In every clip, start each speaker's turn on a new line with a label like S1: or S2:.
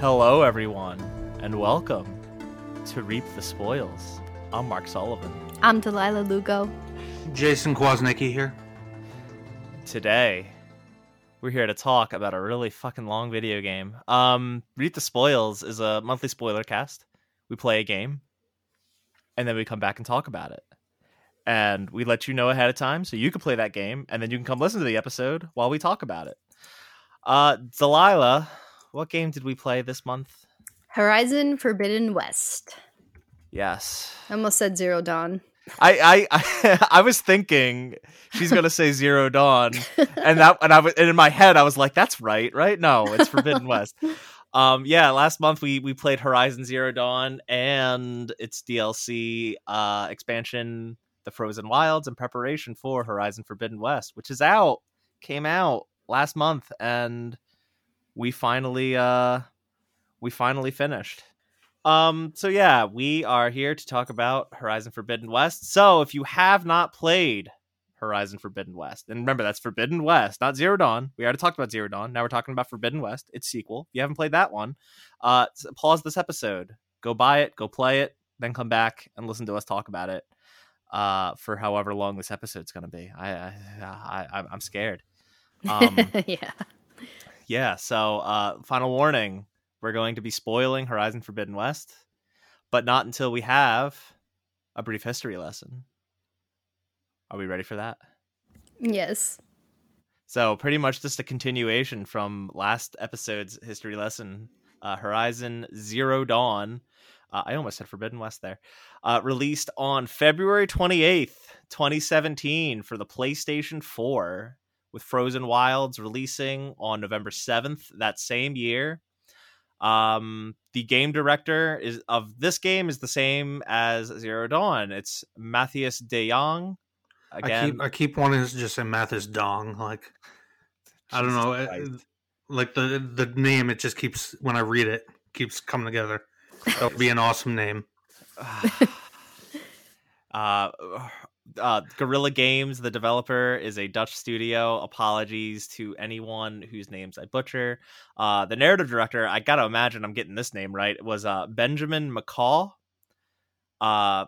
S1: Hello, everyone, and welcome to Reap the Spoils. I'm Mark Sullivan.
S2: I'm Delilah Lugo.
S3: Jason Kwasnicki here.
S1: Today, we're here to talk about a really fucking long video game. Um, Reap the Spoils is a monthly spoiler cast. We play a game, and then we come back and talk about it. And we let you know ahead of time so you can play that game, and then you can come listen to the episode while we talk about it. Uh, Delilah, what game did we play this month?
S2: Horizon Forbidden West.
S1: Yes.
S2: I almost said Zero Dawn.
S1: I I I, I was thinking she's gonna say Zero Dawn, and that and I was and in my head I was like, that's right, right? No, it's Forbidden West. Um, yeah, last month we we played Horizon Zero Dawn and its DLC uh expansion, The Frozen Wilds, in preparation for Horizon Forbidden West, which is out, came out last month, and we finally uh we finally finished. Um, so yeah, we are here to talk about Horizon Forbidden West. So if you have not played Horizon Forbidden West, and remember that's Forbidden West, not Zero Dawn. We already talked about Zero Dawn. Now we're talking about Forbidden West. Its sequel. If you haven't played that one, uh, pause this episode, go buy it, go play it, then come back and listen to us talk about it. Uh, for however long this episode's gonna be. I, I, I I'm scared. Um,
S2: yeah.
S1: Yeah. So, uh, final warning: we're going to be spoiling Horizon Forbidden West, but not until we have a brief history lesson. Are we ready for that?
S2: Yes.
S1: So, pretty much just a continuation from last episode's history lesson uh, Horizon Zero Dawn. Uh, I almost said Forbidden West there. Uh, released on February 28th, 2017 for the PlayStation 4, with Frozen Wilds releasing on November 7th that same year. Um, the game director is of this game is the same as Zero Dawn. It's Matthias De Jong. Again,
S3: I keep I keep wanting to just say Mathis Dong. Like I don't know, it- like the the name. It just keeps when I read it keeps coming together. That would be an awesome name.
S1: uh, uh, Guerrilla Games, the developer, is a Dutch studio. Apologies to anyone whose names I butcher. Uh, the narrative director, I gotta imagine I'm getting this name right, was uh, Benjamin McCaw. Uh,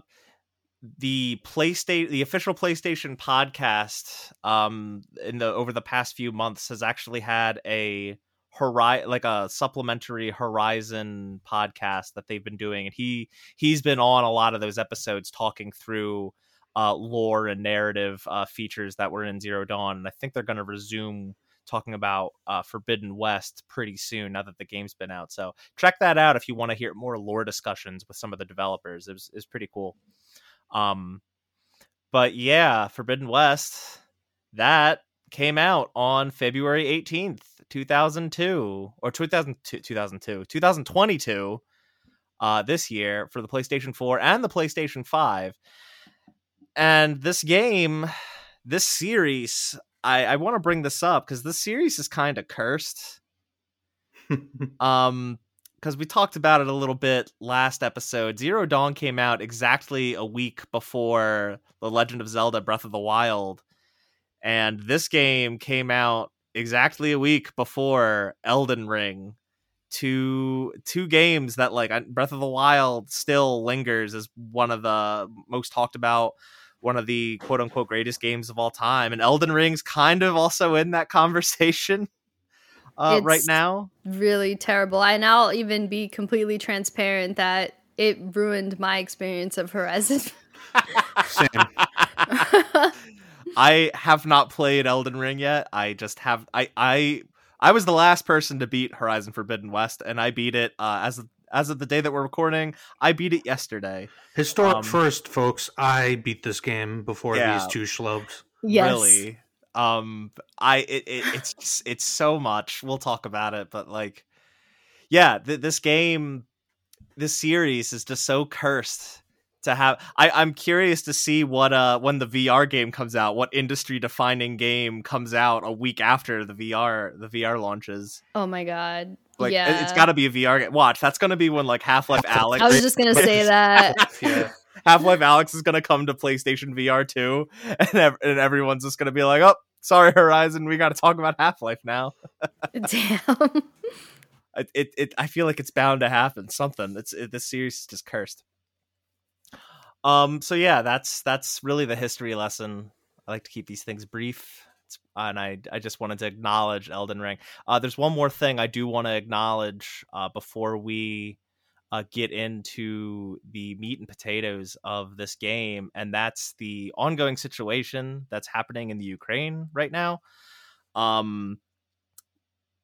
S1: the PlayStation, the official PlayStation podcast, um, in the over the past few months has actually had a Horizon, like a supplementary Horizon podcast that they've been doing, and he he's been on a lot of those episodes talking through uh, lore and narrative uh, features that were in Zero Dawn, and I think they're going to resume talking about uh, Forbidden West pretty soon now that the game's been out. So check that out if you want to hear more lore discussions with some of the developers. It was, it was pretty cool. Um, but yeah, Forbidden West that came out on February 18th, 2002 or 2002 2002 2022 uh this year for the PlayStation 4 and the PlayStation 5. And this game, this series, I I want to bring this up cuz this series is kind of cursed. Um because we talked about it a little bit last episode. Zero Dawn came out exactly a week before The Legend of Zelda Breath of the Wild. And this game came out exactly a week before Elden Ring. Two two games that like Breath of the Wild still lingers as one of the most talked about one of the quote unquote greatest games of all time and Elden Ring's kind of also in that conversation uh, right now.
S2: Really terrible. And I'll even be completely transparent that it ruined my experience of Horizon.
S3: Same.
S1: I have not played Elden Ring yet. I just have I I I was the last person to beat Horizon Forbidden West and I beat it uh, as of, as of the day that we're recording. I beat it yesterday.
S3: Historic
S1: Um,
S3: first, folks. I beat this game before
S1: Yeah.
S3: these two schlubs.
S2: yes.
S1: Really. Um I it, it it's it's so much. We'll talk about it, but like yeah, th- this game this series is just so cursed to have I, I'm curious to see what uh when the VR game comes out, what industry defining game comes out a week after the VR the VR launches.
S2: Oh my god.
S1: Like
S2: yeah.
S1: it, has got to be a VR game. Watch, that's going to be when like Half Life Alyx.
S2: I was just gonna say that.
S3: Yeah.
S1: Half Life Alyx is going to come to PlayStation VR too, and ev- and everyone's just going to be like, "Oh, sorry, Horizon, we got to talk about Half Life now."
S2: Damn.
S1: it, it, it I feel like it's bound to happen. Something. It's it, this series is just cursed. Um. So yeah, that's that's really the history lesson. I like to keep these things brief. It's, and I I just wanted to acknowledge Elden Ring. Uh, there's one more thing I do want to acknowledge uh, before we uh, get into the meat and potatoes of this game, and that's the ongoing situation that's happening in the Ukraine right now. Um,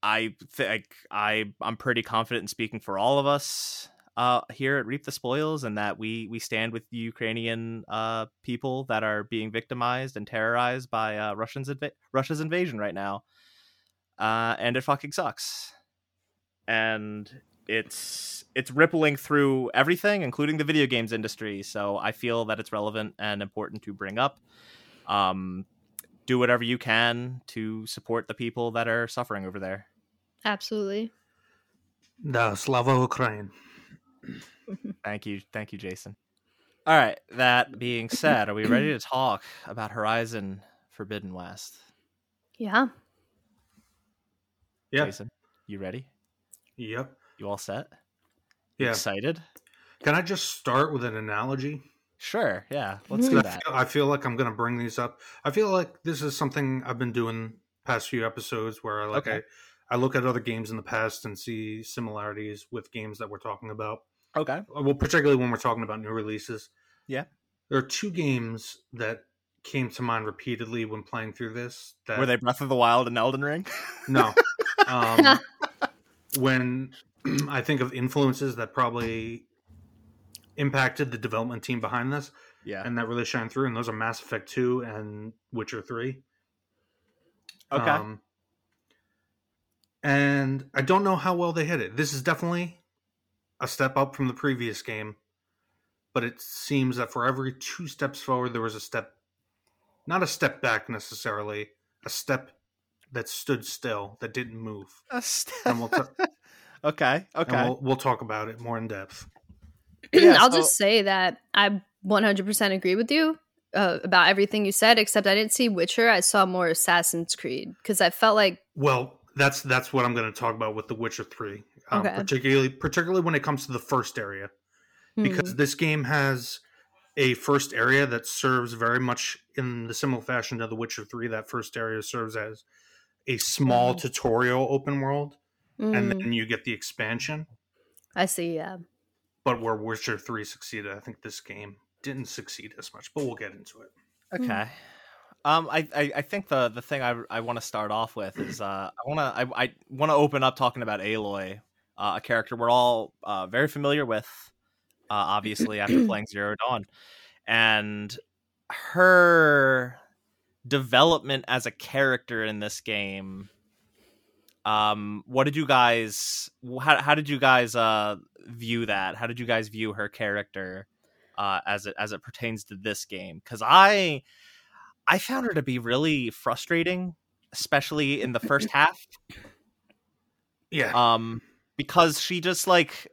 S1: I think I I'm pretty confident in speaking for all of us uh, here at Reap the Spoils, and that we we stand with the Ukrainian uh, people that are being victimized and terrorized by uh, Russians inv- Russia's invasion right now, uh, and it fucking sucks, and it's it's rippling through everything, including the video games industry. So I feel that it's relevant and important to bring up. Um, do whatever you can to support the people that are suffering over there.
S2: Absolutely.
S3: Da, Slava Ukraine.
S1: Thank you. Thank you, Jason. All right. That being said, are we ready to talk about Horizon Forbidden West?
S2: Yeah.
S3: Yeah.
S1: Jason, you ready?
S3: Yep.
S1: You all set? You
S3: Yeah.
S1: Excited?
S3: Can I just start with an analogy?
S1: Sure. Yeah. Let's do
S3: I
S1: that.
S3: feel, I feel like I'm going to bring these up. I feel like this is something I've been doing past few episodes where I like
S1: Okay.
S3: I, I look at other games in the past and see similarities with games that we're talking about.
S1: Okay.
S3: Well, particularly when we're talking about new releases.
S1: Yeah.
S3: There are two games that came to mind repeatedly when playing through this. That
S1: Were they Breath of the Wild and Elden Ring?
S3: no. Um, when I think of influences that probably impacted the development team behind this,
S1: yeah.
S3: and that really shine through, and those are Mass Effect 2 and Witcher 3.
S1: Okay.
S3: Um, and I don't know how well they hit it. This is definitely a step up from the previous game, but it seems that for every two steps forward, there was a step, not a step back necessarily, a step that stood still, that didn't move. And we'll, t-
S1: okay.
S3: and
S1: Okay.
S3: we'll, we'll talk about it more in depth.
S1: Yeah,
S2: I'll
S1: so-
S2: just say that I 100% agree with you uh, about everything you said, except I didn't see Witcher. I saw more Assassin's Creed because I felt like
S3: Well, that's that's what I'm going to talk about with The Witcher Three, um,
S2: Okay.
S3: particularly particularly when it comes to the first area,
S2: hmm,
S3: because this game has a first area that serves very much in the similar fashion to The Witcher Three. That first area serves as a small
S2: Mhm.
S3: tutorial open world, and
S2: mm,
S3: then you get the expansion.
S2: I see. Yeah.
S3: But where Witcher Three succeeded, I think this game didn't succeed as much. But we'll get into it.
S1: Okay. Um, I, I, I think the, the thing I, I want to start off with is uh, I want to I, I want to open up talking about Aloy, uh, a character we're all uh, very familiar with, uh, obviously after playing Zero Dawn, and her development as a character in this game. Um, what did you guys how, how did you guys uh view that? How did you guys view her character uh as it as it pertains to this game? Because I I found her to be really frustrating, especially in the first half.
S3: Yeah,
S1: Um, because she just like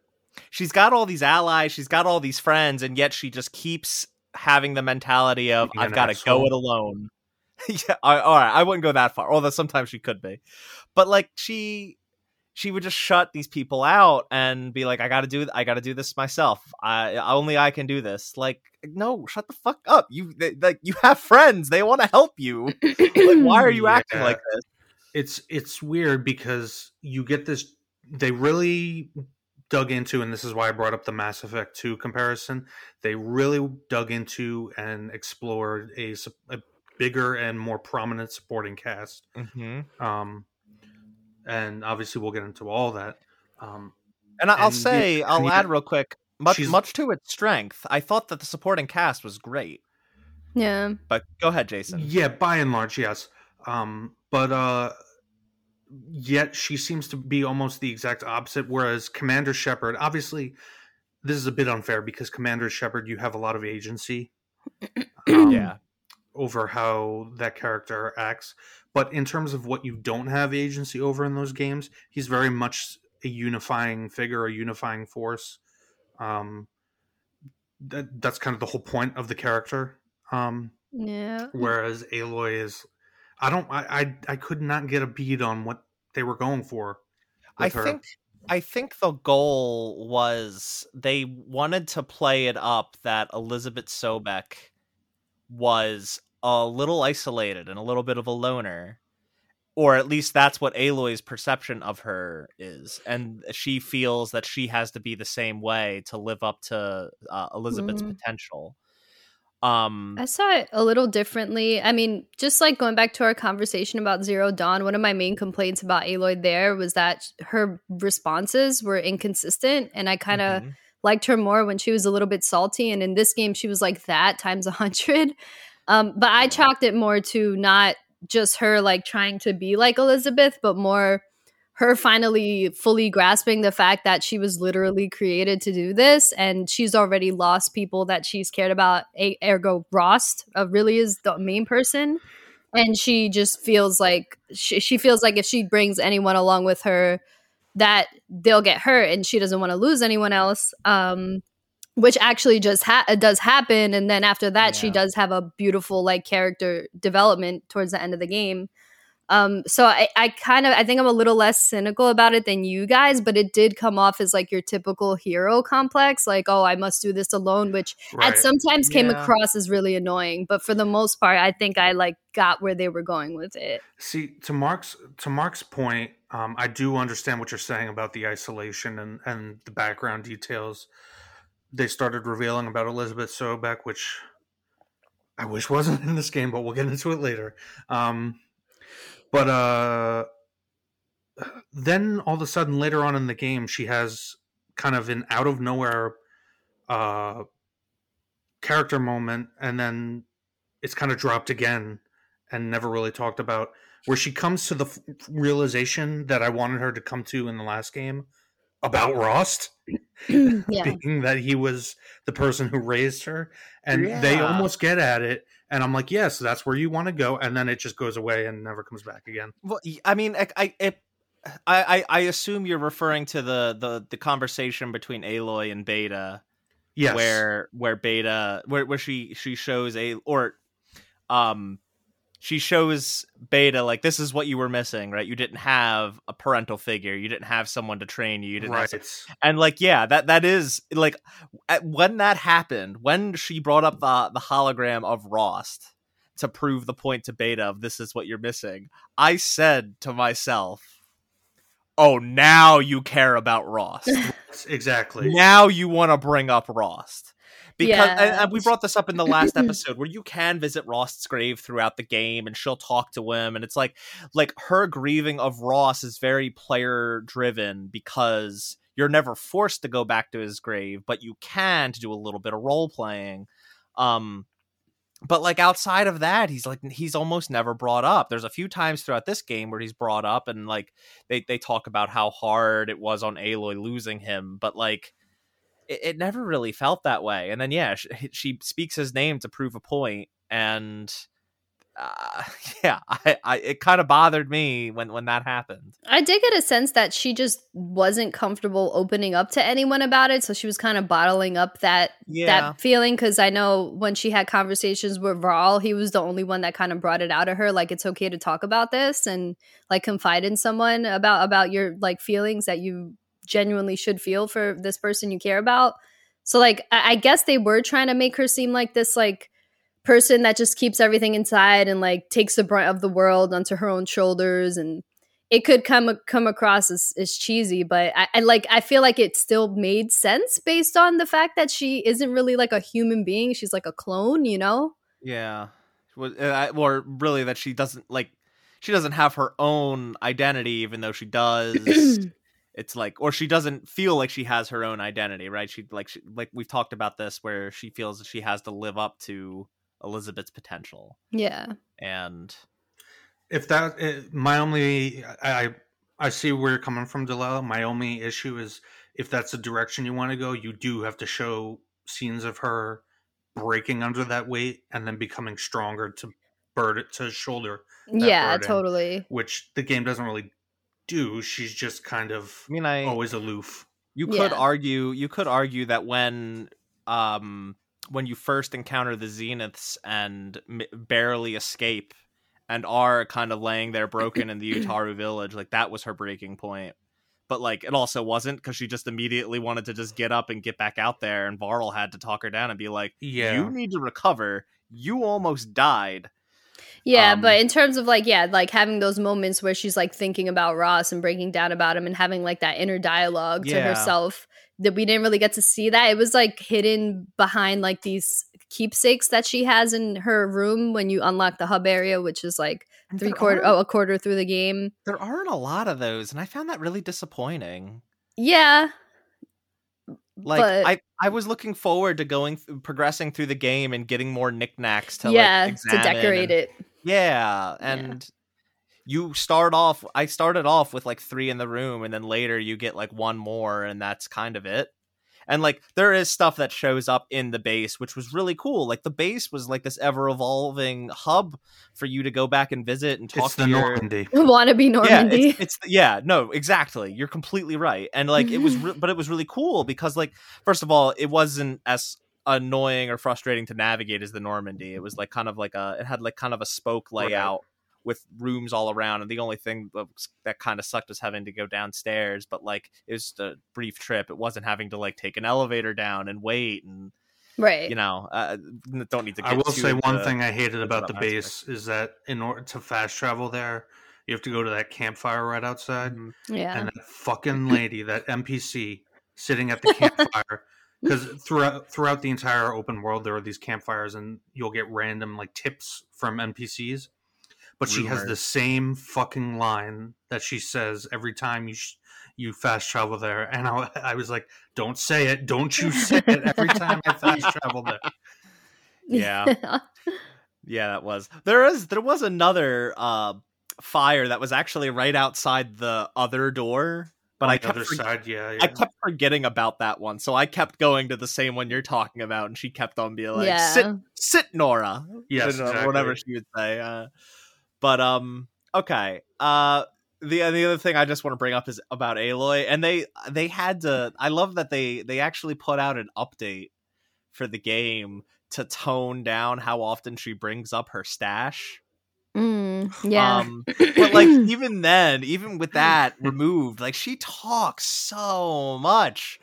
S1: she's got all these allies, she's got all these friends, and yet she just keeps having the mentality of I've got to go it alone. yeah, all right, I wouldn't go that far. Although sometimes she could be, but like she she would just shut these people out and be like, "I got to do, I got to do this myself. I only I can do this." Like, no, shut the fuck up. You they, like you have friends; they want to help you. Like, why are you acting like this?
S3: it's it's weird because you get this they really dug into and this is why I brought up the Mass Effect 2 comparison they really dug into and explored a, a bigger and more prominent supporting cast
S1: Mm-hmm.
S3: um and obviously we'll get into all that um
S1: And I- I'll
S3: And
S1: say,
S3: and
S1: I'll
S3: the-
S1: add real quick. Much, much to its strength, I thought that the supporting cast was great.
S2: Yeah.
S1: But go ahead, Jason.
S3: yeah by and large yes um but uh yet she seems to be almost the exact opposite whereas commander shepard obviously this is a bit unfair because commander shepard you have a lot of agency um,
S1: Yeah.
S3: over how that character acts but in terms of what you don't have agency over in those games he's very much a unifying figure a unifying force um that, that's kind of the whole point of the character um
S2: Yeah.
S3: whereas Aloy is I don't I, I I could not get a bead on what they were going for
S1: I
S3: her.
S1: think I think the goal was they wanted to play it up that Elizabeth Sobek was a little isolated and a little bit of a loner. Or at least that's what Aloy's perception of her is. And she feels that she has to be the same way to live up to uh, Elizabeth's
S2: Mhm.
S1: potential. Um,
S2: I saw it a little differently. I mean, just like going back to our conversation about Zero Dawn, one of my main complaints about Aloy there was that her responses were inconsistent. And I kind of
S1: mhm.
S2: liked her more when she was a little bit salty. And in this game, she was like that times a hundred. Um, but I
S1: Yeah.
S2: chalked it more to not just her like trying to be like Elizabeth, but more her finally fully grasping the fact that she was literally created to do this and she's already lost people that she's cared about a- ergo rost uh, really is the main person and she just feels like she, she feels like if she brings anyone along with her that they'll get hurt and she doesn't want to lose anyone else um which actually just ha- does happen and then after that she does have a beautiful like character development towards the end of the game um so i i kind of i think i'm a little less cynical about it than you guys but it did come off as like your typical hero complex like oh i must do this alone which
S3: Right.
S2: at sometimes came
S1: Yeah.
S2: across as really annoying but for the most part i think i like got where they were going with it
S3: See, to Mark's to Mark's point, um, I do understand what you're saying about the isolation and and the background details. They started revealing about Elizabeth Sobek, which I wish wasn't in this game, but we'll get into it later. Um, but uh, then all of a sudden, later on in the game, she has kind of an out of nowhere uh, character moment, and then it's kind of dropped again and never really talked about where she comes to the f- realization that I wanted her to come to in the last game about Rost
S2: yeah.
S3: being that he was the person who raised her and they almost get at it and I'm like yes that's where you want to go and then it just goes away and never comes back again.
S1: Well, y- I mean, I, I, it, I, I- I assume you're referring to the, the, the conversation between Aloy and Beta,
S3: yes.
S1: where where Beta, where, where she she shows a or, um, she shows Beta like this is what you were missing, right? You didn't have a parental figure, you didn't have someone to train you, you didn't
S3: right.
S1: And like yeah that that is like at, when that happened when she brought up the the hologram of rost to prove the point to beta of this is what you're missing i said to myself oh now you care about rost.
S3: Exactly.
S1: Now you want to bring up rost because
S2: Yeah.
S1: and, and we brought this up in the last episode where you can visit Rost's grave throughout the game and she'll talk to him and it's like like her grieving of Ross is very player driven because you're never forced to go back to his grave but you can to do a little bit of role playing um but like outside of that he's like he's almost never brought up there's a few times throughout this game where he's brought up and like they, they talk about how hard it was on aloy losing him but like it, it never really felt that way. And then yeah, she, she speaks his name to prove a point, and uh, yeah, I, I it kind of bothered me when when that happened.
S2: I did get a sense that she just wasn't comfortable opening up to anyone about it, so she was kind of bottling up that
S1: Yeah,
S2: that feeling. Because I know when she had conversations with Varl, he was the only one that kind of brought it out of her, like it's okay to talk about this and like confide in someone about about your like feelings that you genuinely should feel for this person you care about. So like I, I guess they were trying to make her seem like this like person that just keeps everything inside and like takes the brunt of the world onto her own shoulders and it could come come across as, as cheesy but I, I like i feel like it still made sense based on the fact that she isn't really like a human being she's like a clone you know
S1: yeah, uh, or really that she doesn't like she doesn't have her own identity, even though she does. it's like or she doesn't feel like she has her own identity right she like she, like we've talked about this where she feels that she has to live up to elizabeth's potential
S2: yeah
S1: and
S3: if that eh, my only I I- I see where you're coming from, Delilah. My only issue is if that's the direction you want to go, you do have to show scenes of her breaking under that weight and then becoming stronger to bird it to shoulder,
S2: yeah
S3: burden.
S2: totally
S3: which the game doesn't really do. She's just kind of
S1: i mean i
S3: always aloof.
S1: you could
S2: Yeah.
S1: argue you could argue that when um when you first encounter the zeniths and m- barely escape and are kind of laying there broken in the utaru village like that was her breaking point but like it also wasn't because she just immediately wanted to just get up and get back out there, and Varl had to talk her down and be like,
S3: Yeah.
S1: "You need to recover. You almost died."
S2: Yeah,
S1: Um,
S2: but in terms of like, yeah, like having those moments where she's like thinking about Rost and breaking down about him and having like that inner dialogue to herself that we didn't really get to see that. It was like hidden behind like these keepsakes that she has in her room when you unlock the hub area, which is like
S1: And
S2: three quarter oh a quarter through the game.
S1: there aren't a lot of those, and I found that really disappointing.
S2: Yeah.
S1: Like
S2: But-
S1: I, I was looking forward to going progressing through the game and getting more knickknacks to
S2: yeah,
S1: like,
S2: to decorate
S1: and-
S2: it.
S1: Yeah, and you start off. I started off with like three in the room, and then later you get like one more, and that's kind of it. And like there is stuff that shows up in the base, which was really cool. Like the base was like this ever evolving hub for you to go back and visit and talk
S3: It's
S1: to
S3: the
S1: your
S3: Normandy.
S2: Wanna be
S1: yeah,
S2: Normandy.
S1: it's, it's yeah, no, exactly. You're completely right, and like it was, re- but it was really cool because like first of all, it wasn't as annoying or frustrating to navigate as the Normandy. It was like kind of like a, it had like kind of a spoke
S3: Right.
S1: layout with rooms all around, and the only thing that, was- that kind of sucked was having to go downstairs. But like it was just a brief trip. It wasn't having to like take an elevator down and wait, and
S2: right.
S1: you know, uh, don't need to. Get
S3: I will
S1: too
S3: say one thing I hated about the
S1: that
S3: base is that in order to fast travel there, you have to go to that campfire right outside,
S1: Mhm.
S2: yeah.
S3: and that fucking lady, that NPC, sitting at the campfire. Because throughout throughout the entire open world, there are these campfires, and you'll get random like tips from NPCs. But she has the same fucking line that she says every time you sh- you fast travel there, and I, I was like, "Don't say it! Don't you say it!" Every time I fast travel there.
S1: Yeah. Yeah, that was. There is there was another uh fire that was actually right outside the other door, but
S3: On
S1: I
S3: the
S1: kept
S3: other
S1: forg-
S3: side, yeah, yeah.
S1: I kept forgetting about that one. So I kept going to the same one you're talking about and she kept on being like
S2: yeah.
S1: sit sit Nora.
S3: Yes,
S1: You know, whatever she would say. Uh but um okay. Uh the the other thing I just want to bring up is about Aloy and they they had to I love that they they actually put out an update for the game to tone down how often she brings up her stash.
S2: Mm, yeah.
S1: Um, but like even then, even with that removed, like she talks so much.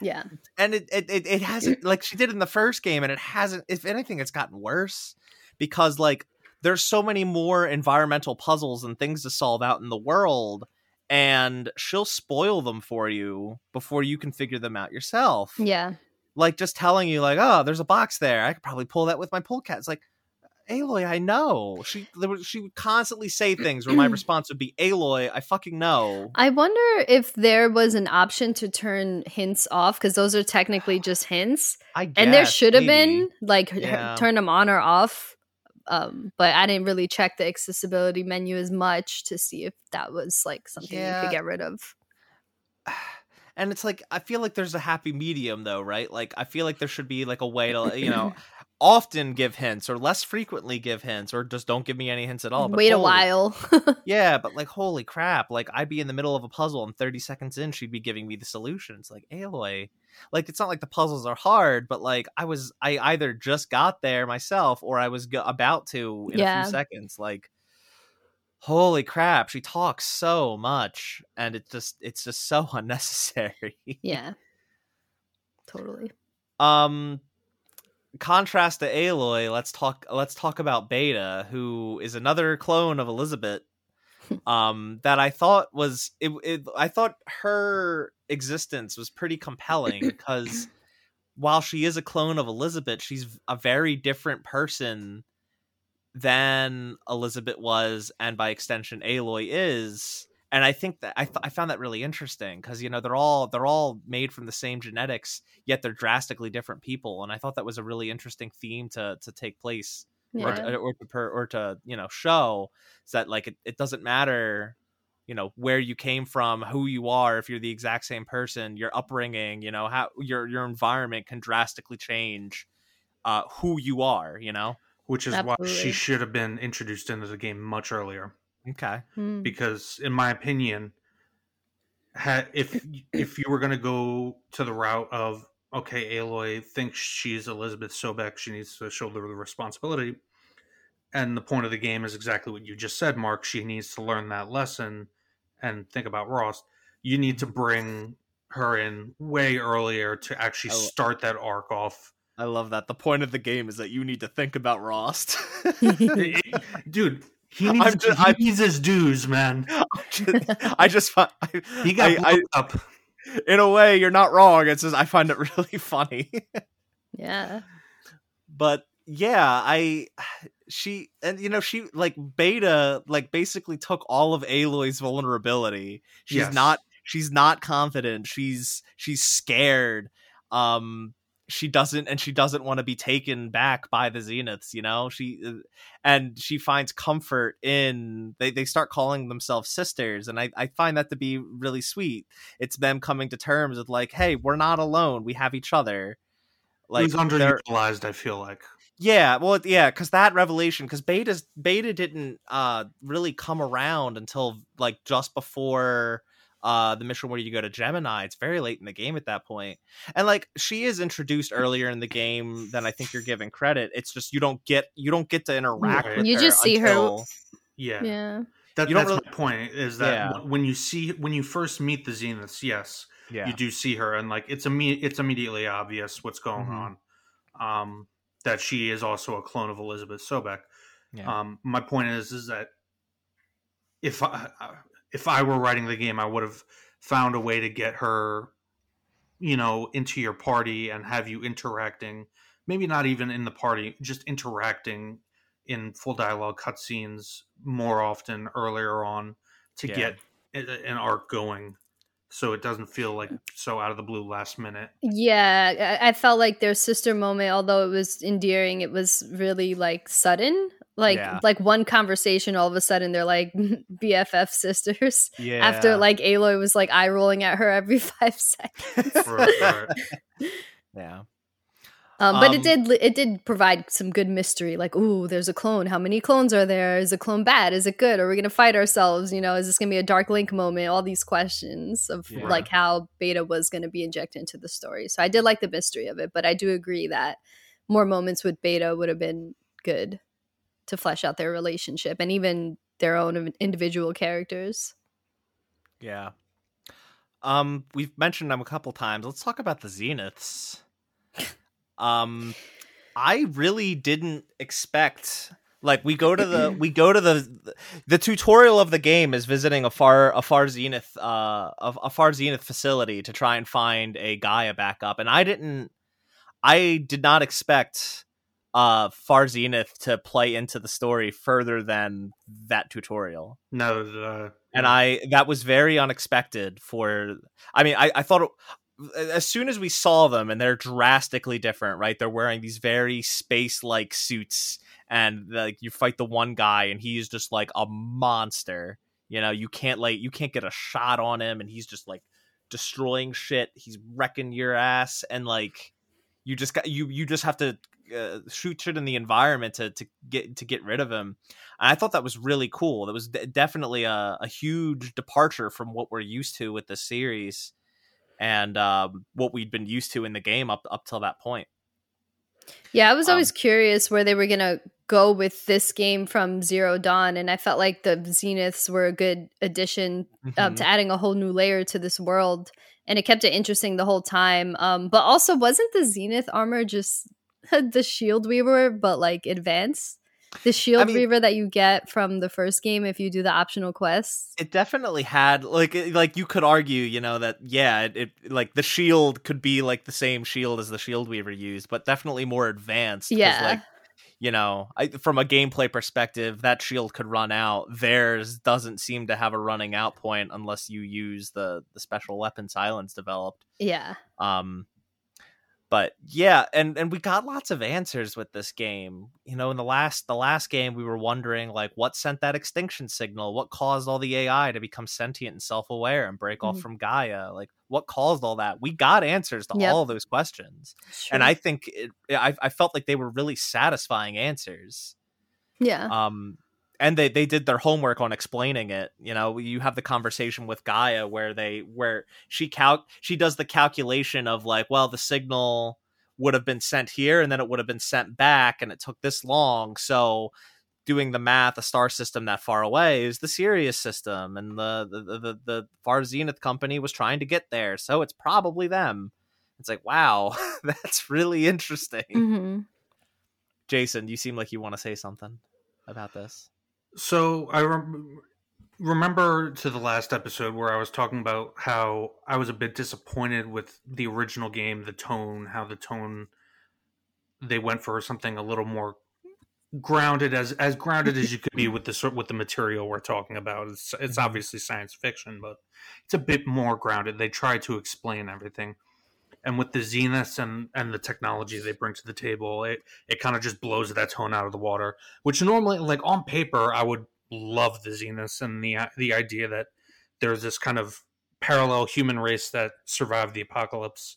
S2: yeah.
S1: And it it, it, it hasn't like she did in the first game, and it hasn't if anything, it's gotten worse because like there's so many more environmental puzzles and things to solve out in the world. And she'll spoil them for you before you can figure them out yourself
S2: Yeah.
S1: like just telling you like oh there's a box there i could probably pull that with my pull cat it's like aloy i know she there was, she would constantly say things where my response would be aloy i fucking know
S2: I wonder if there was an option to turn hints off because those are technically just hints,
S1: i
S2: and there should have been like
S1: Yeah.
S2: turn them on or off. Um, but I didn't really check the accessibility menu as much to see if that was like something you could get rid of.
S1: and it's like i feel like there's a happy medium though right like i feel like there should be like a way to you know often give hints or less frequently give hints or just don't give me any hints at all but
S2: Wait a while.
S1: Yeah, but like, holy crap! Like, I'd be in the middle of a puzzle, and thirty seconds in, she'd be giving me the solution. It's like Aloy. Like, it's not like the puzzles are hard, but like, I was, I either just got there myself, or I was go- about to in a few seconds. Like, holy crap! She talks so much, and it's just, it's just so unnecessary.
S2: yeah. Totally.
S1: Um, contrast to Aloy, let's talk. Let's talk about Beta, who is another clone of Elizabeth. um, that I thought was it, it. I thought her existence was pretty compelling because while she is a clone of Elizabeth, she's a very different person than Elizabeth was, and by extension, Aloy is. And I think that I, th- I found that really interesting because you know they're all they're all made from the same genetics, yet they're drastically different people. And I thought that was a really interesting theme to to take place or,
S2: Yeah.
S1: to, or to per, or to you know show is that like it, it doesn't matter you know where you came from who you are if you're the exact same person your upbringing you know how your your environment can drastically change uh who you are you know
S3: which is why she should have been introduced into the game much earlier.
S1: Okay
S2: Mm.
S3: Because, in my opinion, ha- if if you were going to go to the route of okay, Aloy thinks she's Elizabeth Sobek, she needs to shoulder the responsibility, and the point of the game is exactly what you just said, Mark. She needs to learn that lesson and think about Rost. you need to bring her in way earlier to actually
S1: Oh.
S3: start that arc off.
S1: I love that. The point of the game is that you need to think about
S3: it- dude, he needs,
S1: I'm ju-
S3: he
S1: I'm-
S3: needs his dues, man.
S1: I just find
S3: He got
S1: I- I-
S3: up.
S1: in a way you're not wrong. It's just I find it really funny.
S2: yeah.
S1: but yeah, I she and you know she like Beta like basically took all of Aloy's vulnerability. She's
S3: Yes.
S1: not she's not confident. She's she's scared. Um she doesn't and she doesn't want to be taken back by the zeniths you know? She uh, and she finds comfort in they, they start calling themselves sisters and I, I find that to be really sweet. It's them coming to terms with like hey we're not alone we have each other.
S3: Like, was underutilized, I feel like.
S1: yeah, well, yeah, because that revelation, because Beta's Beta didn't uh really come around until like just before uh the mission where you go to Gemini. It's very late in the game at that point, and like she is introduced earlier in the game than I think you're giving credit. It's just you don't get you don't get to interact
S3: Right.
S1: with
S2: You
S1: her
S2: just see her-
S3: Yeah.
S2: Yeah.
S3: That, that's
S1: really-
S3: my point. Is that
S1: Yeah.
S3: when you see when you first meet the Zeniths, yes,
S1: Yeah,
S3: you do see her, and like it's imme- it's immediately obvious what's going
S1: Mhm.
S3: on. Um, that she is also a clone of Elizabeth Sobek.
S1: yeah.
S3: Um, my point is, is that if I if I were writing the game, I would have found a way to get her, you know, into your party and have you interacting. Maybe not even in the party, just interacting in full dialogue cutscenes more often earlier on to
S1: Yeah.
S3: get an arc going, so it doesn't feel like so out of the blue last minute.
S2: Yeah, I, I felt like their sister moment, although it was endearing, it was really like sudden. Like
S1: Yeah.
S2: like one conversation, all of a sudden they're like BFF sisters.
S1: yeah.
S2: After like Aloy was like eye rolling at her every five seconds.
S3: Right, right.
S1: yeah.
S2: Um, but
S1: Um,
S2: it did it did provide some good mystery. Like, ooh, there's a clone. How many clones are there? Is a clone bad? Is it good? Are we gonna fight ourselves? You know, is this gonna be a dark link moment? All these questions of
S1: Yeah.
S2: like how Beta was gonna be injected into the story. So I did like the mystery of it, but I do agree that more moments with Beta would have been good to flesh out their relationship and even their own individual characters.
S1: Yeah. Um, we've mentioned them a couple times. Let's talk about the Zeniths. um, I really didn't expect like we go to the we go to the the tutorial of the game is visiting a far a far zenith uh a, a far zenith facility to try and find a Gaia backup and I didn't I did not expect uh far zenith to play into the story further than that tutorial.
S3: No, uh,
S1: and I that was very unexpected for I mean I I thought it, as soon as we saw them and they're drastically different right? They're wearing these very space like suits and like you fight the one guy and he's just like a monster. You know you can't like you can't get a shot on him and he's just like destroying shit. He's wrecking your ass and like you just got you you just have to uh, shoot shit in the environment to to get to get rid of him and I thought that was really cool. That was d- definitely a, a huge departure from what we're used to with the series and um, what we'd been used to in the game up up till that point.
S2: Yeah, I was
S1: Um,
S2: always curious where they were gonna go with this game from Zero Dawn, and I felt like the Zeniths were a good addition um,
S1: Mhm.
S2: to adding a whole new layer to this world, and it kept it interesting the whole time. Um, but also, wasn't the Zenith armor just the Shield Weaver, but like advanced? The Shield
S1: mean-
S2: Weaver that you get from the first game if you do the optional quests.
S1: It definitely had like like you could argue, you know, that yeah, it, it like the shield could be like the same shield as the shield weaver used, but definitely more advanced.
S2: Yeah.
S1: like you know, I, from a gameplay perspective, that shield could run out. Theirs doesn't seem to have a running out point unless you use the the special weapon Sylens developed.
S2: Yeah,
S1: um but yeah and and we got lots of answers with this game you know in the last the last game we were wondering like what sent that extinction signal? What caused all the ai to become sentient and self-aware and break off
S2: Mhm.
S1: from gaia? Like what caused all that? We got answers to
S2: Yep.
S1: all those questions and i think it, I, I felt like they were really satisfying answers.
S2: Yeah,
S1: um and they they did their homework on explaining it you know you have the conversation with gaia where they where she cal she does the calculation of like well the signal would have been sent here and then it would have been sent back and it took this long so doing the math, a star system that far away is the Sirius system, and the the the, the, the Far Zenith company was trying to get there, so it's probably them. It's like, wow, that's really interesting.
S2: hmm
S1: Jason, you seem like you want to say something about this.
S3: So I rem- remember to the last episode where I was talking about how I was a bit disappointed with the original game, the tone, how the tone they went for something a little more grounded as as grounded as you could be with the sort with the material we're talking about. It's it's
S1: Mhm.
S3: obviously science fiction, but it's a bit more grounded. They try to explain everything. And with the zeniths and, and the technology they bring to the table, it, it kind of just blows that tone out of the water. Which normally, like on paper, I would love the zeniths and the the idea that there's this kind of parallel human race that survived the apocalypse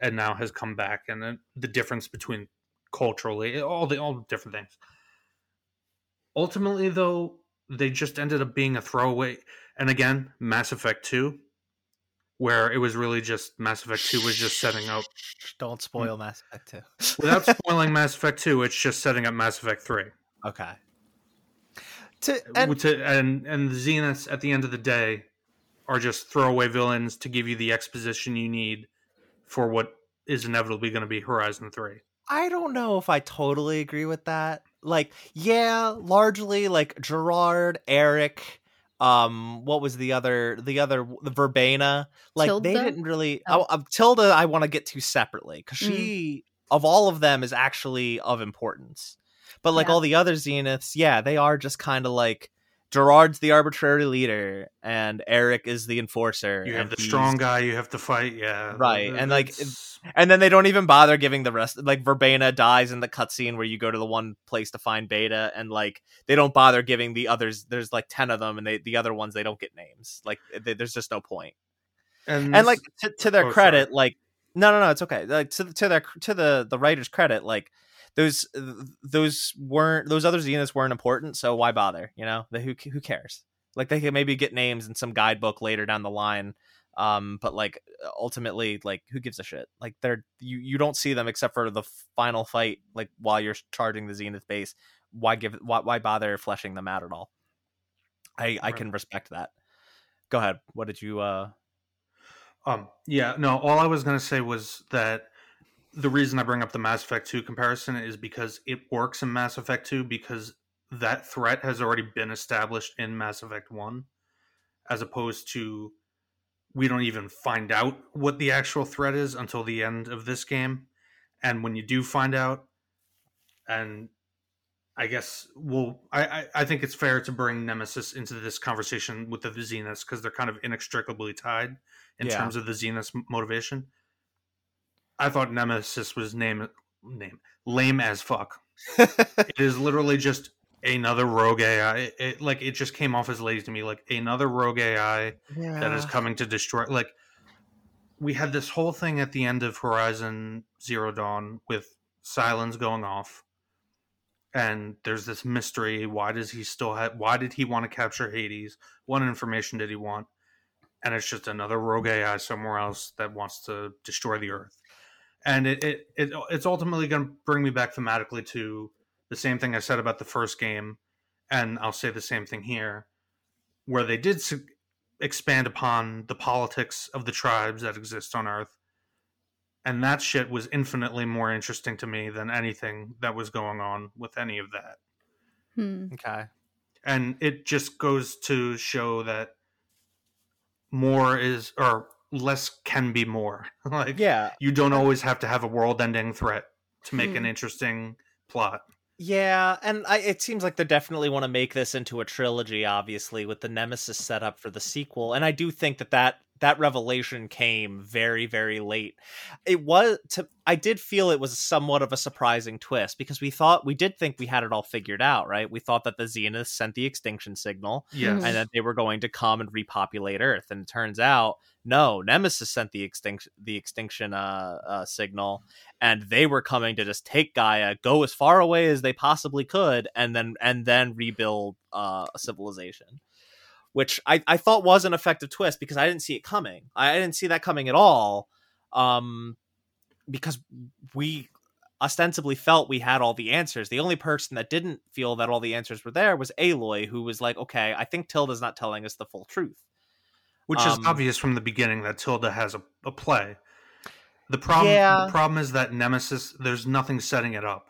S3: and now has come back, and then the difference between culturally, all the all different things. Ultimately, though, they just ended up being a throwaway. And again, Mass Effect Two, where it was really just Mass Effect Two was just setting up
S1: Don't spoil Mass Effect 2.
S3: without spoiling Mass Effect Two. It's just setting up Mass Effect Three.
S1: Okay. To,
S3: and
S1: and,
S3: to, and and the Zeniths at the end of the day are just throwaway villains to give you the exposition you need for what is inevitably going to be Horizon Three.
S1: I don't know if I totally agree with that. Like, yeah, largely like Gerard, Erik, um, what was the other the other the Verbena? Like they didn't really
S2: Oh.
S1: oh, uh, Tilda I want to get to separately because she of all of them is actually of importance. But like
S2: Yeah.
S1: all the other Zeniths, yeah, they are just kind of like Gerard's the arbitrary leader and Erik is the enforcer.
S3: You have
S1: and
S3: the strong guy you have to fight. Yeah,
S1: Right, and, like, and then they don't even bother giving the rest. Like Verbena dies in the cutscene where you go to the one place to find Beta, and like they don't bother giving the others. There's like ten of them, and they the other ones they don't get names. Like they, there's just no point.
S3: and,
S1: And like to, to their
S3: Oh,
S1: credit,
S3: sorry.
S1: like no, no, no, it's okay. Like to to their to the the writers' credit, like those those weren't those other Zeniths weren't important, so why bother? You know, the, who who cares? Like they could maybe get names in some guidebook later down the line um but like ultimately like who gives a shit? Like they're you you don't see them except for the final fight like while you're charging the zenith base. Why give why, why bother fleshing them out at all? I i can respect that. Go ahead. What did you uh
S3: Um, yeah, no, all I was going to say was that the reason I bring up the Mass Effect 2 comparison is because it works in Mass Effect 2 because that threat has already been established in Mass Effect 1, as opposed to we don't even find out what the actual threat is until the end of this game. And when you do find out, and I guess we'll, I, I, I think it's fair to bring Nemesis into this conversation with the Zeniths because they're kind of inextricably tied in
S1: Yeah.
S3: terms of the Zenith's m- motivation. I thought Nemesis was name name lame as fuck. It is literally just another rogue AI. It, it- like it just came off as lazy to me, like another rogue AI that is coming to destroy. Like we had this whole thing at the end of Horizon Zero Dawn with Sylens going off, and there's this mystery. Why does he still have? Why did he want to capture Hades? What information did he want? And it's just another rogue AI somewhere else that wants to destroy the Earth. And it, it, it it's ultimately going to bring me back thematically to the same thing I said about the first game, and I'll say the same thing here, where they did s- expand upon the politics of the tribes that exist on Earth. And that shit was infinitely more interesting to me than anything that was going on with any of that.
S2: Hmm.
S1: okay
S3: And it just goes to show that more is, or less can be more. like,
S1: yeah
S3: you don't always have to have a world ending threat to make an
S2: Hmm.
S3: interesting plot.
S1: Yeah, and I, it seems like they definitely want to make this into a trilogy, obviously, with the Nemesis setup for the sequel. And I do think that that that revelation came very, very late. It was to I did feel it was somewhat of a surprising twist because we thought we did think we had it all figured out, right? We thought that the Zenith sent the extinction signal
S3: Yes.
S1: And that they were going to come and repopulate Earth. And it turns out, no, Nemesis sent the extinction the extinction uh, uh, signal, and they were coming to just take Gaia, go as far away as they possibly could, and then and then rebuild uh, a civilization. Which I, I thought was an effective twist because I didn't see it coming. I didn't see that coming at all. Um, because we ostensibly felt we had all the answers. The only person that didn't feel that all the answers were there was Aloy, who was like, "Okay, I think Tilda's not telling us the full truth."
S3: Which
S1: Um,
S3: is obvious from the beginning that Tilda has a, a play. The problem
S1: Yeah.
S3: the problem is that Nemesis there's nothing setting it up.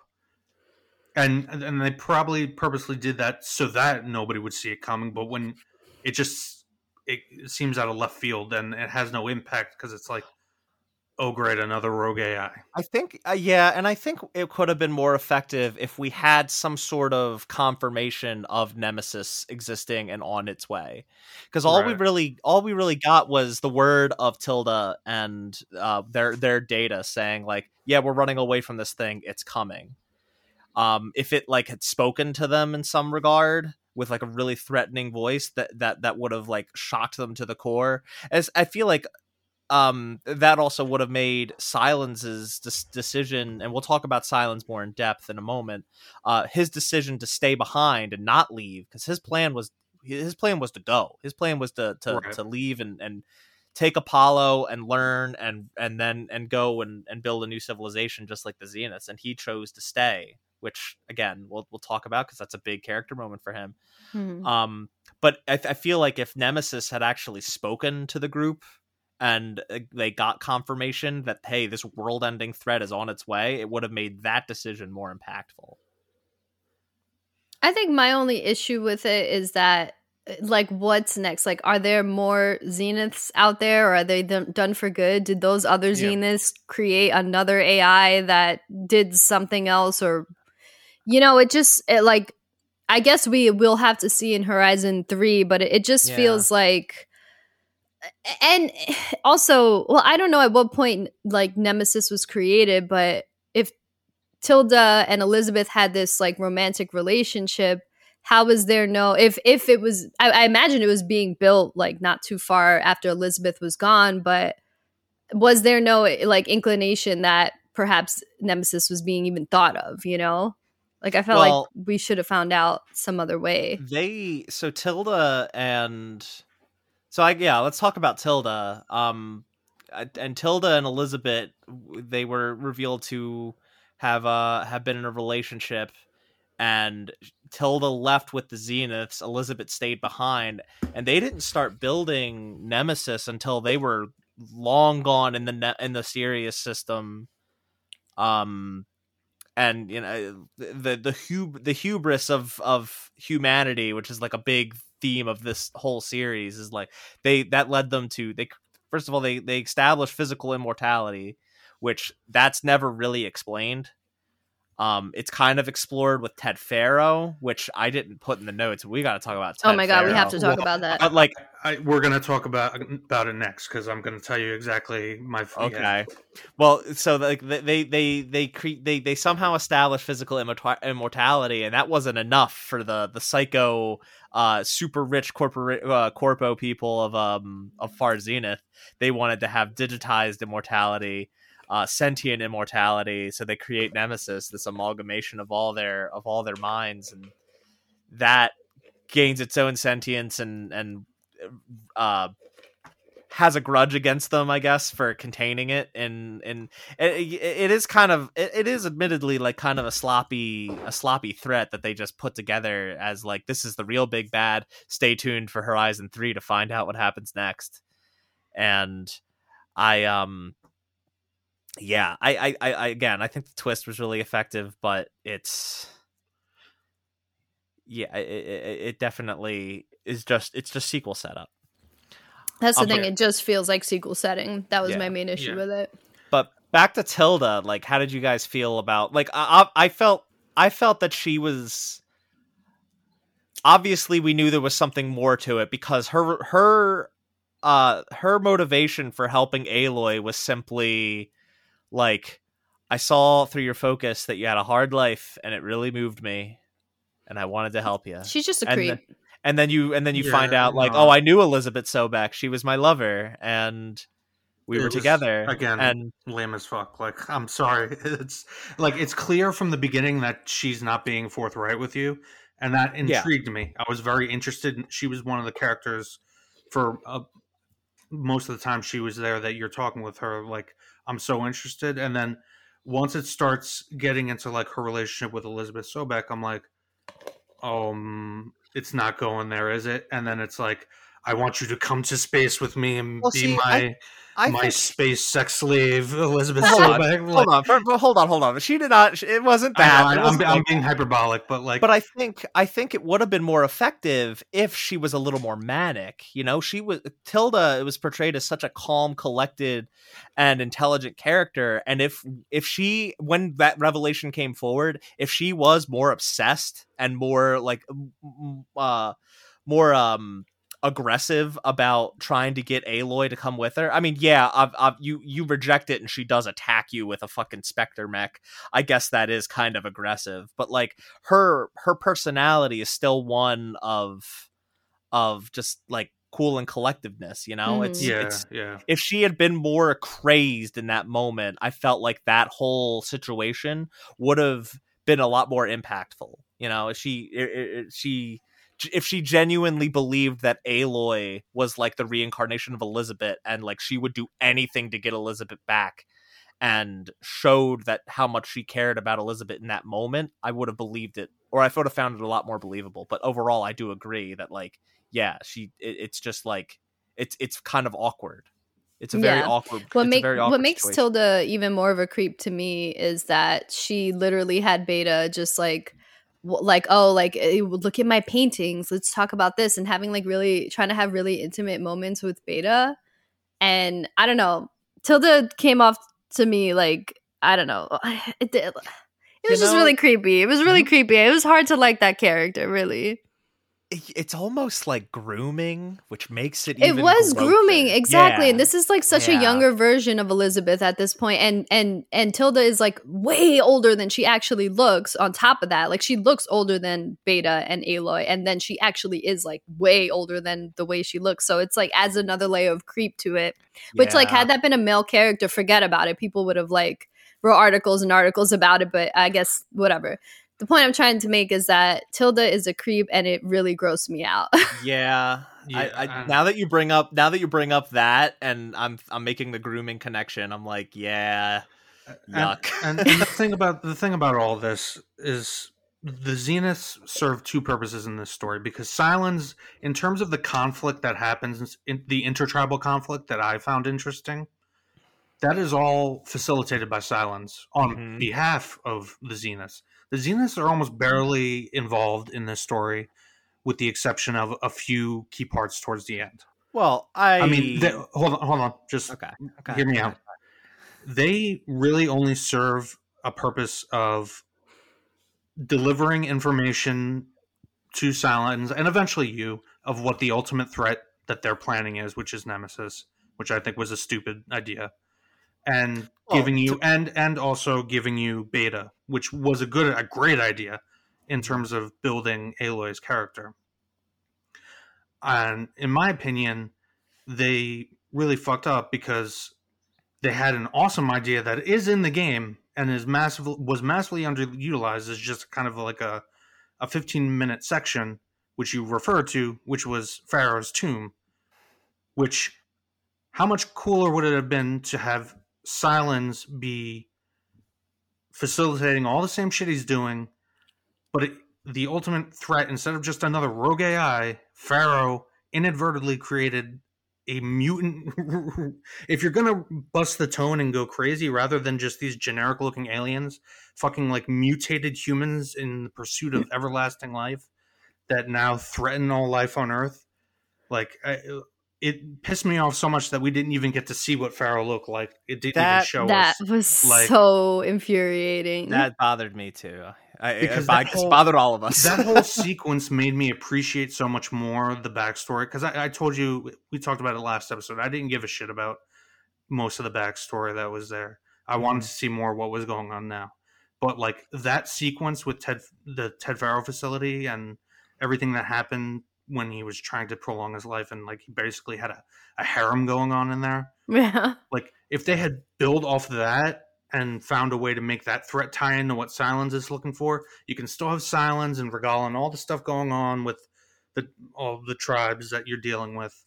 S3: And and they probably purposely did that so that nobody would see it coming, but when it just it, seems out of left field and it has no impact because it's like oh great another rogue AI.
S1: I think, uh, yeah, and I think it could have been more effective if we had some sort of confirmation of Nemesis existing and on its way. Because all we really, all we really got was the word of Tilda and uh, their their data saying like, yeah, we're running away from this thing. It's coming. Um, if it like had spoken to them in some regard with like a really threatening voice, that that that would have like shocked them to the core. As I feel like um that also would have made Sylens's des- decision and we'll talk about silence more in depth in a moment uh his decision to stay behind and not leave because his plan was his plan was to go his plan was to to,
S3: Right.
S1: to leave and and take apollo and learn and and then and go and and build a new civilization just like the zeniths and he chose to stay which again we'll we'll talk about because that's a big character moment for him
S2: Mhm.
S1: um, but I, I feel like if Nemesis had actually spoken to the group and uh, they got confirmation that hey, this world-ending threat is on its way, it would have made that decision more impactful.
S2: I think my only issue with it is that, uh, like, what's next? Like, are there more Zeniths out there, or are they done done for good? Did those other
S3: Yeah.
S2: Zeniths create another AI that did something else, or you know, it just it like, I guess we will have to see in Horizon Three, but it, it just
S1: Yeah.
S2: feels like. And also, well, I don't know at what point like Nemesis was created, but if Tilda and Elizabeth had this like romantic relationship. How was there no if if it was I, I imagine it was being built like not too far after Elizabeth was gone, but was there no like inclination that perhaps Nemesis was being even thought of, you know? Like I felt
S1: Well-
S2: like we should have found out some other way.
S1: They so Tilda and so I yeah, let's talk about Tilda. Um, and Tilda and Elizabeth, they were revealed to have uh have been in a relationship, and Tilda left with the Zeniths. Elizabeth stayed behind, and they didn't start building Nemesis until they were long gone in the ne- in the Sirius system. Um, and you know the the hub the hubris of of humanity, which is like a big theme of this whole series, is like they that led them to they first of all they they established physical immortality, which that's never really explained. Um, it's kind of explored with Ted Faro, which I didn't put in the notes. We got to talk about. Ted
S2: oh my god, we have to talk
S3: Well,
S2: about that.
S1: But like,
S3: I, we're gonna talk about about it next because I'm gonna tell you exactly my yeah.
S1: okay, well, so like they they they they cre- they they somehow established physical immorta- immortality, and that wasn't enough for the the psycho, uh, super rich corporate uh, corpo people of um of Far Zenith. They wanted to have digitized immortality. Uh, sentient immortality, so they create Nemesis, this amalgamation of all their of all their minds, and that gains its own sentience and and uh has a grudge against them i guess for containing it and and it, it is kind of it, it is admittedly like kind of a sloppy a sloppy threat that they just put together as like this is the real big bad stay tuned for horizon 3 to find out what happens next. And i um yeah I, I i I- again i think the twist was really effective but it's yeah it, it, it definitely is just it's just sequel setup
S2: That's the
S1: I'll
S2: thing; it just feels like sequel setting. That was
S1: Yeah.
S2: my main issue
S3: Yeah.
S2: with it.
S1: but back to Tilda, like, how did you guys feel about like I, I I felt I felt that she was obviously we knew there was something more to it because her her uh her motivation for helping Aloy was simply like I saw through your focus that you had a hard life and it really moved me and I wanted to help you.
S2: She's just a
S1: And
S2: creep.
S1: the- and then you and then you find out like,
S3: no.
S1: oh, I knew Elizabeth Sobek. She was my lover and we
S3: It
S1: were
S3: was,
S1: together
S3: again.
S1: and
S3: lame as fuck. Like I'm sorry, it's like it's clear from the beginning that she's not being forthright with you, and that
S1: Yeah.
S3: intrigued me. I was very interested. in- She was one of the characters for uh, most of the time she was there that you're talking with her. Like I'm so interested, and then once it starts getting into like her relationship with Elizabeth Sobek, I'm like, um, it's not going there, is it? And then it's like, I want you to come to space with me and
S1: Well,
S3: be
S1: see,
S3: my
S1: I
S3: my
S1: think-
S3: space sex slave, Elizabeth
S1: Hold on,
S3: Sobek.
S1: hold on, for- for- hold on, hold on. She did not. It wasn't
S3: I
S1: that.
S3: I, am
S1: like-
S3: being hyperbolic, but like,
S1: but I think I think it would have been more effective if she was a little more manic. You know, she was Tilda. It was portrayed as such a calm, collected, and intelligent character. And if if she, when that revelation came forward, if she was more obsessed and more like, uh, more um aggressive about trying to get Aloy to come with her. I mean, yeah, I've, I've, you you reject it and she does attack you with a fucking specter mech. I guess that is kind of aggressive, but like her her personality is still one of of just like cool and collectiveness, you know? Mm-hmm. It's
S3: yeah,
S1: it's
S3: yeah,
S1: if she had been more crazed in that moment, I felt like that whole situation would have been a lot more impactful. You know, she i- i- i- she if she genuinely believed that Aloy was like the reincarnation of Elizabeth and like she would do anything to get Elizabeth back and showed that how much she cared about Elizabeth in that moment, I would have believed it or I would have found it a lot more believable. But overall, I do agree that like yeah, she it, it's just like it's it's kind of awkward. It's a very
S2: Yeah.
S1: awkward.
S2: What make
S1: very
S2: what makes
S1: situation.
S2: Tilda even more of a creep to me is that she literally had Beta just like like oh like eh, look at my paintings let's talk about this and having like really trying to have really intimate moments with Beta. And I don't know Tilda came off to me like I don't know it, did- it was
S1: You
S2: just
S1: know- Mm-hmm.
S2: really creepy it was really creepy it was hard to like that character really
S1: it's almost like grooming, which makes it.
S2: it was grooming exactly
S1: Yeah.
S2: and this is like such
S1: Yeah.
S2: a younger version of elizabeth at this point and and and tilda is like way older than she actually looks on top of that like she looks older than beta and aloy and then she actually is like way older than the way she looks so it's like adds another layer of creep to it which like had that been a male character forget about it people would have like wrote articles and articles about it but i guess whatever the point i'm trying to make is that tilda is a creep and it really grossed me out
S1: Yeah.
S3: Yeah,
S1: I, I, now that you bring up now that you bring up that and I'm I'm making the grooming connection, I'm like, yeah. Yuck.
S3: And, and the thing about the thing about all this is the Zeniths serve two purposes in this story because Sylens, in terms of the conflict that happens in the intertribal conflict that I found interesting, that is all facilitated by Sylens on
S1: Mhm.
S3: behalf of the Zeniths. The Zeniths are almost barely involved in this story, with the exception of a few key parts towards the end.
S1: Well, I,
S3: I mean, they, hold on, hold on, just
S1: okay, okay.
S3: hear me
S1: okay.
S3: out. They really only serve a purpose of delivering information to Sylens and eventually you of what the ultimate threat that they're planning is, which is Nemesis, which I think was a stupid idea. And
S1: Well,
S3: giving you and and also giving you Beta, which was a good a great idea in terms of building Aloy's character. And in my opinion, they really fucked up because they had an awesome idea that is in the game and is massive was massively underutilized as just kind of like a a 15 minute section which you referred to which was Faro's tomb which how much cooler would it have been to have Sylens be facilitating all the same shit he's doing but it, the ultimate threat instead of just another rogue AI Faro inadvertently created a mutant if you're gonna bust the tone and go crazy rather than just these generic looking aliens fucking like mutated humans in the pursuit of everlasting life that now threaten all life on earth like I, it pissed me off so much that we didn't even get to see what Faro looked like. It didn't even
S1: That-
S3: show
S2: that
S3: us
S2: was
S3: like-
S2: so infuriating.
S1: That bothered me too. I,
S3: Because
S1: it,
S3: that
S1: it
S3: whole-
S1: bothered all of us.
S3: that whole sequence made me appreciate so much more the backstory because I, I told you we talked about it last episode. I didn't give a shit about most of the backstory that was there. I wanted mm-hmm. to see more what was going on now. But like that sequence with ted the ted Faro facility and everything that happened when he was trying to prolong his life and like he basically had a, a harem going on in there
S2: yeah
S3: like if they had built off of that and found a way to make that threat tie into what Sylens is looking for, you can still have Sylens and Regal and all the stuff going on with the all the tribes that you're dealing with,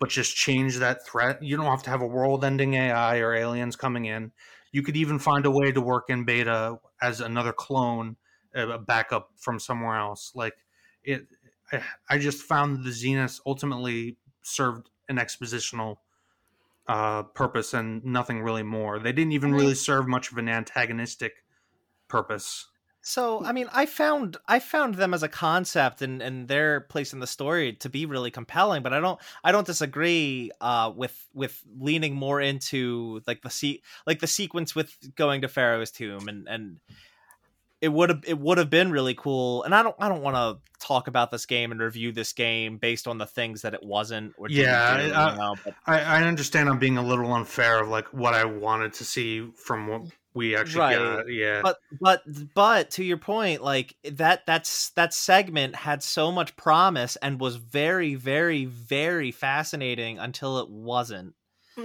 S3: but just change that threat. You don't have to have a world-ending AI or aliens coming in. you could even find a way to work in beta as another clone, a backup from somewhere else. Like it, I just found the Zeniths ultimately served an expositional uh, purpose and nothing really more. They didn't even really serve much of an antagonistic purpose.
S1: So I mean, I found I found them as a concept and and their place in the story to be really compelling, but I don't I don't disagree uh, with with leaning more into like the se- like the sequence with going to Faro's tomb and and it would have it would have been really cool. And I don't I don't want to talk about this game and review this game based on the things that it wasn't.
S3: Yeah, I,
S1: you know, but,
S3: I, I understand I'm being a little unfair of like what I wanted to see from what we actually
S1: Right.
S3: got. Yeah,
S1: but but but to your point like that that's that segment had so much promise and was very very very fascinating until it wasn't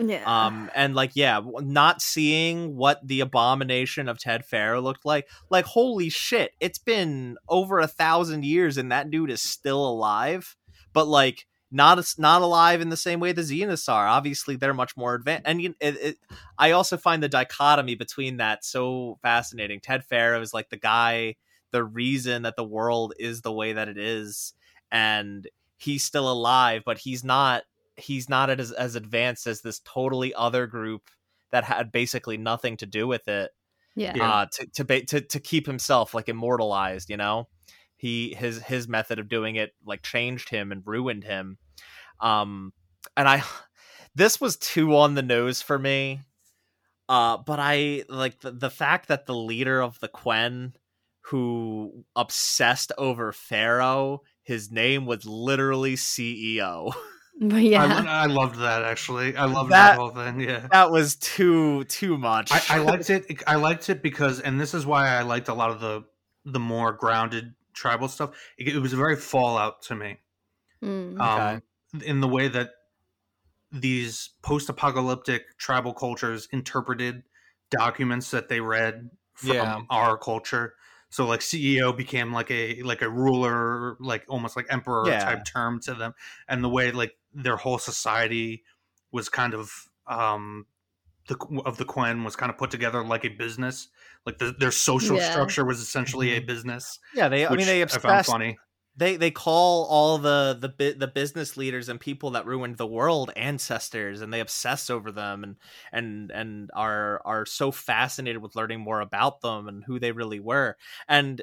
S2: Yeah.
S1: um and like yeah not seeing what the abomination of ted Faro looked like like holy shit it's been over a thousand years and that dude is still alive but like not not alive in the same way the Zeniths are. Obviously, they're much more advanced. And it, it, I also find the dichotomy between that so fascinating. Ted Faro is like the guy, the reason that the world is the way that it is, and he's still alive, but he's not. He's not as as advanced as this totally other group that had basically nothing to do with it.
S2: yeah.
S3: Yeah.
S1: Uh, to to ba- to to keep himself like immortalized, you know. He his his method of doing it like changed him and ruined him. Um, and I this was too on the nose for me. Uh, but I like the, the fact that the leader of the Quen who obsessed over Faro, his name was literally CEO.
S2: But yeah.
S3: I, I loved that actually. I loved
S1: That-
S3: that, whole thing. Yeah.
S1: that was too too much.
S3: I, I liked it. I liked it because, and this is why I liked a lot of the the more grounded tribal stuff. It, it was very Fallout to me,
S2: Mm.
S3: um, in the way that these post-apocalyptic tribal cultures interpreted documents that they read from
S1: Yeah.
S3: our culture. So, like CEO became like a like a ruler, like almost like emperor
S1: Yeah.
S3: type term to them, and the way like their whole society was kind of um the of the Quen was kind of put together like a business. Like the, their social
S2: Yeah.
S3: structure was essentially a
S1: Mhm.
S3: business.
S1: yeah, they I mean they
S3: I found
S1: obsessed
S3: funny.
S1: They they call all the the the business leaders and people that ruined the world ancestors and they obsess over them and and and are are so fascinated with learning more about them and who they really were. And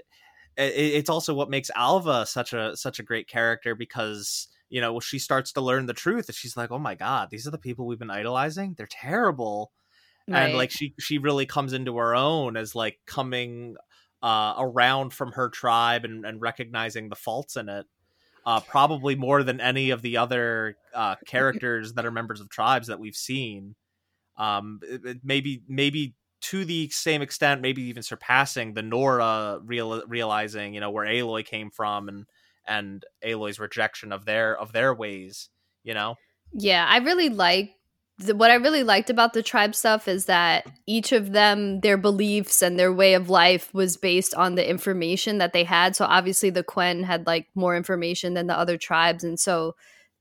S1: i- i- it's also what makes Alva such a such a great character because you know she starts to learn the truth and she's like oh my god these are the people we've been idolizing? They're terrible. And like she she really comes into her own as like coming uh around from her tribe and, and recognizing the faults in it uh probably more than any of the other uh characters that are members of tribes that we've seen. Um it, it maybe maybe to the same extent maybe even surpassing the nora real, realizing you know where aloy came from and and aloy's rejection of their of their ways you know?
S2: Yeah, I really like what I really liked about the tribe stuff is that each of them, their beliefs and their way of life was based on the information that they had. So obviously, the Quen had like more information than the other tribes, and so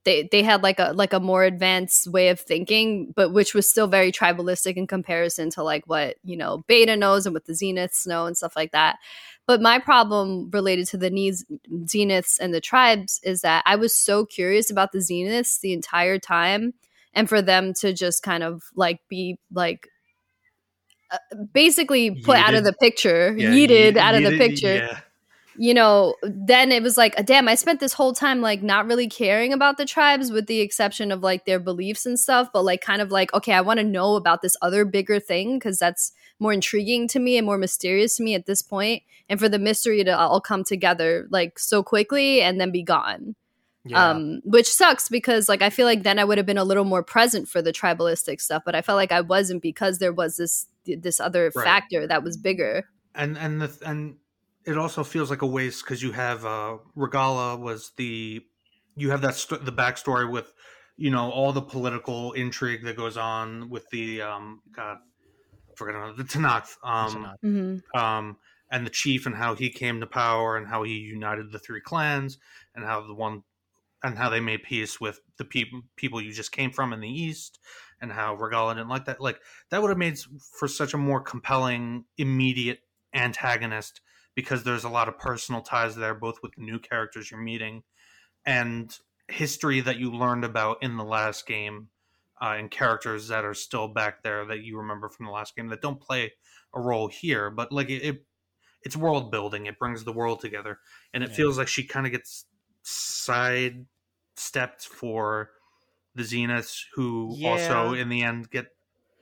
S2: they they had like a like a more advanced way of thinking, but which was still very tribalistic in comparison to like what you know Beta knows and what the Zeniths know and stuff like that. But my problem related to the needs Zeniths and the tribes is that I was so curious about the Zeniths the entire time, and for them to just kind of like be like uh, basically put out of the picture,
S3: Yeah,
S2: yeeted
S3: ye-
S2: out of the picture
S3: Yeah.
S2: you know, then it was like, damn, I spent this whole time like not really caring about the tribes with the exception of like their beliefs and stuff, but like kind of like, okay, I want to know about this other bigger thing because that's more intriguing to me and more mysterious to me at this point. And for the mystery to all come together like so quickly and then be gone. Um, which sucks because like I feel like then I would have been a little more present for the tribalistic stuff, but I felt like I wasn't because there was this this other
S3: Right.
S2: factor that was bigger.
S3: and and the and it also feels like a waste because you have uh regalla was the you have that st- the backstory with you know all the political intrigue that goes on with the um god I forgot the Tenakth um
S2: Mm-hmm.
S3: um and the chief and how he came to power and how he united the three clans and how the one and how they made peace with the people people you just came from in the east and how Regalla didn't like that. Like that would have made for such a more compelling, immediate antagonist because there's a lot of personal ties there, both with the new characters you're meeting and history that you learned about in the last game, uh, and characters that are still back there that you remember from the last game that don't play a role here. But like it, it it's world building. It brings the world together, and it
S1: Yeah.
S3: feels like she kind of gets side stepped for the Zeniths, who also in the end get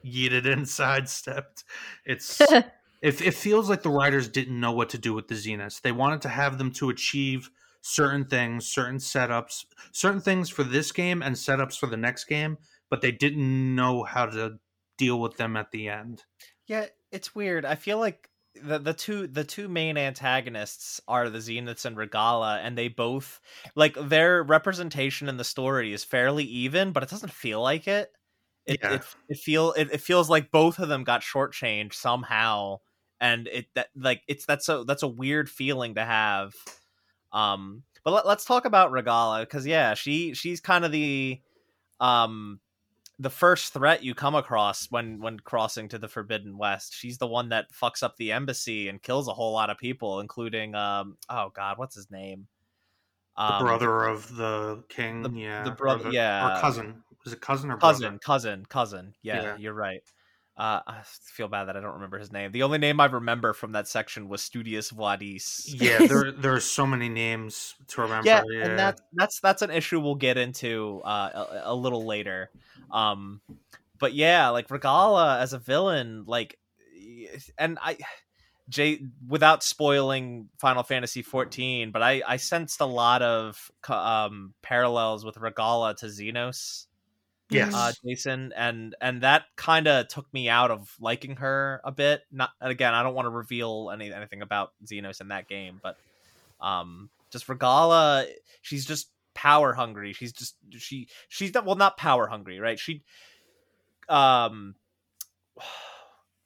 S3: yeeted and sidestepped. It's it, it feels like the writers didn't know what to do with the Zeniths. They wanted to have them to achieve certain things, certain setups, certain things for this game and setups for the next game, but they didn't know how to deal with them at the end.
S1: Yeah, it's weird. I feel like the the two the two main antagonists are the Zeniths and Regalla, and they both like their representation in the story is fairly even, but it doesn't feel like it. It
S3: Yeah.
S1: it, it feel it, it feels like both of them got shortchanged somehow, and it that like it's that's a that's a weird feeling to have. Um, but let, let's talk about Regalla because yeah, she she's kind of the um the first threat you come across when when crossing to the Forbidden West. She's the one that fucks up the embassy and kills a whole lot of people, including um oh god, what's his name?
S3: The
S1: Um,
S3: brother of the king,
S1: the-
S3: yeah,
S1: the brother- yeah.
S3: or cousin. Was it cousin or
S1: cousin,
S3: brother?
S1: cousin, cousin. Yeah,
S3: Yeah.
S1: you're right. Uh, I feel bad that I don't remember his name. The only name I remember from that section was Studius Vladis.
S3: Yeah, there there are so many names to remember.
S1: yeah,
S3: Yeah,
S1: and that's that's that's an issue we'll get into uh, a, a little later. Um, but yeah, like Regalla as a villain, like, and I, Jay, without spoiling Final Fantasy fourteen, but I I sensed a lot of um parallels with Regalla to Zenos
S3: yes,
S1: uh, Jason, and and that kind of took me out of liking her a bit. Not again, I don't want to reveal any anything about Zenos in that game, but um, just Regalla, she's just power hungry. She's just she she's not well not power hungry, right? She um.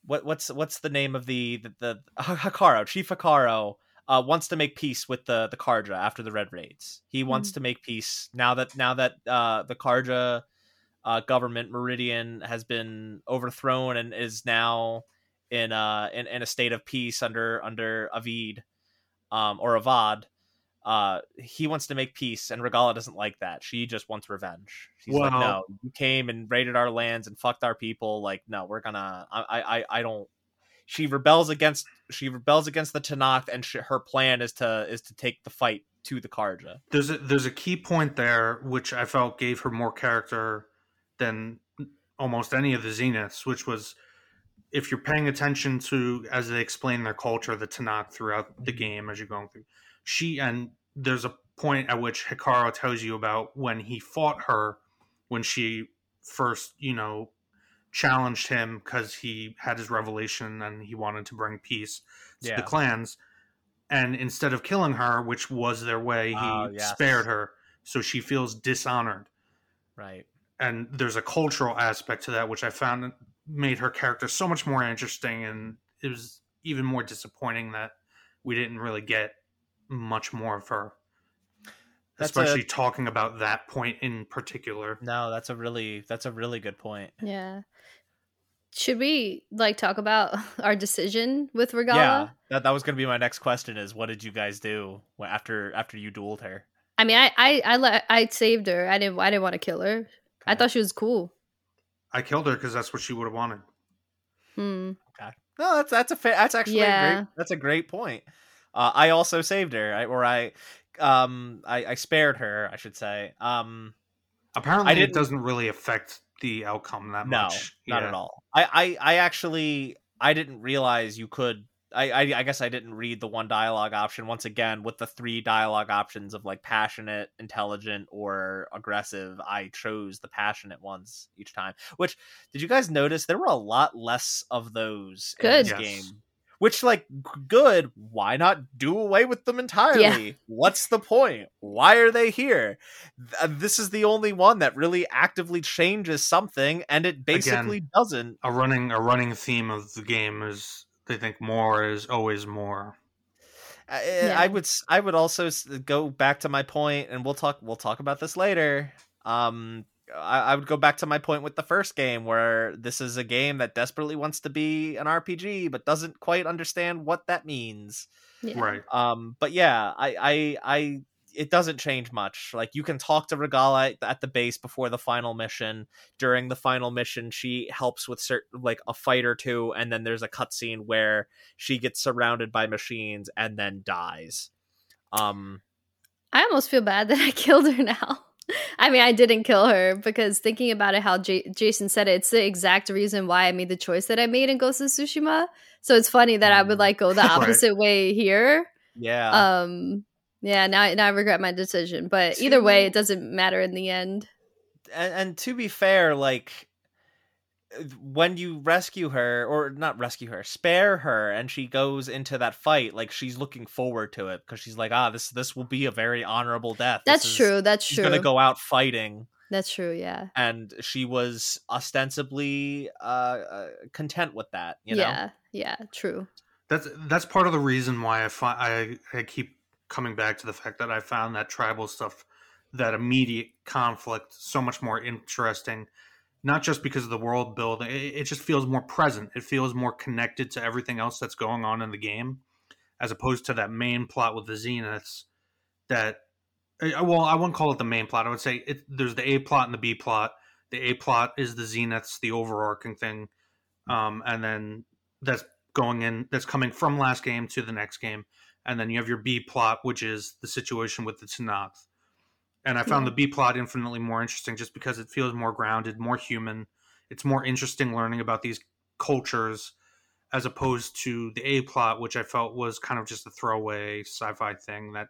S1: What what's what's the name of the the, the Hekarro Chief Hekarro uh, wants to make peace with the the Carja after the Red Raids. He wants to make peace now that now that uh, the Carja uh, government Meridian has been overthrown and is now in uh in, in a state of peace under under Avid um or Avad. Uh, he wants to make peace, and Regalla doesn't like that. She just wants revenge. She's like,
S3: Well-
S1: "No, you came and raided our lands and fucked our people. Like, no, we're gonna. I, I, I- I don't." She rebels against. She rebels against the Tenakth, and she, her plan is to is to take the fight to the Carja.
S3: there's a there's a key point there which I felt gave her more character than almost any of the Zeniths, which was if you're paying attention to as they explain their culture, the Tenakth throughout the mm-hmm. game as you're going through. She and there's a point at which Hekarro tells you about when he fought her when she first, you know, challenged him because he had his revelation and he wanted to bring peace to
S1: Yeah.
S3: the clans. And instead of killing her, which was their way, he
S1: Oh, yes.
S3: spared her. So she feels dishonored.
S1: Right.
S3: And there's a cultural aspect to that, which I found made her character so much more interesting. And it was even more disappointing that we didn't really get much more of her.
S1: That's a-
S3: Especially talking about that point in particular.
S1: No, that's a really that's a really good point.
S2: Yeah. Should we like talk about our decision with Regalla?
S1: Yeah, that that was gonna be my next question. Is what did you guys do after after you dueled her?
S2: I mean, I I I, let, I saved her. I didn't I didn't want to kill her. I thought she was cool.
S3: I killed her because that's what she would have wanted.
S2: Hmm. Okay.
S1: No, that's that's a fa- that's actually a
S2: Yeah.
S1: great that's a great point. Uh, I also saved her, I, or I um I, I spared her, I should say. Um,
S3: Apparently, it doesn't really affect the outcome that
S1: no,
S3: much.
S1: No, not
S3: Yeah.
S1: at all. I, I I actually I didn't realize you could. I, I I guess I didn't read the one dialogue option once again with the three dialogue options of like passionate, intelligent, or aggressive. I chose the passionate ones each time. Which did you guys notice there were a lot less of those in
S2: Good.
S1: this
S3: Yes.
S1: game? Which like good? Why not do away with them entirely? What's the point? Why are they here? Th- uh, This is the only one that really actively changes something, and it basically doesn't.
S3: a running a running theme of the game is they think more is always more.
S1: I,
S2: Yeah.
S1: I would s- I would also go back to my point, and we'll talk we'll talk about this later. Um, I, I would go back to my point with the first game, where this is a game that desperately wants to be an RPG, but doesn't quite understand what that means.
S2: Yeah.
S3: Right.
S1: Um, but yeah, I, I, I, it doesn't change much. Like you can talk to Regalla at, the base before the final mission. During the final mission, she helps with certain like a fight or two, and then there's a cutscene where she gets surrounded by machines and then dies. Um,
S2: I almost feel bad that I killed her now. I mean, I didn't kill her because thinking about it, how J- Jason said it, it's the exact reason why I made the choice that I made in Ghost of Tsushima. So it's funny that I would
S1: Mm.
S2: like go the
S3: Right.
S2: opposite way here.
S1: yeah,
S2: Um, yeah, now now I regret my decision, but either way, it doesn't matter in the end.
S1: and, and to be fair, like when you rescue her or not rescue her spare her and she goes into that fight like she's looking forward to it because she's like ah this this will be a very honorable death
S2: That's
S1: is-
S2: true. That's true.
S1: she's
S2: true.
S1: gonna go out fighting
S2: That's true. Yeah.
S1: and she was ostensibly uh, uh content with that you know
S2: yeah. Yeah. True.
S3: That's that's part of the reason why I find I, I keep coming back to the fact that I found that tribal stuff, that immediate conflict, so much more interesting. Not just because of the world building, it, just feels more present. It feels more connected to everything else that's going on in the game, as opposed to that main plot with the Zeniths. That uh, well, I wouldn't call it the main plot. I would say it, there's the A plot and the B plot. The A plot is the Zeniths, the overarching thing, um, and then that's going in that's coming from last game to the next game and then you have your b plot which is the situation with the Tenakth. and i found
S2: Yeah.
S3: the b plot infinitely more interesting just because it feels more grounded more human it's more interesting learning about these cultures as opposed to the a plot which i felt was kind of just a throwaway sci-fi thing that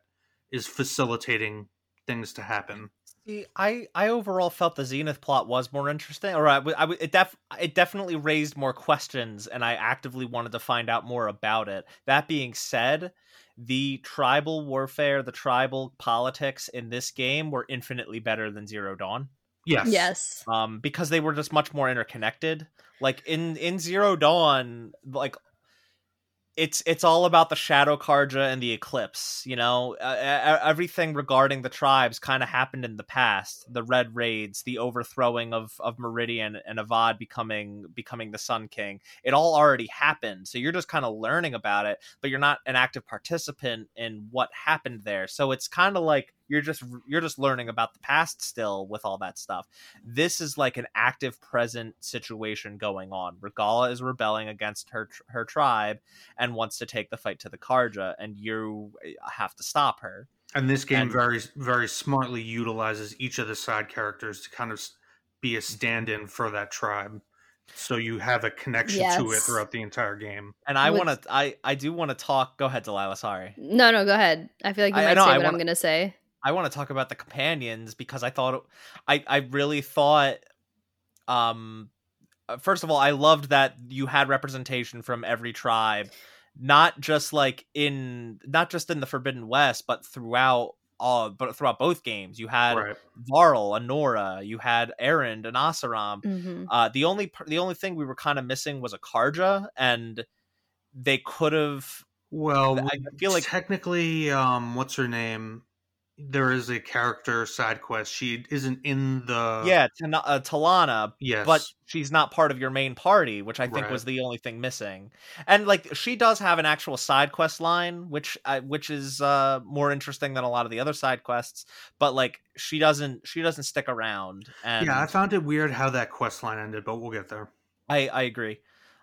S3: is facilitating things to happen
S1: See, I I overall felt the Zenith plot was more interesting, or I it def it definitely raised more questions, and I actively wanted to find out more about it. That being said, the tribal warfare, the tribal politics in this game were infinitely better than Zero Dawn.
S3: yes
S2: Yes.
S1: um because they were just much more interconnected like in in zero dawn like it's it's all about the shadow carja and the eclipse you know? Uh, everything regarding the tribes kind of happened in the past the red raids the overthrowing of of meridian and avad becoming becoming the sun king. It all already happened so you're just kind of learning about it but you're not an active participant in what happened there. So it's kind of like you're just you're just learning about the past still with all that stuff this is like an active present situation going on regalla is rebelling against her her tribe and wants to take the fight to the carja and you eh, have to stop her
S3: And this game
S1: And-
S3: very very smartly utilizes each of the side characters to kind of be a stand-in for that tribe. So you have a connection to it throughout the entire game.
S1: and i want to i i do want to talk go ahead delilah sorry
S2: No, no, go ahead. I feel like you
S1: I- I
S2: might
S1: know,
S2: say
S1: I
S2: what I'm gonna say.
S1: I want to talk about the companions because I thought I I really thought um uh, first of all I loved that you had representation from every tribe not just like in not just in the Forbidden West but throughout all but throughout both games you had
S3: Right.
S1: Varl, Anora, you had Erend and Oseram
S2: hmm
S1: uh, the only the only thing we were kind of missing was a Carja, and they could have.
S3: Well,
S1: I feel like
S3: technically, um, what's her name? There is a character side quest. She isn't in the
S1: yeah, uh, Talanah,
S3: Yes,
S1: but she's not part of your main party, which I think
S3: Right.
S1: was the only thing missing. And like she does have an actual side quest line, which uh, which is uh, more interesting than a lot of the other side quests. But like she doesn't she doesn't stick around. And
S3: yeah, I found it weird how that quest line ended, but we'll get there.
S1: I I agree.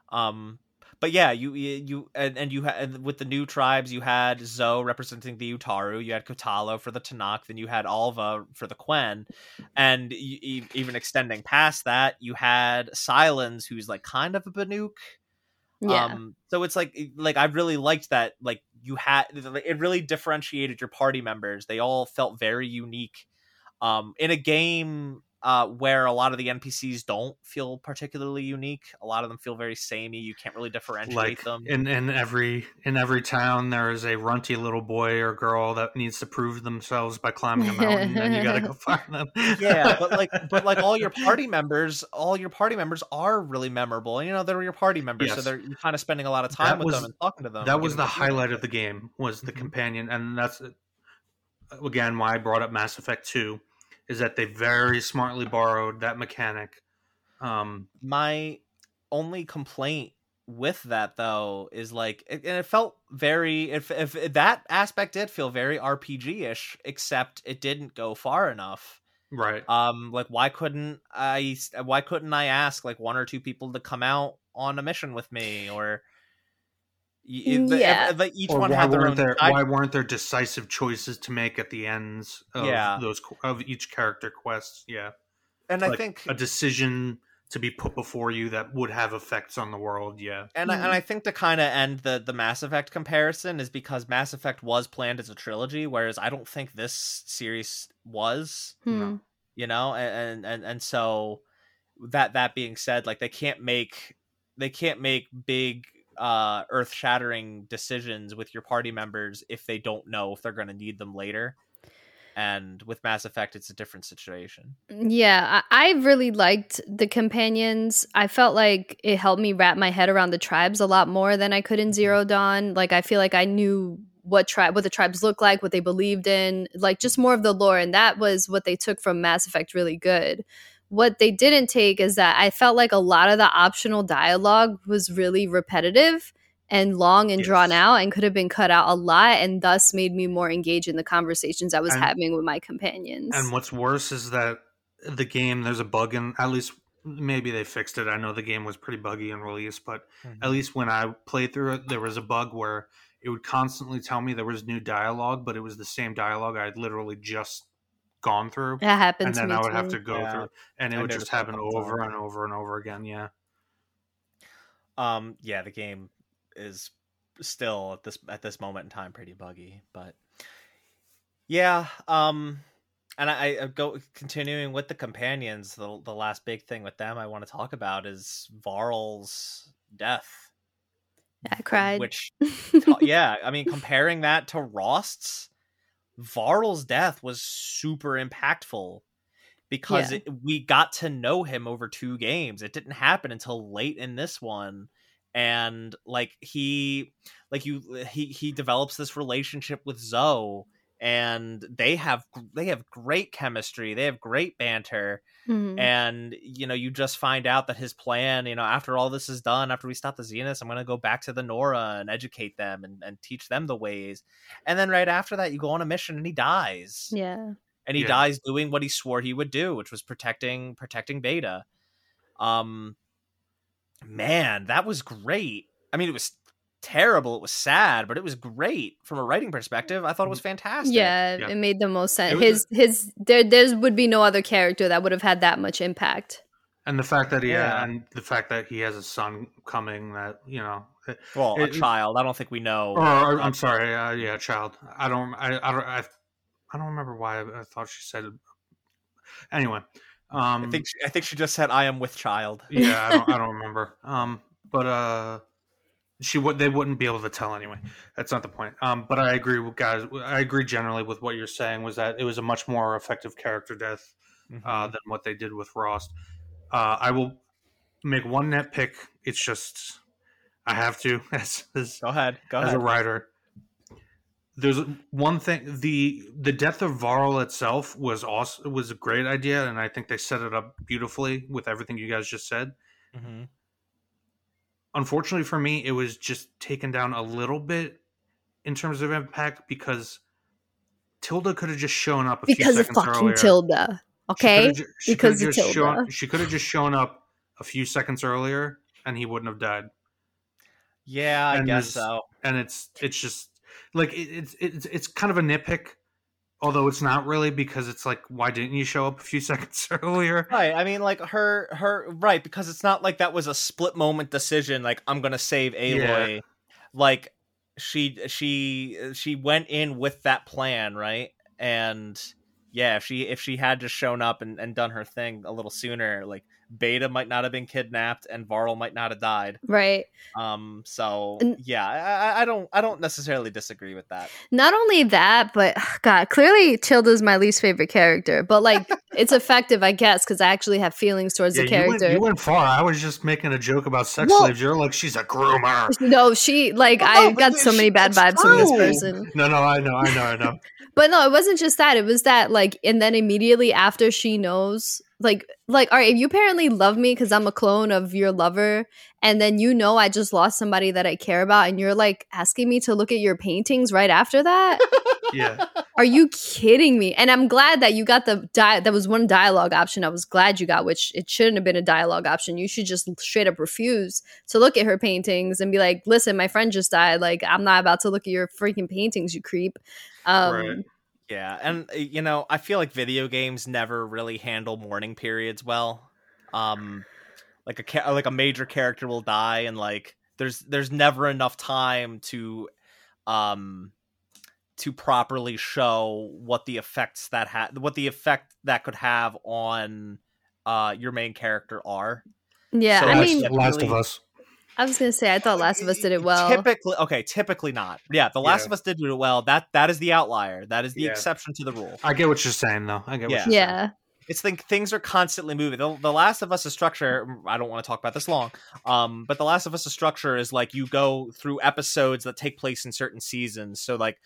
S1: Um, but yeah, you you, and, and you had with the new tribes, you had Zoe representing the Utaru, you had Kotallo for the Tenakth, then you had Alva for the Quen, and you, even extending past that, you had Sylens, who's like kind of a Banuk.
S2: Yeah.
S1: Um, so it's like like I really liked that. Like you had it really differentiated your party members. They all felt very unique. Um, in a game uh, where a lot of the NPCs don't feel particularly unique. A lot of them feel very samey. You can't really differentiate
S3: like
S1: them.
S3: in in every in every town there is a runty little boy or girl that needs to prove themselves by climbing a mountain and you gotta go find them
S1: yeah, but like, but like all your party members, all your party members are really memorable. You know, they're your party members, so they're kind of spending a lot of time
S3: That
S1: with
S3: was-
S1: them and talking to them.
S3: that was the
S1: to know them.
S3: highlight of the game was the
S1: Mhm.
S3: companion and that's again why i brought up mass effect 2 is that they very smartly borrowed that mechanic. Um
S1: my only complaint with that though is like it, and it felt very if if that aspect did feel very rpg-ish except it didn't go far enough.
S3: Right.
S1: Um like why couldn't i why couldn't i ask like one or two people to come out on a mission with me or y- if- if-
S2: Yeah.
S1: if each
S3: or
S1: one
S3: why
S1: had their
S3: weren't
S1: own
S3: there
S1: side-
S3: why weren't there decisive choices to make at the ends of
S1: Yeah.
S3: those of each character quests yeah
S1: and i think
S3: a decision to be put before you that would have effects on the world yeah
S1: And I,
S2: Mhm.
S1: and I think to kind of end the the Mass Effect comparison is because Mass Effect was planned as a trilogy, whereas I don't think this series was.
S2: Hmm.
S1: You know, and and and so that that being said, like they can't make they can't make big uh earth shattering decisions with your party members if they don't know if they're going to need them later. And with Mass Effect, it's a different situation.
S2: Yeah, I, I really liked the companions. I felt like it helped me wrap my head around the tribes a lot more than I could in Zero Dawn. Like I feel like I knew what tribe what the tribes looked like, what they believed in, like just more of the lore and that was what they took from Mass Effect really good. What they didn't take is that I felt like a lot of the optional dialogue was really repetitive and long and drawn out and could have been cut out a lot and thus made me more engaged in the conversations I was
S3: And-
S2: having with my companions.
S3: And what's worse is that the game there's a bug in at least maybe they fixed it. I know the game was pretty buggy in release, but at mm-hmm. least when I played through it, there was a bug where it would constantly tell me there was new dialogue, but it was the same dialogue I had literally just gone through.
S2: that happened
S3: And
S2: to
S3: then
S2: me
S3: I would have to go
S1: Yeah.
S3: through and it
S1: I
S3: would just happen over and over and over again. Yeah.
S1: um yeah the game is still at this at this moment in time pretty buggy but yeah um and I, I go continuing with the companions the the last big thing with them I want to talk about is Varl's death
S2: I cried.
S1: which yeah I mean comparing that to Rost's Varl's death was super impactful because
S2: Yeah.
S1: it, we got to know him over two games. It didn't happen until late in this one, and like he, like you, he he develops this relationship with Zoe, and they have they have great chemistry. They have great banter,
S2: Mhm.
S1: and you know you just find out that his plan you know after all this is done after we stop the zenith i'm going to go back to the nora and educate them and, and teach them the ways and then right after that you go on a mission and he dies
S2: yeah.
S1: and he
S3: Yeah.
S1: dies doing what he swore he would do which was protecting protecting beta um man that was great i mean it was terrible it was sad but it was great from a writing perspective i thought it was fantastic
S2: yeah,
S3: Yeah.
S2: it made the most sense.
S3: It was
S2: His his there there would be no other character that would have had that much impact.
S3: And the fact that he
S1: Yeah.
S3: and the fact that he has a son coming that, you know,
S1: well a
S3: It- it-
S1: child i don't think we know
S3: or, or I'm sorry, uh, yeah, child. I don't, I, I don't, I, I don't remember why I, I thought she said. Anyway, um,
S1: I think she, I think she just said I am with child.
S3: yeah, I don't, I don't remember. Um, but uh, she would, they wouldn't be able to tell anyway. That's not the point. Um, but I agree with guys. I agree generally with what you're saying. Was that it was a much more effective character death uh,
S1: Mm-hmm.
S3: than what they did with Rost. Uh, I will make one nitpick. It's just I have to as as,
S1: Go ahead. Go
S3: as
S1: ahead.
S3: a writer. There's one thing the the death of Varl itself was also was a great idea, and I think they set it up beautifully with everything you guys just said.
S1: hmm
S3: Unfortunately for me, it was just taken down a little bit in terms of impact because Tilda could have just shown up a
S2: Because
S3: few
S2: of
S3: seconds
S2: fucking
S3: earlier.
S2: Tilda. Okay?
S3: could've ju- she
S2: Because of
S3: just shown,
S2: Tilda.
S3: she could have just shown up a few seconds earlier, and he wouldn't have died.
S1: Yeah, I
S3: And
S1: guess so.
S3: And it's it's just like it, it's it's it's kind of a nitpick, although it's not really because it's like why didn't you show up a few seconds earlier?
S1: Right. I mean, like her, her, right? Because it's not like that was a split moment decision. Like I'm gonna save Aloy. Like she, she, she went in with that plan, right? And yeah, if she if she had just shown up and, and done her thing a little sooner, like Beta might not have been kidnapped and Varl might not have died.
S2: Right.
S1: Um. So
S2: And-
S1: yeah, I, I- I don't I don't necessarily disagree with that.
S2: Not only that, but God, clearly Tilda's my least favorite character. But like, it's effective, I guess, because I actually have feelings towards
S3: Yeah,
S2: the
S3: you went,
S2: character.
S3: you went far. I was just making a joke about sex
S2: Well-
S3: slaves. You're like, she's a groomer.
S2: no, she like
S1: Well,
S2: I
S1: no, but
S2: got so
S1: she-
S2: many bad
S1: it's
S2: vibes from this person.
S3: No, no, I know, I know, I know.
S2: But no, it wasn't just that. It was that like, and then immediately after she knows, like, like, all right, if you apparently love me because I'm a clone of your lover, and then you know I just lost somebody that I care about, and you're like asking me to look at your paintings right after that.
S3: Yeah,
S2: Are you kidding me? And I'm glad that you got the di- that was one dialogue option. I was glad you got, which it shouldn't have been a dialogue option. You should just straight up refuse to look at her paintings and be like, "Listen, my friend just died. Like, I'm not about to look at your freaking paintings, you creep." Um,
S3: Right.
S1: Yeah, and uh, you know, I feel like video games never really handle mourning periods well. Um, like a like a major character will die, and like there's there's never enough time to, um, to properly show what the effects that ha- what the effect that could have on uh your main character are.
S2: Yeah,
S1: So
S2: I mean,
S1: the-
S3: Last of Us.
S2: I was gonna say I thought Last of Us did it well.
S1: Typically, okay, typically not. Yeah, The Last
S3: Yeah.
S1: of Us did do it well. That that is the outlier. That is the
S3: Yeah.
S1: exception to the rule.
S3: I get what you're saying, though. I get
S1: Yeah.
S3: what you're saying.
S2: Yeah,
S1: it's think things are constantly moving. The, the Last of Us is structure. I don't want to talk about this long, um, but the Last of Us is structure is like you go through episodes that take place in certain seasons. So like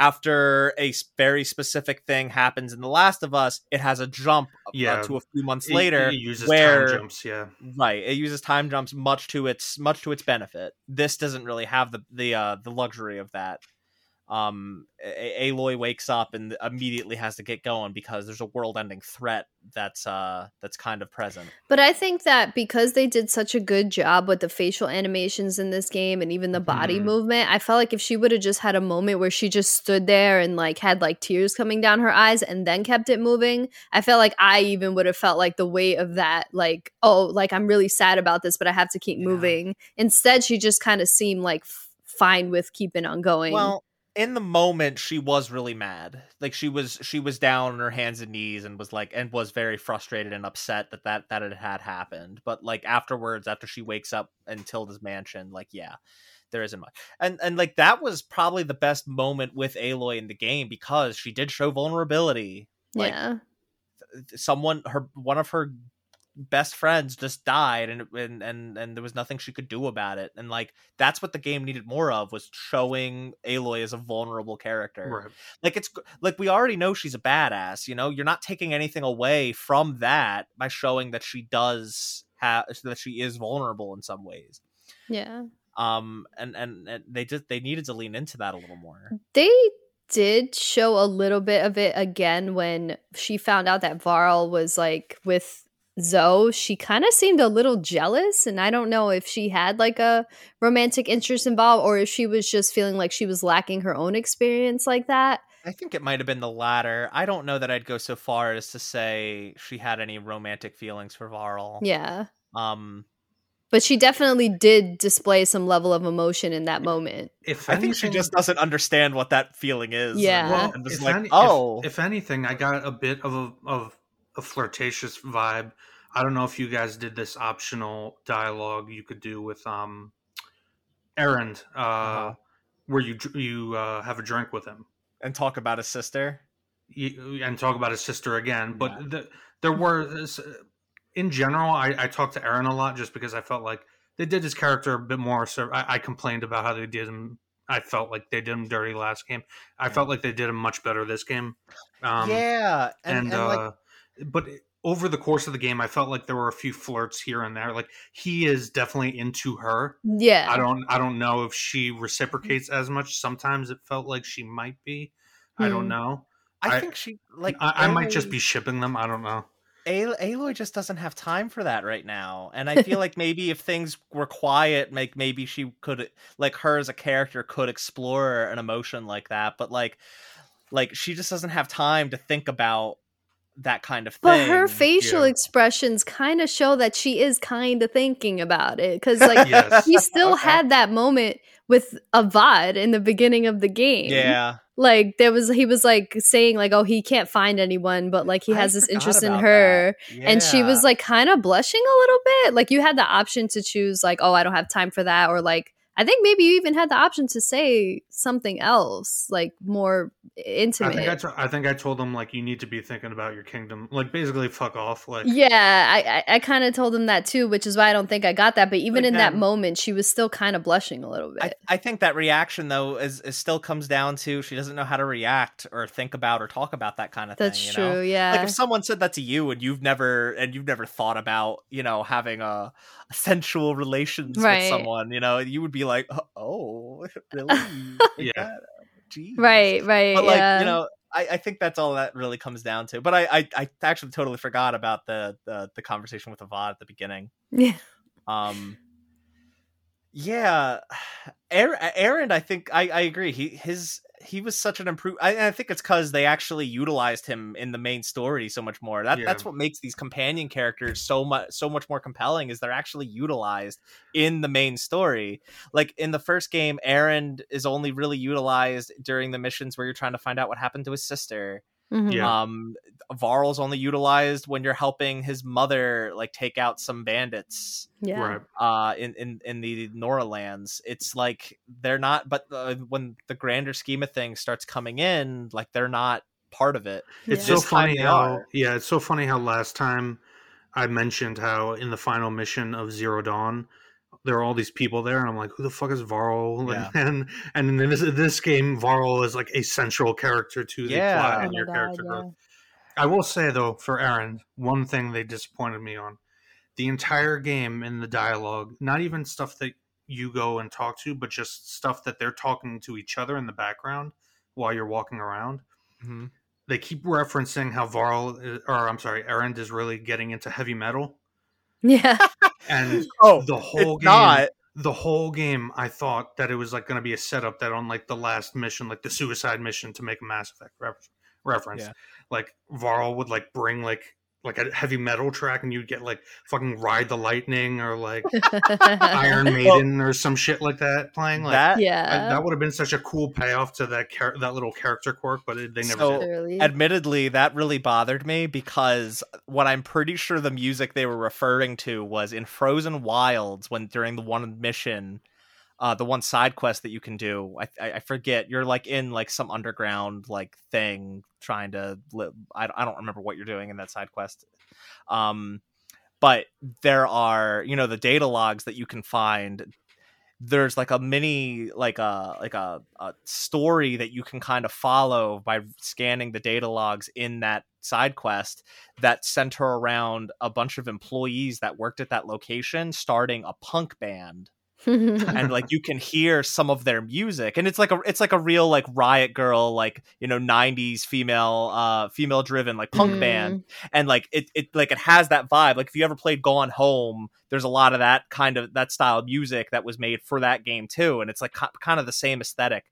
S1: after a very specific thing happens in the Last of Us, it has a jump uh,
S3: Yeah.
S1: to a few months
S3: It-
S1: later.
S3: it uses
S1: where-
S3: time jumps. Yeah,
S1: Right, it uses time jumps much to its much to its benefit. This doesn't really have the the uh, the luxury of that. Um, A- Aloy wakes up and immediately has to get going because there's a world-ending threat that's uh that's kind of present.
S2: but I think that because they did such a good job with the facial animations in this game and even the body
S3: Mhm.
S2: movement, I felt like if she would have just had a moment where she just stood there and like had like tears coming down her eyes and then kept it moving, I felt like I even would have felt like the weight of that, like oh, like I'm really sad about this, but I have to keep
S3: Yeah.
S2: moving. Instead, she just kind of seemed like f- fine with keeping on going.
S1: Well, in the moment, she was really mad. Like she was she was down on her hands and knees and was like and was very frustrated and upset that that that it had happened. But like afterwards, after she wakes up in Tilda's mansion, like yeah, there isn't much. And and like that was probably the best moment with Aloy in the game because she did show vulnerability. Like
S2: yeah.
S1: someone her one of her best friends just died and and and and there was nothing she could do about it and like that's what the game needed more of was showing Aloy as a vulnerable character
S3: right.
S1: like it's like we already know she's a badass you know you're not taking anything away from that by showing that she does have that she is vulnerable in some ways
S2: Yeah.
S1: um and and, and they just they needed to lean into that a little more
S2: They did show a little bit of it again when she found out that Varl was like with Zoe. She kind of seemed a little jealous, and I don't know if she had like a romantic interest involved or if she was just feeling like she was lacking her own experience like that.
S1: I think it might have been the latter. I don't know that I'd go so far as to say she had any romantic feelings for Varl.
S2: Yeah.
S1: Um,
S2: But she definitely did display some level of emotion in that moment.
S3: If
S1: I think she just doesn't understand what that feeling is. and-
S2: Yeah.
S3: Well,
S1: and was
S3: if
S1: like,
S3: any- if-
S1: oh,
S3: if, anything, I got a bit of a of a flirtatious vibe. I don't know if you guys did this optional dialogue you could do with um, Erend, uh,
S1: Uh-huh.
S3: where you you uh, have a drink with him
S1: and talk about his sister.
S3: you, and talk about his sister again. But
S1: Yeah.
S3: the, there were, in general, I, I talked to Erend a lot just because I felt like they did his character a bit more. So I, I complained about how they did him. I felt like they did him dirty last game. I
S1: Yeah.
S3: felt like they did him much better this game. Um,
S1: yeah, and,
S3: and,
S1: and, like,
S3: uh, but over the course of the game, I felt like there were a few flirts here and there. Like he is definitely into her.
S2: Yeah.
S3: I don't I don't know if she reciprocates as much. Sometimes it felt like she might be. I don't
S2: Hmm.
S3: know.
S1: I,
S3: I-
S1: think she like
S3: I, I might just be shipping them. I don't know.
S1: Al- Aloy just doesn't have time for that right now, and I feel like maybe if things were quiet, like maybe she could, like her as a character, could explore an emotion like that. But like, like she just doesn't have time to think about that kind of thing.
S2: But her facial
S3: yeah.
S2: expressions kind of show that she is kind of thinking about it. Because, like,
S3: Yes.
S2: he still
S1: Okay.
S2: had that moment with Avad in the beginning of the game.
S1: Yeah.
S2: Like there was he was like saying like oh he can't find anyone but like he
S1: I
S2: has this interest in her
S1: that.
S2: and she was like kind of blushing a little bit. Like you had the option to choose like oh I don't have time for that or like I think maybe you even had the option to say something else like more intimate.
S3: I, to- I think I told them like you need to be thinking about your kingdom, like basically fuck off. Like
S2: Yeah, I I, I kind of told him that too, which is why I don't think I got that. But even in that
S1: Again-
S2: moment, she was still kind of blushing a little bit.
S1: I, I think that reaction though is, is still comes down to she doesn't know how to react or think about or talk about that kind of
S2: That's
S1: thing. You
S2: true.
S1: know?
S2: Yeah.
S1: Like if someone said that to you and you've never and you've never thought about you know having a, a sensual relations
S2: Right.
S1: with someone, you know, you would be like, oh, really?
S3: Yeah.
S1: that? Jeez.
S2: right. Right.
S1: But like
S2: yeah.
S1: you know, I, I think that's all that really comes down to. But I, I I actually totally forgot about the the, the conversation with Avad at the beginning.
S2: yeah.
S1: Um, yeah, Erend, Erend I think I, I agree. He his he was such an improve. I, I think it's because they actually utilized him in the main story so much more. That
S3: Yeah.
S1: that's what makes these companion characters so much so much more compelling. Is they're actually utilized in the main story. Like in the first game, Erend is only really utilized during the missions where you're trying to find out what happened to his sister.
S2: Mhm.
S3: Yeah.
S1: Um, Varl's only utilized when you're helping his mother like take out some bandits
S2: Yeah.
S3: right.
S1: uh in in in the Nora lands it's like they're not but uh, when the grander scheme of things starts coming in like they're not part of it
S3: It's
S2: Yeah.
S3: so funny how
S1: are.
S3: yeah, it's so funny how last time I mentioned how in the final mission of Zero Dawn there are all these people there, and I'm like, who the fuck is Varl?
S1: Yeah.
S3: And and in this this game, Varl is like a central character to the
S1: Yeah.
S3: plot
S2: Oh
S3: and
S2: my
S3: your
S2: God,
S3: character
S2: yeah.
S3: growth. I will say though, for Erend, one thing they disappointed me on the entire game in the dialogue, not even stuff that you go and talk to, but just stuff that they're talking to each other in the background while you're walking around they keep referencing how Varl, is, or I'm sorry, Erend is really getting into heavy metal,
S2: Yeah.
S3: and
S1: oh
S3: the whole game,
S1: not
S3: the whole game, I thought that it was like going to be a setup that on like the last mission, like the suicide mission, to make a Mass Effect ref- reference,
S1: Yeah.
S3: like Varl would like bring like like a heavy metal track, and you'd get like fucking Ride the Lightning or like Iron Maiden or some shit like that playing. Like
S1: that
S3: I-
S2: yeah.
S3: that would have been such a cool payoff to that char- that little character quirk, but it, they never
S1: So-
S3: did.
S1: Admittedly that really bothered me because what i'm pretty sure the music they were referring to was in frozen wilds when during the one mission uh the one side quest that you can do i i, forget you're like in like some underground like thing trying to live I, I don't remember what you're doing in that side quest. Um but there are you know the data logs that you can find there's like a mini like a like a, a story that you can kind of follow by scanning the data logs in that side quest that center around a bunch of employees that worked at that location starting a punk band and like you can hear some of their music and it's like a it's like a real like riot girl like you know 90s female uh female driven like punk
S2: Mm.
S1: band and like it, it like it has that vibe like if you ever played gone home there's a lot of that kind of that style of music that was made for that game too and it's like ki- kind of the same aesthetic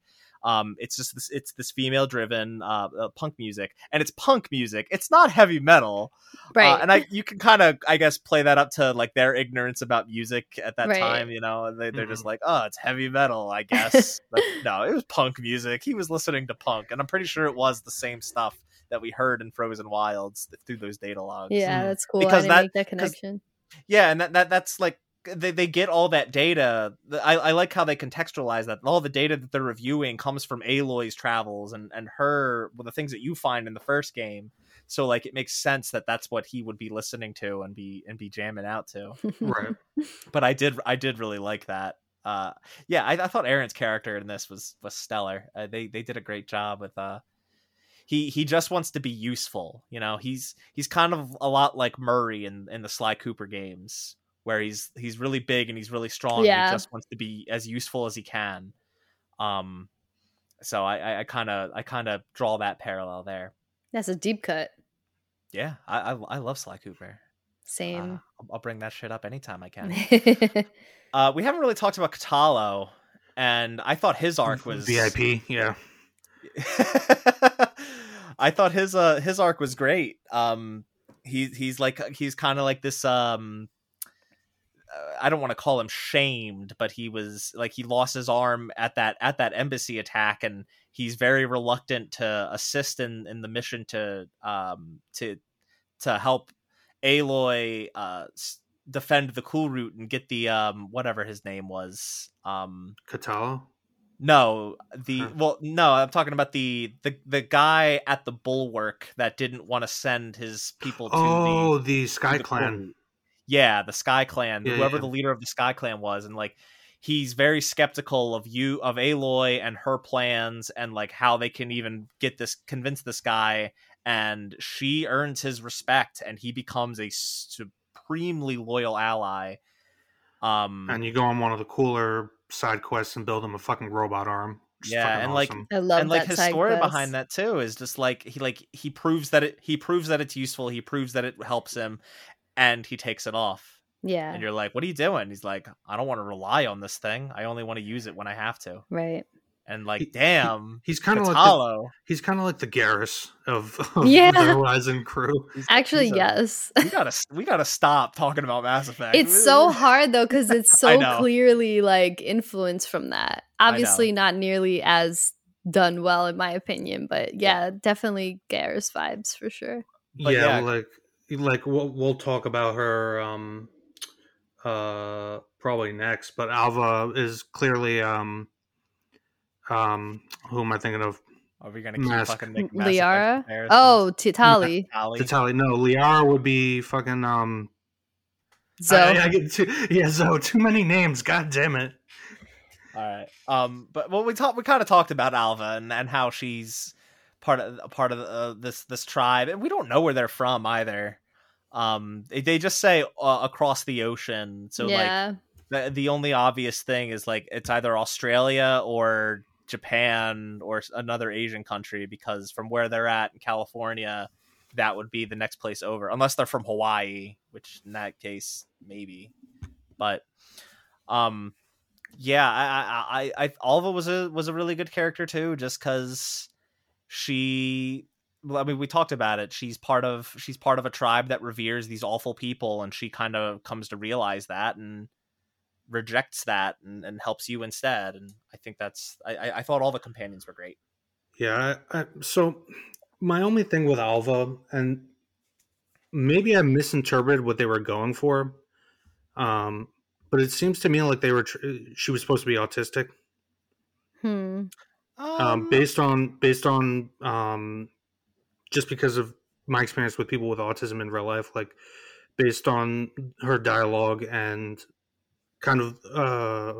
S1: um it's just this it's this female driven uh, uh punk music and it's punk music it's not heavy metal
S2: right.
S1: uh, and I you can kind of I guess play that up to like their ignorance about music at that
S2: Right.
S1: time, you know. They, they're just
S3: Mhm.
S1: like, oh, it's heavy metal, I guess. but no, it was punk music. He was listening to punk, and I'm pretty sure it was the same stuff that we heard in Frozen Wilds through those data logs.
S2: yeah,
S3: Mm.
S2: that's cool.
S1: Because
S2: I didn't
S1: that-
S2: make that
S1: 'cause-
S2: connection.
S1: Yeah, and that, that that's like they, they get all that data. I, I like how they contextualize that. All the data that they're reviewing comes from Aloy's travels and and her well, the things that you find in the first game. So like it makes sense that that's what he would be listening to and be and be jamming out to.
S3: Right.
S1: But I did I did really like that. Uh, yeah, I, I thought Erend's character in this was was stellar. Uh, they they did a great job with uh he he just wants to be useful. You know, he's he's kind of a lot like Murray in in the Sly Cooper games, where he's he's really big and he's really strong. And
S2: Yeah.
S1: he just wants to be as useful as he can. Um, so I I kind of I kind of draw that parallel there.
S2: That's a deep cut.
S1: Yeah, I I, I love Sly Cooper. Uh,
S2: Same.
S1: I'll, I'll bring that shit up anytime I can. uh, we haven't really talked about Kotallo, and I thought his arc was
S3: VIP. Yeah.
S1: I thought his uh his arc was great. Um he he's like he's kind of like this um uh, I don't want to call him shamed, but he was like he lost his arm at that at that embassy attack, and he's very reluctant to assist in in the mission to um to to help Aloy uh defend the cool route and get the um whatever his name was um
S3: Kotallo.
S1: no the
S3: Huh.
S1: well no i'm talking about the the the guy at the bulwark that didn't want to send his people to the
S3: Oh, the Sky
S1: the
S3: Clan.
S1: Court. Yeah, the Sky Clan,
S3: Yeah,
S1: whoever
S3: yeah.
S1: the leader of the Sky Clan was, and like he's very skeptical of you of Aloy and her plans and like how they can even get this convince this guy and she earns his respect and he becomes a supremely loyal ally. Um
S3: And you go on one of the cooler side quests and build him a fucking robot arm.
S1: Yeah,
S3: fucking
S1: and, like.
S2: I love that.
S1: and like
S2: that
S1: his story
S2: quest.
S1: behind that too is just like he like he proves that it he proves that it's useful, he proves that it helps him and he takes it off.
S2: Yeah.
S1: and you're like, "What are you doing?" He's like, "I don't want to rely on this thing. I only want to use it when I have to."
S2: Right.
S1: And like,
S3: He-
S1: damn,
S3: he's kind of like the,
S1: Kotallo.
S3: he's kind of like the Garrus of, of
S2: Yeah.
S3: the Horizon crew.
S1: He's-
S2: Actually,
S1: he's a-
S2: yes.
S1: we gotta we gotta stop talking about Mass Effect.
S2: It's so hard though because it's so clearly like influenced from that. Obviously, not nearly as done well in my opinion, but yeah, definitely Garrus vibes for sure.
S1: But
S3: yeah,
S1: yeah.
S3: like like we'll, we'll talk about her um uh probably next, but Alva is clearly um um who am I thinking of?
S1: Are we gonna keep
S3: Mask.
S1: fucking making
S2: Liara. Oh, Titali.
S1: Tali.
S3: To no, Liara would be fucking um.
S2: So
S3: I, I get too, yeah, so too many names. God damn it.
S1: All right. Um. But well, we talked. We kind of talked about Alva and and how she's part of a part of uh, this this tribe, and we don't know where they're from either. Um. They, they just say uh, across the ocean. So like. the, the only obvious thing is like it's either Australia or Japan or another Asian country because from where they're at in California, that would be the next place over, unless they're from Hawaii, which in that case maybe. But, um, yeah, I, I, I, I Alva was a was a really good character too, just because she. Well, I mean, we talked about it. She's part of she's part of a tribe that reveres these awful people, and she kind of comes to realize that and rejects that and, and helps you instead. And I think that's I, I- I thought all the companions were great.
S3: Yeah. I, I, so my only thing with Alva, and maybe I misinterpreted what they were going for, um, but it seems to me like they were. Tr- she was supposed to be autistic,
S2: hmm.
S3: Um, based on based on um, just because of my experience with people with autism in real life, like based on her dialogue and kind of uh,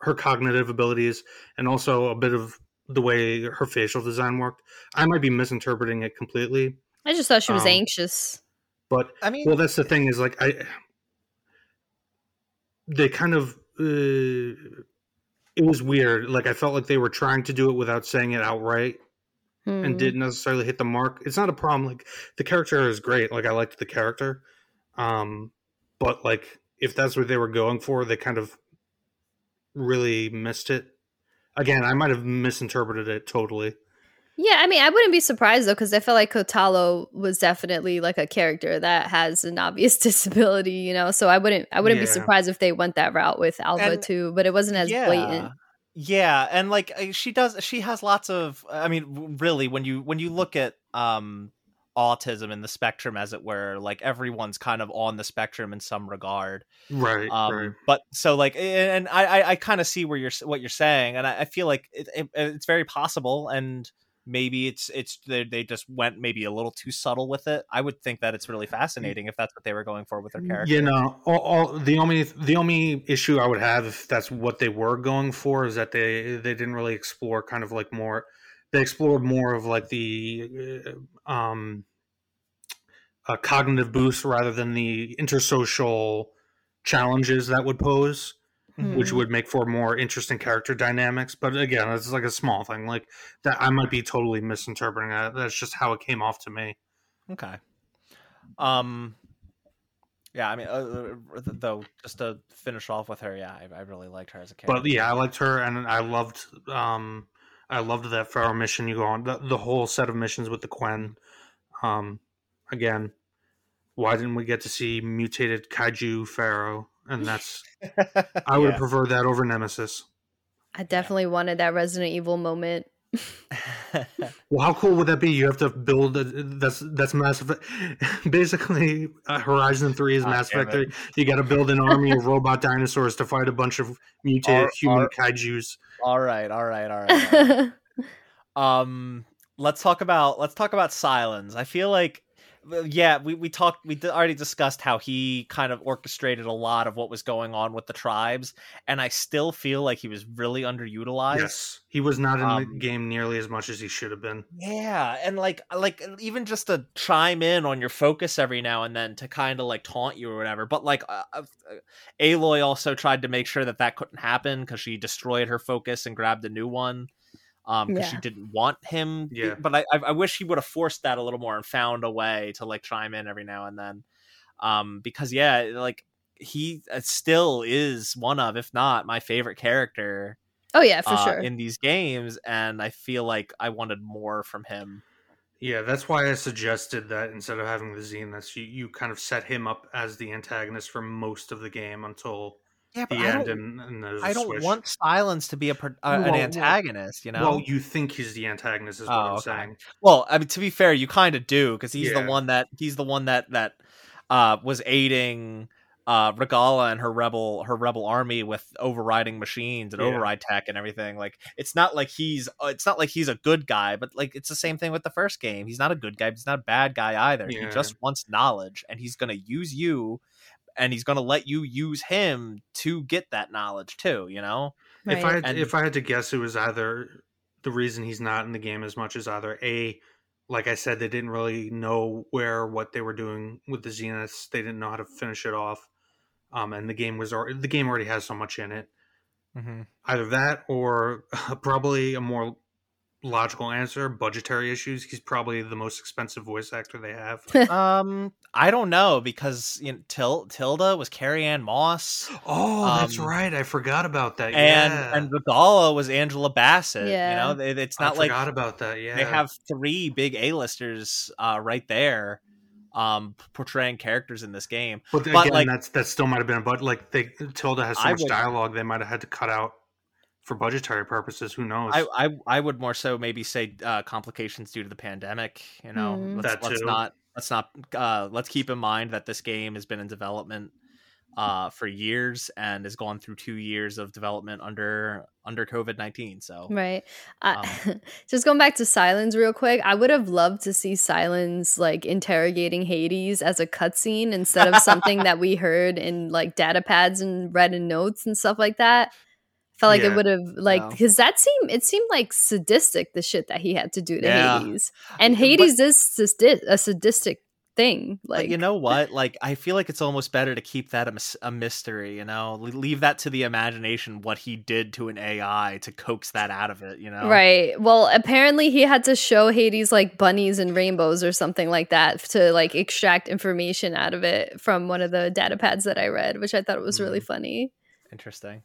S3: her cognitive abilities, and also a bit of the way her facial design worked. I might be misinterpreting it completely,
S2: I just thought she was
S3: Um,
S2: anxious.
S3: but
S1: I mean,
S3: well, that's the thing is like I, they kind of uh, it was weird. Like I felt like they were trying to do it without saying it outright and
S2: Hmm.
S3: didn't necessarily hit the mark. It's not a problem. Like the character is great. Like I liked the character, um, but like if that's what they were going for, they kind of really missed it. Again, I might have misinterpreted it totally.
S2: Yeah, I mean, I wouldn't be surprised though, because I feel like Kotallo was definitely like a character that has an obvious disability, you know. So I wouldn't, I wouldn't be surprised if they went that route with Alva
S1: And-
S2: too, but it wasn't as blatant.
S1: Yeah, and like uh, she does, she has lots of. I mean, really, when you when you look at um autism in the spectrum, as it were, like everyone's kind of on the spectrum in some regard.
S3: Right.
S1: um
S3: right.
S1: but so like and i i, I kind of see where you're what you're saying and i, I feel like it, it, it's very possible and maybe it's it's they, they just went maybe a little too subtle with it i would think that it's really fascinating if that's what they were going for with their character
S3: You know, all, all, the only the only issue I would have if that's what they were going for is that they they didn't really explore kind of like more. They explored more of like the uh, um, a cognitive boost rather than the intersocial challenges that would pose, which
S2: Hmm.
S3: would make for more interesting character dynamics. But again, it's like a small thing like that. I might be totally misinterpreting that. That's just how it came off to me.
S1: okay um yeah i mean uh, uh, though just to finish off with her yeah i, I really liked her as a character
S3: but yeah, I liked her, and I loved, um, I loved that Faro mission you go on, the, the whole set of missions with the Quen. Um, again, why didn't we get to see mutated kaiju Faro? And that's I would
S1: Yeah.
S3: prefer that over Nemesis.
S2: I definitely wanted that Resident Evil moment.
S3: Well, how cool would that be? You have to build a, that's that's Mass Effect. Basically, uh, Horizon Three is
S1: Ah,
S3: Mass
S1: damn
S3: Effect. Three. You got to build an army of robot dinosaurs to fight a bunch of mutated
S1: Ar-
S3: human
S1: ar-
S3: kaiju's.
S1: all right, all right, all right. all right. um let's talk about let's talk about Sylens i feel like well, yeah we, we talked we already discussed how he kind of orchestrated a lot of what was going on with the tribes and i still feel like he was really underutilized
S3: Yes, he was not in
S1: Um,
S3: the game nearly as much as he should have been.
S1: yeah and like like even just to chime in on your focus every now and then to kind of like taunt you or whatever but like uh, uh, aloy also tried to make sure that that couldn't happen because she destroyed her focus and grabbed a new one um because she didn't want him
S3: Yeah.
S1: but I, I i wish he would have forced that a little more and found a way to like chime in every now and then um because yeah like he uh, still is one of if not my favorite character
S2: oh yeah, for
S1: uh,
S2: sure.
S1: in these games and i feel like i wanted more from him
S3: Yeah, that's why I suggested that instead of having the Zeniths, you, you kind of set him up as the antagonist for most of the game until
S1: yeah
S3: the end, and, and a
S1: I don't
S3: switch.
S1: want Sylens to be a pro- uh,
S3: Well,
S1: an antagonist, you know.
S3: Well, you think he's the antagonist, is what
S1: Oh,
S3: I'm
S1: okay.
S3: saying.
S1: Well, I mean, to be fair, you kind of do because he's
S3: Yeah.
S1: the one that he's the one that that uh, was aiding uh, Regalla and her rebel her rebel army with overriding machines and
S3: Yeah.
S1: override tech and everything. Like, it's not like he's uh, it's not like he's a good guy, but like it's the same thing with the first game. He's not a good guy, but he's not a bad guy either. He just wants knowledge, and he's gonna use you. And he's gonna let you use him to get that knowledge too, you know.
S2: right.
S3: If I had,
S1: And-
S3: if I had to guess, it was either the reason he's not in the game as much as either a, like I said, they didn't really know where what they were doing with the Zeniths. They didn't know how to finish it off, um, and the game was already the game already has so much in it.
S1: Mm-hmm.
S3: Either that or probably a more logical answer: budgetary issues. He's probably the most expensive voice actor they have.
S1: Um, I don't know because you know, Til- Tilda was Carrie-Anne Moss,
S3: Oh, that's
S1: Um,
S3: right. I forgot about that.
S1: and
S3: yeah.
S1: and Regalla was Angela Bassett.
S2: Yeah.
S1: you know, it- it's
S3: I
S1: not like
S3: forgot about that. Yeah,
S1: they have three big A-listers uh, right there, um, portraying characters in this game.
S3: But,
S1: But,
S3: again,
S1: like-
S3: that's that still might have been. A but like they Tilda has so
S1: I
S3: much
S1: would-
S3: dialogue, they might have had to cut out for budgetary purposes. Who knows?
S1: I, I I would more so maybe say uh, complications due to the pandemic. You know,
S2: Hmm.
S1: let's,
S3: That
S1: let's not let's not uh, let's keep in mind that this game has been in development uh, for years and has gone through two years of development under under COVID nineteen. So
S2: Right. I, just going back to Sylens real quick, I would have loved to see Sylens like interrogating Hades as a cutscene instead of something that we heard in like data pads and read in notes and stuff like that. Felt like
S3: Yeah.
S2: it would have like because that seemed it seemed like sadistic the shit that he had to do to
S1: Yeah.
S2: Hades, and
S1: But-
S2: Hades is sadi- a sadistic thing.
S1: But
S2: Like
S1: you know what? Like, I feel like it's almost better to keep that a, a mystery. You know, leave that to the imagination. What he did to an AI to coax that out of it. You know,
S2: Right. Well, apparently he had to show Hades like bunnies and rainbows or something like that to like extract information out of it from one of the data pads that I read, which I thought was really
S1: Mm.
S2: funny.
S1: Interesting.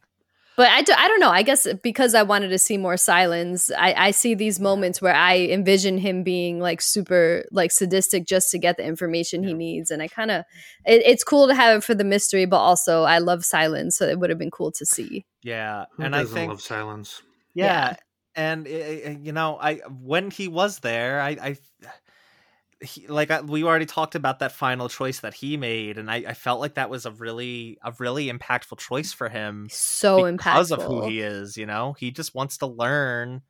S2: But I, do, I don't know. I guess because I wanted to see more Sylens, I, I see these moments where I envision him being like super like sadistic just to get the information he needs, and I kind of it, it's cool to have it for the mystery, but also I love Sylens, so it would have been cool to see.
S1: Yeah,
S3: Who
S1: and I
S3: doesn't
S1: think
S3: love Sylens?
S1: yeah,
S2: Yeah.
S1: and i- i- you know, I when he was there, I. I he, like I, we already talked about that final choice that he made, and I, I felt like that was a really a really impactful choice for him.
S2: So
S1: because
S2: impactful.
S1: of who he is you know he just wants to learn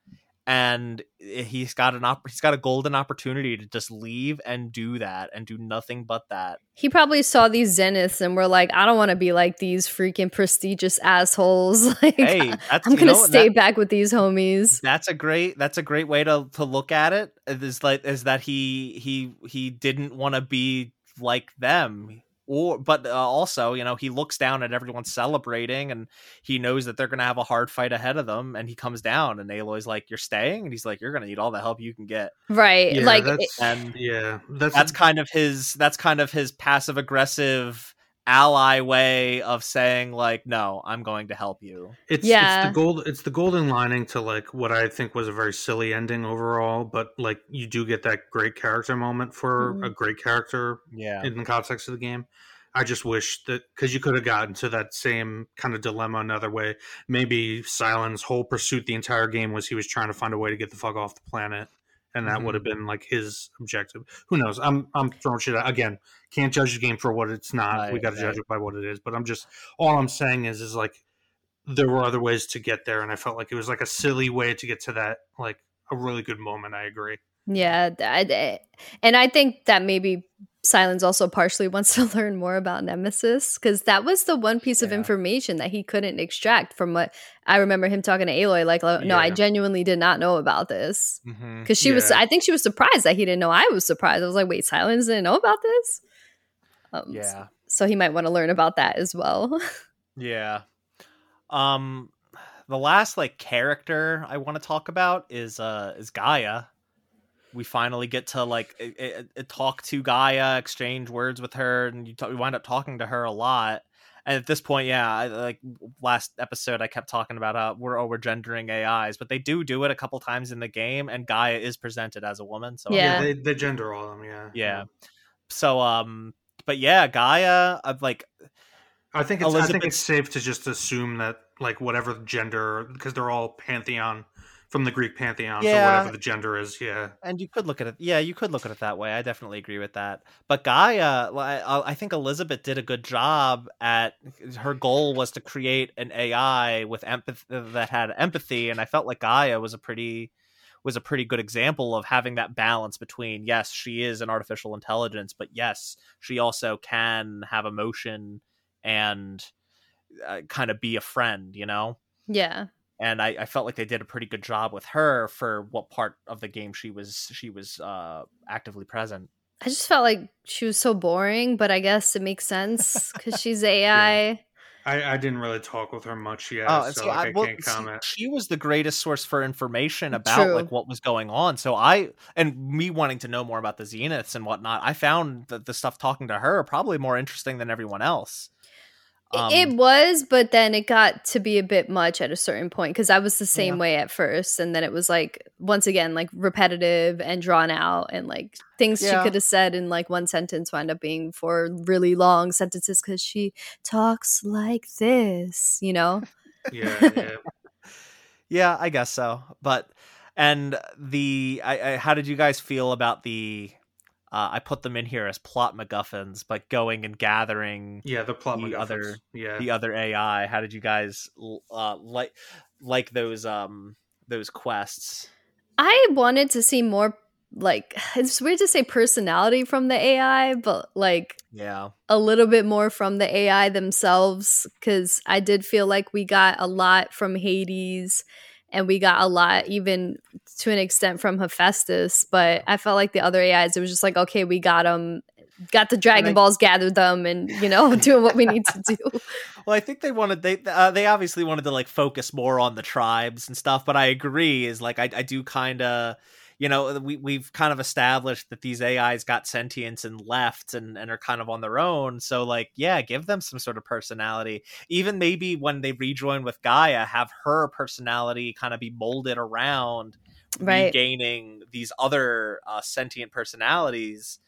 S1: and he's got an op- he's got a golden opportunity to just leave and do that and do nothing but that
S2: He probably saw these zeniths and were like, I don't want to be like these freaking prestigious assholes. like,
S1: hey
S2: I'm gonna
S1: know,
S2: stay
S1: that-
S2: back with these homies.
S1: that's a great that's a great way to to look at it is like is that he he he didn't want to be like them or but uh, also you know he looks down at everyone celebrating and he knows that they're gonna have a hard fight ahead of them and he comes down and Aloy's like you're staying and he's like you're gonna need all the help you can get
S2: Right.
S3: Yeah,
S2: like,
S3: that's
S1: and
S3: yeah, that's
S1: that's kind of his that's kind of his passive aggressive ally way of saying like no i'm going to help you
S3: it's
S2: Yeah.
S3: it's the gold it's the golden lining to like what I think was a very silly ending overall, but like you do get that great character moment for
S2: Mhm.
S3: a great character
S1: yeah
S3: in the context of the game. I just wish that because you could have gotten to that same kind of dilemma another way. Maybe Sylens' whole pursuit the entire game was he was trying to find a way to get the fuck off the planet, and that
S1: Mhm.
S3: would have been like his objective. Who knows? I'm I'm throwing shit out again. Can't judge the game for what it's not. we got to judge it by what it is. But I'm just all I'm saying is is like there were other ways to get there, and I felt like it was like a silly way to get to that like a really good moment. I agree.
S2: Yeah, I, and I think that maybe Sylens also partially wants to learn more about Nemesis because that was the one piece of information that he couldn't extract from what I remember him talking to Aloy. Like, "Oh, no, I genuinely did not know about this because she was. I think she was surprised that he didn't know. I was surprised. I was like, wait, Sylens didn't know about this. Um,
S1: Yeah.
S2: So he might want to learn about that as well.
S1: Yeah. Um the last like character I want to talk about is uh is Gaia. We finally get to like i- i- i- talk to Gaia, exchange words with her, and you, t- we wind up talking to her a lot. And at this point, yeah, I, like last episode, I kept talking about how we're oh, we're gendering AIs, but they do do it a couple times in the game, and Gaia is presented as a woman. So
S2: Yeah.
S3: they, they gender all of them. Yeah,
S1: yeah. So um, but yeah, Gaia, I've like
S3: I think it's I think it's safe to just assume that like whatever gender because they're all pantheon from the Greek pantheon, so
S1: Yeah.
S3: whatever the gender is, yeah.
S1: And you could look at it, yeah, you could look at it that way. I definitely agree with that. But Gaia, I, I think Elizabeth did a good job at her goal was to create an AI with empathy that had empathy, and I felt like Gaia was a pretty was a pretty good example of having that balance between yes, she is an artificial intelligence, but yes, she also can have emotion and uh, kind of be a friend, you know
S2: yeah.
S1: And I, I felt like they did a pretty good job with her for what part of the game she was she was uh actively present.
S2: I just felt like she was so boring, but I guess it makes sense because she's AI.
S3: I, I didn't really talk with her much yet,
S1: Oh,
S3: so
S1: see,
S3: like, I,
S1: well,
S3: can't
S1: see,
S3: comment.
S1: she was the greatest source for information about
S2: True.
S1: like what was going on. So I and me wanting to know more about the Zeniths and whatnot, I found that the stuff talking to her probably more interesting than everyone else. Um,
S2: it was, but then it got to be a bit much at a certain point because I was the same
S1: Yeah.
S2: way at first, and then it was like once again like repetitive and drawn out, and like things
S1: Yeah.
S2: she could have said in like one sentence wound up being four really long sentences because she talks like this, you know.
S3: Yeah, yeah.
S1: Yeah, I guess so. But and the I, I how did you guys feel about the uh, I put them in here as plot MacGuffins, but going and gathering
S3: Yeah, the plot
S1: The
S3: MacGuffins.
S1: other-
S3: yeah.
S1: the other AI. How did you guys uh, like like those um those quests?
S2: I wanted to see more like it's weird to say personality from the AI, but like
S1: Yeah,
S2: a little bit more from the AI themselves because I did feel like we got a lot from Hades and we got a lot even to an extent from Hephaestus, but I felt like the other AIs it was just like okay, we got them got the Dragon
S1: I-
S2: Balls, gathered them and you know doing what we need to do.
S1: well, I think they wanted they uh, they obviously wanted to like focus more on the tribes and stuff, but I agree is like I I do kind of you know we we've kind of established that these AIs got sentience and left and and are kind of on their own. So like yeah, give them some sort of personality. Even maybe when they rejoin with Gaia, have her personality kind of be molded around
S2: Right.
S1: regaining these other uh, sentient personalities.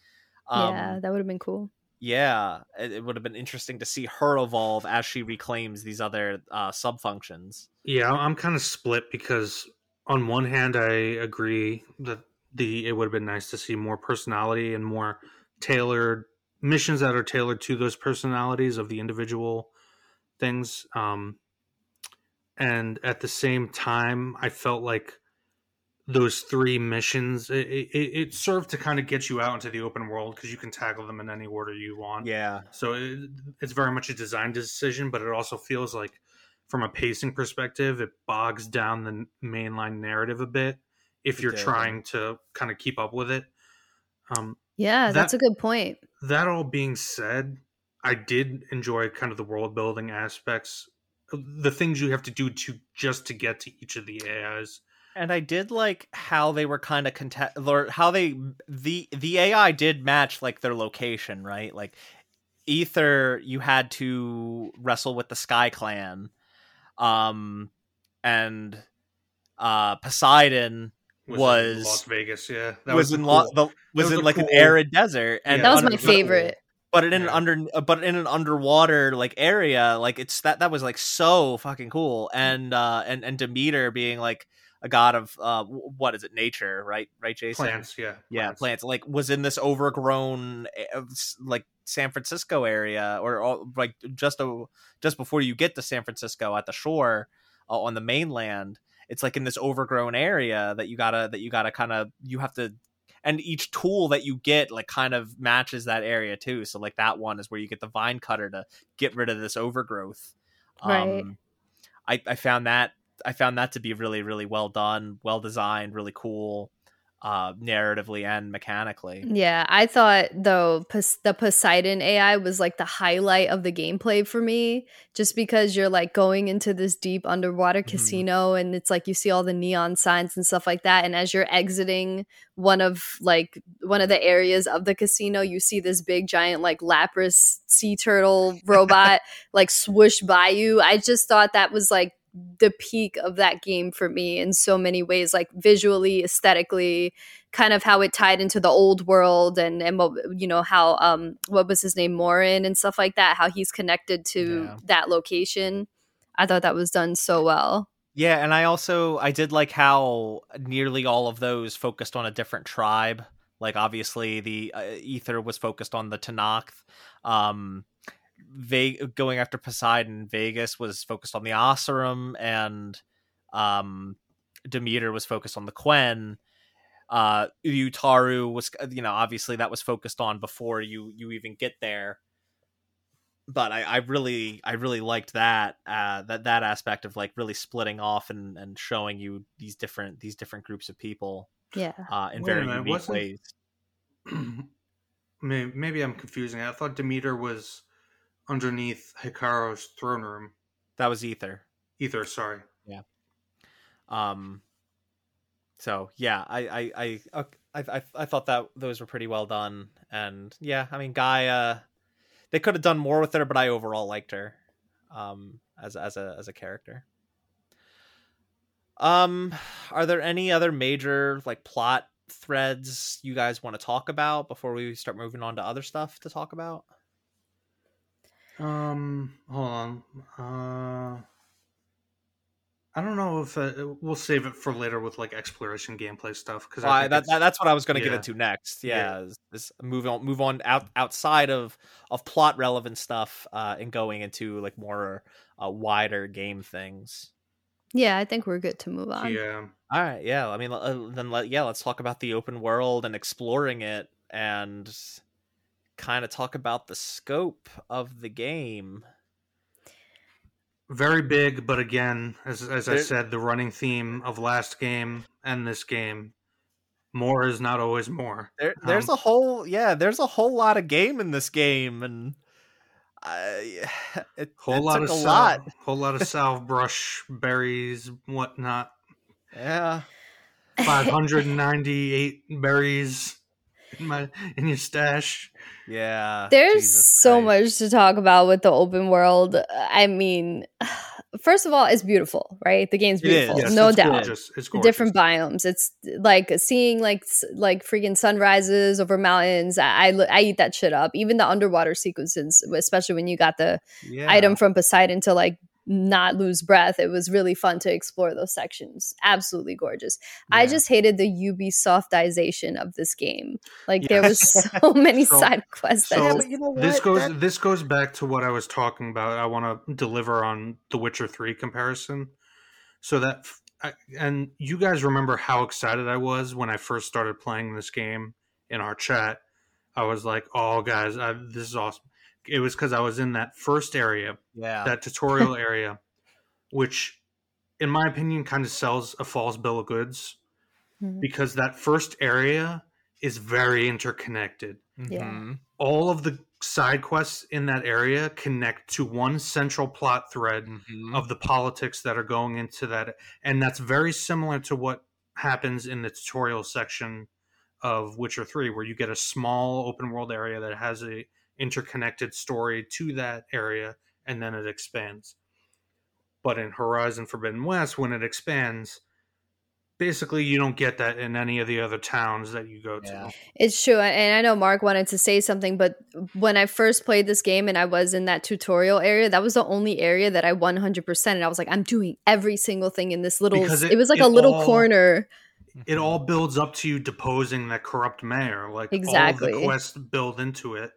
S1: Um,
S2: yeah, that would have been cool.
S1: yeah, it, it would have been interesting to see her evolve as she reclaims these other uh, sub functions.
S3: Yeah, I'm kind of split because on one hand, I agree that the it would have been nice to see more personality and more tailored missions that are tailored to those personalities of the individual things. Um, and at the same time, I felt like those three missions it, it, it served to kind of get you out into the open world because you can tackle them in any order you want.
S1: Yeah,
S3: So it, it's very much a design decision, but it also feels like, from a pacing perspective, it bogs down the mainline narrative a bit if you're
S1: did, yeah.
S3: trying to kind of keep up with it. Um,
S2: Yeah,
S3: That-
S2: that's a good point.
S3: that all being said, I did enjoy kind of the world building aspects, the things you have to do to just to get to each of the AIs.
S1: and I did like how they were kind of content, or how they the the AI did match like their location, right? Like Ether, you had to wrestle with the Sky Clan, um, and uh Poseidon
S3: Was,
S1: Was-
S3: in Las Vegas, yeah.
S1: that was,
S3: the
S1: in lo-
S3: cool-
S1: the was
S3: was
S1: in
S3: a
S1: like an arid desert, and
S3: Yeah,
S2: that was
S1: under-
S2: my
S3: that was cool.
S2: favorite.
S1: but in an
S3: Yeah.
S1: under but in an underwater like area like it's that that was like so fucking cool and uh and and demeter being like a god of uh what is it? Nature right? Right jason?
S3: Plants. Yeah,
S1: yeah plants. like was in this overgrown eh, of s- like san francisco area or, or like just a, just before you get to san francisco at the shore uh, on the mainland it's like in this overgrown area that you gotta that you gotta kind of you have to and each tool that you get like kind of matches that area too. So like that one is where you get the vine cutter to get rid of this overgrowth.
S2: Right.
S1: um i i found that i found that to be really really well done well designed really cool uh narratively and mechanically
S2: Yeah, I thought though Pos- the Poseidon AI was like the highlight of the gameplay for me, just because you're like going into this deep underwater
S1: Mhm.
S2: casino and it's like you see all the neon signs and stuff like that, and as you're exiting one of like one of the areas of the casino, you see this big giant like lapras sea turtle robot like swoosh by you. I just thought that was like the peak of that game for me in so many ways like visually aesthetically kind of how it tied into the old world and and what you know how um what was his name Morin and stuff like that how he's connected to
S1: Yeah.
S2: that location i thought that was done so well
S1: Yeah, and I also I did like how nearly all of those focused on a different tribe. Like obviously the uh, Ether was focused on the Tenakth. Um Ve- going after Poseidon, Vegas was focused on the Oseram and um Demeter was focused on the Quen. Uh Utaru was you know, obviously that was focused on before you you even get there but I, I really I really liked that uh, that that aspect of like really splitting off and, and showing you these different these different groups of people
S2: yeah
S1: uh, in
S3: Wait
S1: very
S3: minute,
S1: unique
S3: wasn't-
S1: ways.
S3: maybe, maybe I'm confusing. I thought Demeter was underneath Hekarro's throne room.
S1: That was Ether.
S3: Ether, sorry. Yeah.
S1: Um, so yeah, I I I I, I, I thought that those were pretty well done, and yeah, I mean Gaia, they could have done more with her, but I overall liked her, um, as as a as a character. Um, are there any other major like plot threads you guys want to talk about before we start moving on to other stuff to talk about?
S3: Um, hold on. Uh, I don't know if uh, we'll save it for later with like exploration gameplay stuff because
S1: Well, I- that, that- that's what I was going to get into next.
S3: Yeah.
S1: Yeah, is, is move on, move on out outside of of plot relevant stuff, uh, and going into like more uh, wider game things.
S2: yeah i think we're good to move on
S3: yeah.
S1: All right, yeah. I mean, uh, then let, yeah, let's talk about the open world and exploring it, and kind of talk about the scope of the game.
S3: Very big, but again, as as I said, the running theme of last game and this game, more is not always more.
S1: There, there's
S3: Um,
S1: a whole yeah, there's a whole lot of game in this game, and I, it,
S3: Whole
S1: it
S3: lot
S1: took
S3: of
S1: a
S3: sal-
S1: lot.
S3: whole lot of salve brush, berries, whatnot.
S1: Yeah.
S3: Five hundred and ninety-eight berries in my in your stash.
S1: Yeah.
S2: There's
S1: Jesus
S2: so
S1: Christ.
S2: much to talk about with the open world. I mean, first of all, it's beautiful, right? The game's
S1: It is.
S2: beautiful,
S3: Yes,
S2: no
S3: it's
S2: doubt.
S3: Gorgeous. It's gorgeous.
S2: different biomes. It's like seeing like like freaking sunrises over mountains. I, I I eat that shit up. Even the underwater sequences, especially when you got the
S1: Yeah.
S2: item from Poseidon to like not lose breath. It was really fun to explore those sections. Absolutely gorgeous. I just hated the Ubisoftization of this game. Like there was so many
S3: So-
S2: side quests
S3: so-
S1: Yeah,
S2: just
S1: you know
S3: this goes
S1: That-
S3: this goes back to what I was talking about. I want to deliver on The Witcher 3 comparison. So that I, and you guys remember how excited I was when I first started playing this game in our chat. I was like, "Oh guys, I, this is awesome." It was cuz I was in that first area,
S1: yeah.
S3: that tutorial area, which in my opinion kind of sells a false bill of goods
S2: Mhm.
S3: because that first area is very interconnected
S2: Yeah.
S1: Mhm.
S3: all of the side quests in that area connect to one central plot thread
S1: Mhm.
S3: of the politics that are going into that and that's very similar to what happens in the tutorial section of Witcher 3 where you get a small open world area that has a interconnected story to that area and then it expands but in Horizon Forbidden West when it expands basically you don't get that in any of the other towns that you go to.
S1: Yeah.
S2: It's true. And I know Mark wanted to say something, but when I first played this game and I was in that tutorial area, that was the only area that I 100% and I was like, I'm doing every single thing in this little, it,
S3: it-
S2: was like
S3: it
S2: a little
S3: all-
S2: corner.
S3: It all builds up to you deposing that corrupt mayor. Like
S2: Exactly.
S3: all of the quests build into it.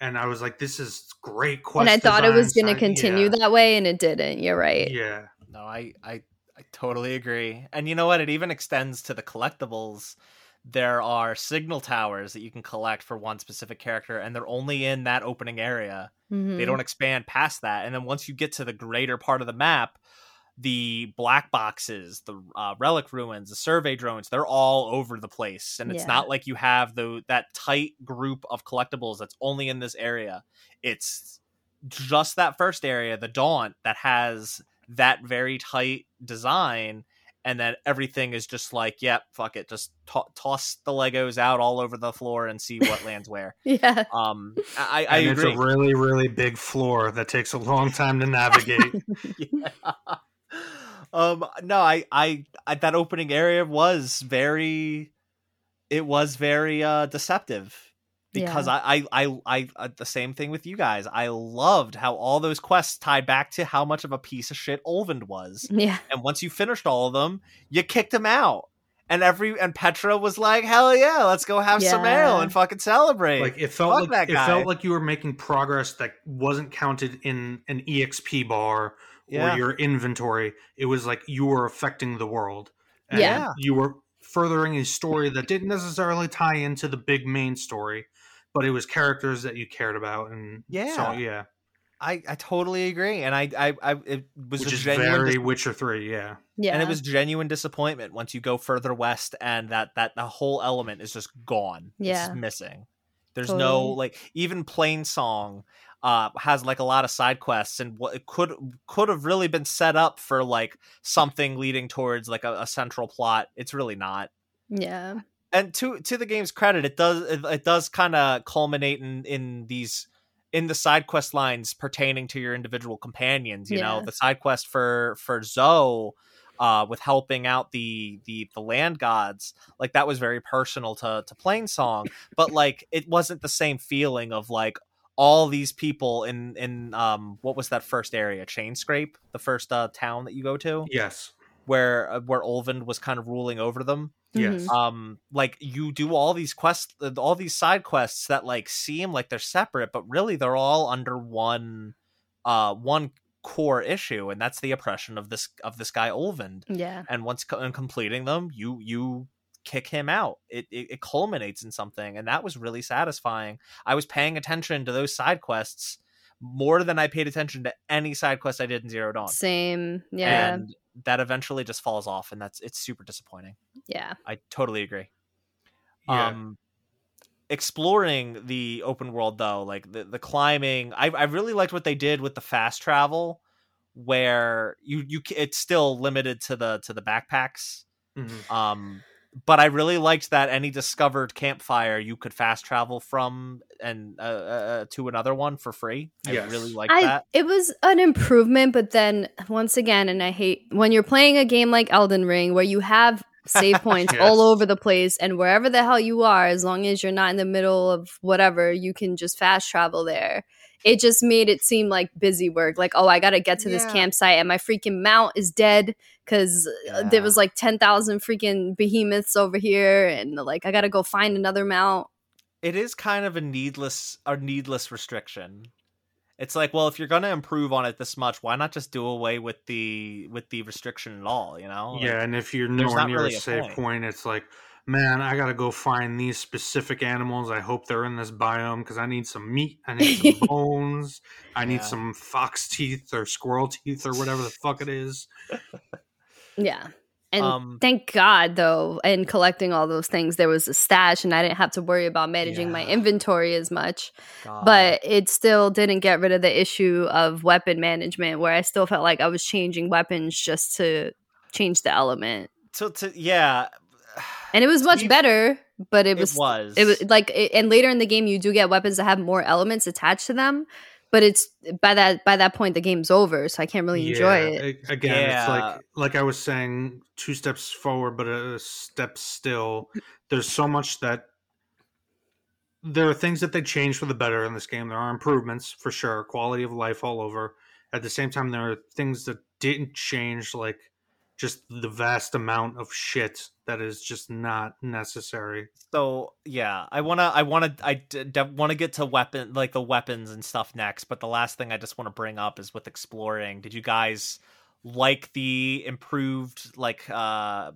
S3: And I was like, this is great quest.
S2: and I thought it was going to continue
S3: yeah.
S2: that way and it didn't. You're right.
S3: Yeah.
S1: No, I, I I totally agree. And you know what? It even extends to the collectibles. There are signal towers that you can collect for one specific character, and they're only in that opening area.
S2: Mhm.
S1: They don't expand past that. And then once you get to the greater part of the map, the black boxes, the uh, relic ruins, the survey drones, they're all over the place. And it's
S2: Yeah.
S1: not like you have the that tight group of collectibles that's only in this area. It's just that first area, the Daunt, that has that very tight design. And then everything is just like, yep, fuck it. Just to- toss the Legos out all over the floor and see what lands where.
S2: Yeah.
S1: Um, I, I
S3: and
S1: agree.
S3: it's a really, really big floor that takes a long time to navigate.
S1: yeah. Um no, I, I I that opening area was very it was very uh deceptive because
S2: Yeah.
S1: I, I I I uh, the same thing with you guys. I loved how all those quests tied back to how much of a piece of shit Olvind was.
S2: Yeah.
S1: And once you finished all of them, you kicked him out. And every and Petra was like, "Hell yeah, let's go have some ale and fucking celebrate."
S3: like it felt
S1: Fuck
S3: like it felt like you were making progress that wasn't counted in an exp bar
S1: Yeah.
S3: or your inventory it was like you were affecting the world and
S2: Yeah.
S3: you were furthering a story that didn't necessarily tie into the big main story but it was characters that you cared about and so
S1: Yeah.
S3: yeah
S1: I, I totally agree, and I I, I it was
S3: which
S1: a
S3: is
S1: genuine
S3: very
S1: dis-
S3: witcher 3 yeah
S2: Yeah.
S1: and it was genuine disappointment once you go further west and that that the whole element is just gone
S2: Yeah.
S1: it's missing there's no like even plain song uh has like a lot of side quests and what it could could have really been set up for like something leading towards like a, a central plot it's really not
S2: yeah.
S1: and to to the game's credit, it does it, it does kind of culminate in in these in the side quest lines pertaining to your individual companions. You know, the side quest for for Zoe. Uh, with helping out the the the land gods, like that was very personal to to Plainsong, but like it wasn't the same feeling of like all these people in in um what was that first area? Chainscrape the first uh town that you go to?
S3: Yes.
S1: Where uh, where Olvind was kind of ruling over them?
S3: Yes.
S2: Mhm.
S1: um like you do all these quests uh, all these side quests that like seem like they're separate but really they're all under one uh one core issue and that's the oppression of this of this guy Olvind
S2: Yeah.
S1: and once co- in completing them you you kick him out it, it it culminates in something and that was really satisfying i was paying attention to those side quests more than i paid attention to any side quest i did in zero dawn
S2: Same. Yeah.
S1: and that eventually just falls off and that's it's super disappointing
S2: yeah.
S1: i totally agree
S3: yeah
S1: um exploring the open world though like the, the climbing I, I really liked what they did with the fast travel where you you it's still limited to the to the backpacks
S3: Mhm.
S1: um but i really liked that any discovered campfire you could fast travel from and uh, uh to another one for free i
S3: Yes.
S1: really liked
S2: I
S1: that
S2: it was an improvement, but then once again, and I hate when you're playing a game like Elden Ring where you have save points
S3: Yes.
S2: all over the place and wherever the hell you are, as long as you're not in the middle of whatever, you can just fast travel there. It just made it seem like busy work. Like, oh, I gotta get to this campsite and my freaking mount is dead because
S1: Yeah.
S2: Uh, there was like ten thousand freaking behemoths over here, and like I gotta go find another mount.
S1: it is kind of a needless a needless restriction it's like well if you're going to improve on it this much why not just do away with the with the restriction at all you know Like,
S3: yeah and if you're nowhere near
S1: really
S3: a
S1: a
S3: save
S1: point.
S3: point it's like man i gotta go find these specific animals i hope they're in this biome because i need some meat i need some bones i need
S1: Yeah.
S3: some fox teeth or squirrel teeth or whatever the fuck it is
S2: Yeah. And
S1: Um,
S2: thank God, though, in collecting all those things, there was a stash and I didn't have to worry about managing my inventory as much.
S1: God.
S2: But it still didn't get rid of the issue of weapon management where I still felt like I was changing weapons just to change the element.
S1: so to yeah
S2: And it was much
S1: Steve-
S2: better, but it
S1: it
S2: was
S1: was
S2: it was like it, and later in the game you do get weapons that have more elements attached to them but it's by that by that point the game's over, so I can't really enjoy
S3: Yeah,
S2: it.
S3: Again,
S1: Yeah.
S3: it's like like I was saying, two steps forward, but a step still. There's so much that there are things that they changed for the better in this game. There are improvements for sure, quality of life all over. At the same time, there are things that didn't change, like just the vast amount of shit that is just not necessary.
S1: So yeah, I wanna, I wanna, I d- d- want to get to weapon, like the weapons and stuff next. But the last thing I just want to bring up is with exploring. Did you guys like the improved, like, uh,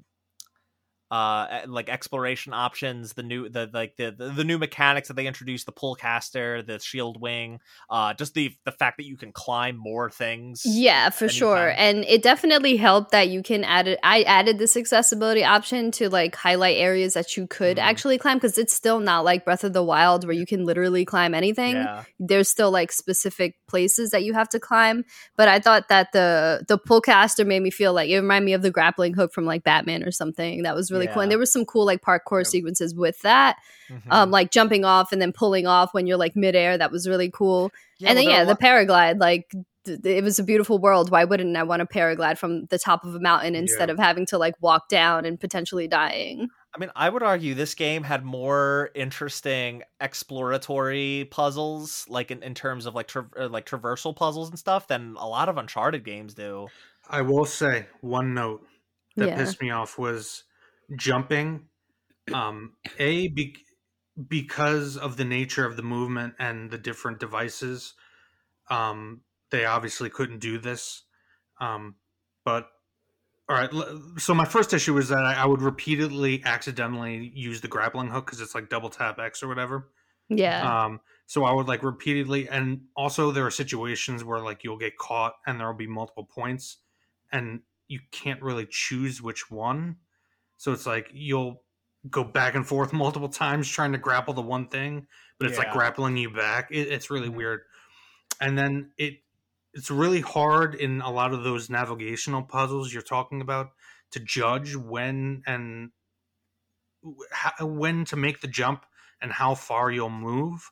S1: uh, e- like exploration options? The new, the like the the, the new mechanics that they introduced, the Pullcaster, the Shieldwing, uh, just the the fact that you can climb more things.
S2: Yeah, for sure. And it definitely helped that you can add it. I added this accessibility option to like highlight areas that you could
S3: Mhm.
S2: actually climb because it's still not like Breath of the Wild where you can literally climb anything.
S1: Yeah.
S2: There's still like specific places that you have to climb. But I thought that the the Pullcaster made me feel like it reminded me of the grappling hook from like Batman or something. That was really cool.
S1: Yeah.
S2: And there was some cool like parkour
S1: Yep.
S2: sequences with that.
S1: Mhm.
S2: Um, like jumping off and then pulling off when you're like midair. That was really cool and
S1: well,
S2: then yeah,
S1: a
S2: the paraglide, like th- th- it was a beautiful world. Why wouldn't I want to paraglide from the top of a mountain instead
S3: Yeah.
S2: of having to like walk down and potentially dying?
S1: I mean, I would argue this game had more interesting exploratory puzzles, like in, in terms of like tra- uh, like traversal puzzles and stuff, than a lot of Uncharted games do.
S3: I will say one note that
S2: Yeah.
S3: pissed me off was jumping. Um, a be- because of the nature of the movement and the different devices, um, they obviously couldn't do this. Um, but all right, so my first issue was that I, I would repeatedly accidentally use the grappling hook because it's like double tap X or whatever.
S2: Yeah.
S3: Um, so I would like repeatedly, and also there are situations where like you'll get caught and there will be multiple points, and you can't really choose which one. So it's like you'll go back and forth multiple times trying to grapple the one thing, but it's like grappling you back. It, it's really
S1: Mhm.
S3: weird, and then it it's really hard in a lot of those navigational puzzles you're talking about to judge when and how, when to make the jump and how far you'll move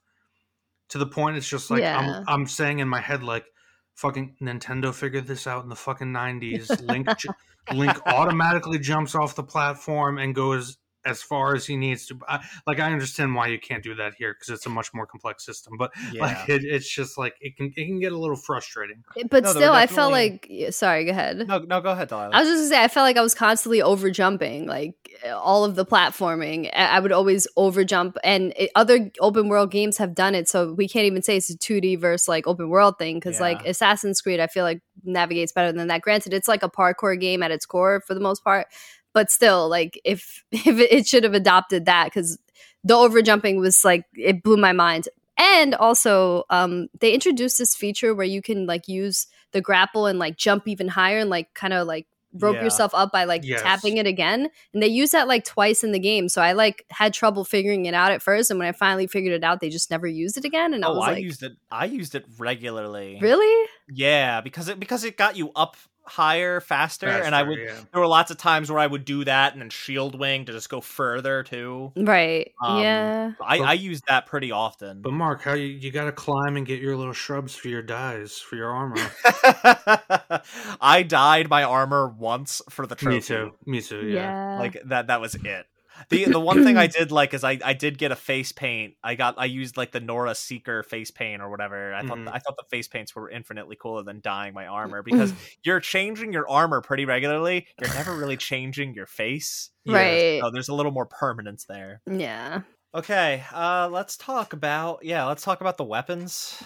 S3: to the point it's just like
S2: Yeah.
S3: I'm I'm saying in my head like fucking Nintendo figured this out in the fucking 90s Link Link automatically jumps off the platform and goes as far as he needs to I, like I understand why you can't do that here because it's a much more complex system but
S1: Yeah.
S3: like it, it's just like it can it can get a little frustrating
S2: but
S1: no, there were
S2: still, I felt like sorry. Go ahead.
S1: no, no, go ahead, Delilah.
S2: I was just gonna say, I felt like I was constantly over jumping, like all of the platforming. I I would always over jump, and it, other open world games have done it. So we can't even say it's a 2D versus like open world thing because like Assassin's Creed, I feel like navigates better than that. Granted, it's like a parkour game at its core for the most part, but still, like if if it, should have adopted that because the over jumping was like it blew my mind. And also, um, they introduced this feature where you can like use the grapple and like jump even higher and like kind of like rope
S1: Yeah.
S2: yourself up by like
S3: Yes.
S2: tapping it again. And they use that like twice in the game. So I like had trouble figuring it out at first. And when I finally figured it out, they just never used it again. And I
S1: oh,
S2: was
S1: I
S2: like,
S1: used it. I used it regularly.
S2: really?
S1: Yeah, because it because it got you up higher, faster, and I would.
S3: yeah.
S1: There were lots of times where I would do that and then Shieldwing to just go further too.
S2: Right.
S1: Um,
S2: yeah.
S1: I,
S3: But-
S1: I used that pretty often.
S3: but Mark how you you got to climb and get your little shrubs for your dyes for your armor
S1: I dyed my armor once for the trophy.
S3: me too me too
S2: Yeah.
S3: yeah,
S1: Like that that was it. The the one thing I did like is I, I did get a face paint. I got I used like the Nora Seeker face paint or whatever. I thought
S3: Mhm.
S1: I thought the face paints were infinitely cooler than dyeing my armor because you're changing your armor pretty regularly. You're never really changing your face.
S3: Yeah.
S2: Right.
S1: So there's a little more permanence there.
S2: Yeah.
S1: Okay, uh let's talk about yeah, let's talk about the weapons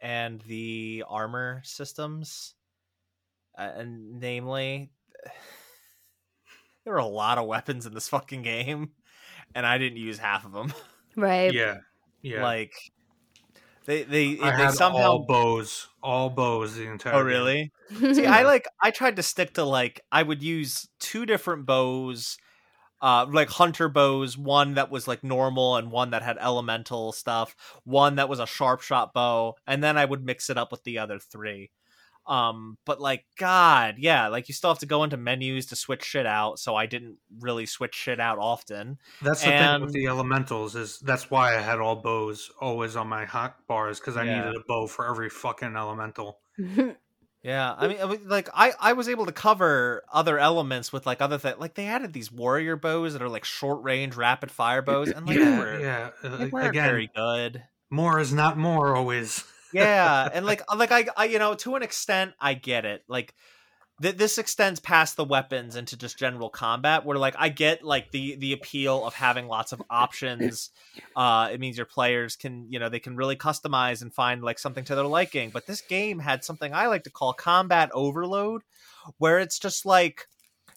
S1: and the armor systems. Uh, and namely there were a lot of weapons in this fucking game and I didn't use half of them.
S2: Right.
S3: yeah yeah
S1: like they they
S3: I
S1: they
S3: had
S1: somehow
S3: all bows all bows the entire
S1: Oh
S3: game.
S1: really? See, I like I tried to stick to like I would use two different bows, uh, like hunter bows. One that was like normal, and one that had elemental stuff. One that was a sharp shot bow, and then I would mix it up with the other three. Um, but like, God, yeah, like you still have to go into menus to switch shit out. So I didn't really switch shit out often.
S3: That's the thing with the elementals is that's why I had all bows always on my hot bars because I
S1: Yeah.
S3: needed a bow for every fucking elemental.
S1: Yeah, I mean, I mean, like I, I was able to cover other elements with like other things. Like they added these warrior bows that are like short range, rapid fire bows, and like they
S3: yeah,
S1: were,
S3: yeah.
S1: they
S3: uh,
S1: weren't
S3: Again,
S1: very good.
S3: more is not more always.
S1: Yeah and like like I, I you know to an extent i get it like th- this extends past the weapons into just general combat where like i get like the the appeal of having lots of options uh it means your players can you know they can really customize and find like something to their liking but this game had something i like to call combat overload where it's just like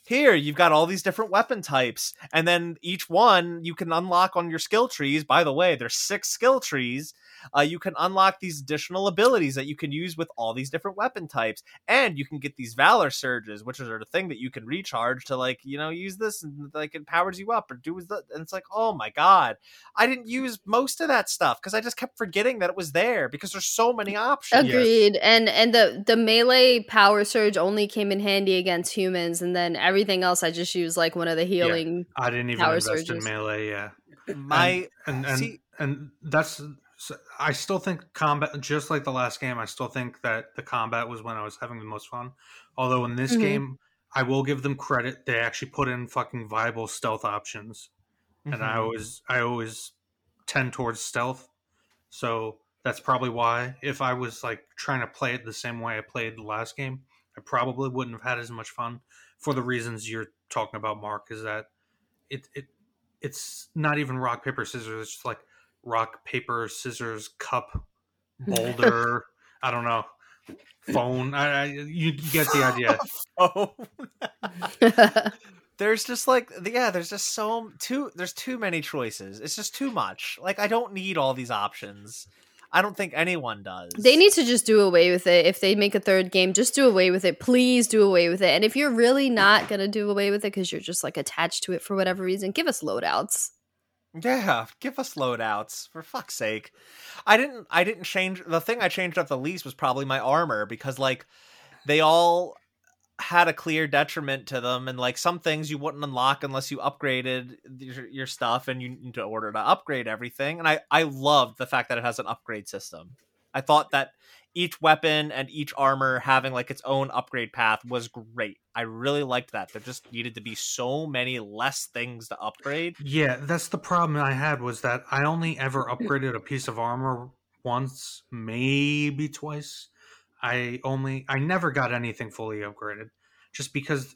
S1: here you've got all these different weapon types and then each one you can unlock on your skill trees. By the way there's six skill trees uh, you can unlock these additional abilities that you can use with all these different weapon types and you can get these valor surges which are the thing that you can recharge to like you know use this and like it powers you up or do the and it's like oh my god i didn't use most of that stuff because i just kept forgetting that it was there because there's so many options
S2: Agreed. And and the the melee power surge only came in handy against humans, and then everything else I just used like one of the healing.
S3: I didn't even
S2: Power
S3: invest
S2: surges.
S3: in melee. Yeah,
S1: my
S3: and and
S1: See-
S3: and that's. So I still think combat, just like the last game, I still think that the combat was when I was having the most fun. Although in this
S2: Mhm.
S3: game, I will give them credit; they actually put in fucking viable stealth options. and I
S1: Mhm.
S3: always I always tend towards stealth. So that's probably why if I was like trying to play it the same way I played the last game, I probably wouldn't have had as much fun for the reasons you're talking about, Mark, is that it it it's not even rock, paper, scissors, it's just like rock, paper, scissors, cup, boulder, I don't know. Phone. I, I you, you get the idea.
S1: oh there's just like yeah there's just so too there's too many choices it's just too much like i don't need all these options i don't think anyone does
S2: They need to just do away with it. If they make a third game, just do away with it. Please do away with it. And if you're really not gonna do away with it because you're just like attached to it for whatever reason, give us loadouts.
S1: Yeah give us loadouts for fuck's sake. I didn't i didn't change the thing i changed up the least was probably my armor because like they all had a clear detriment to them and like some things you wouldn't unlock unless you upgraded your, your stuff and you need to order to upgrade everything and i i loved the fact that it has an upgrade system. I thought that each weapon and each armor having like its own upgrade path was great i really liked that there just needed to be so many less things to upgrade
S3: Yeah, that's the problem I had was that I only ever upgraded a piece of armor once, maybe twice. I only I never got anything fully upgraded just because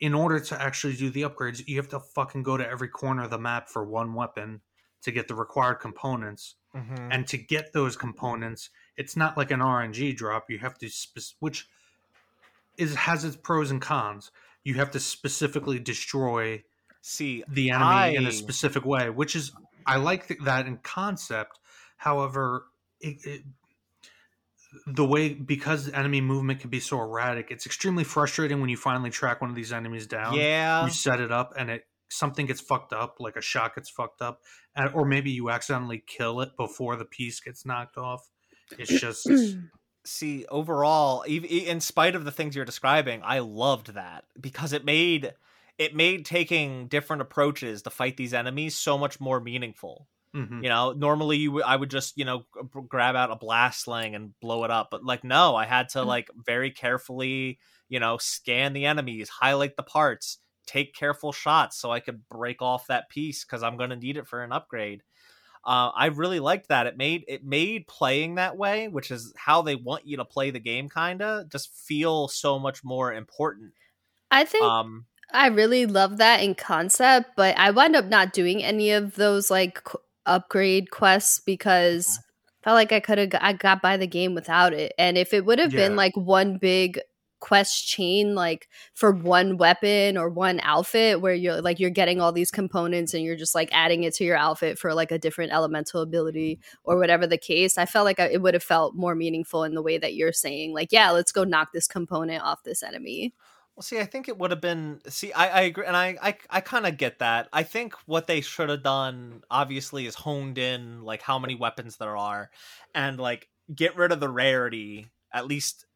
S3: in order to actually do the upgrades, you have to fucking go to every corner of the map for one weapon to get the required components.
S1: Mm-hmm.
S3: And to get those components, it's not like an RNG drop. You have to spec- which is has its pros and cons. You have to specifically destroy
S1: see
S3: the enemy in a specific way, which is I like th- that in concept. However, it, it, the way because enemy movement can be so erratic, it's extremely frustrating when you finally track one of these enemies down.
S1: yeah
S3: you set it up and it something gets fucked up, like a shot gets fucked up, and, or maybe you accidentally kill it before the piece gets knocked off. It's just
S1: see overall in spite of the things you're describing i loved that because it made it made taking different approaches to fight these enemies so much more meaningful.
S3: Mhm.
S1: you know normally you w- i would just you know g- grab out a blast sling and blow it up but like no i had to like very carefully you know scan the enemies highlight the parts take careful shots so i could break off that piece because i'm going to need it for an upgrade uh, I really liked that. It made it made playing that way, which is how they want you to play the game, kinda, just feel so much more important.
S2: I think
S1: Um,
S2: I really love that in concept, but I wound up not doing any of those like qu- upgrade quests because I felt like I could have I got by the game without it. And if it would have been like one big quest chain like for one weapon or one outfit where you're like you're getting all these components and you're just like adding it to your outfit for like a different elemental ability or whatever the case i felt like I, it would have felt more meaningful in the way that you're saying like yeah let's go knock this component off this enemy
S1: Well, see, I think it would have been. See, I, I agree, and I, I, I kind of get that. I think what they should have done, obviously, is honed in like how many weapons there are, and like get rid of the rarity. At least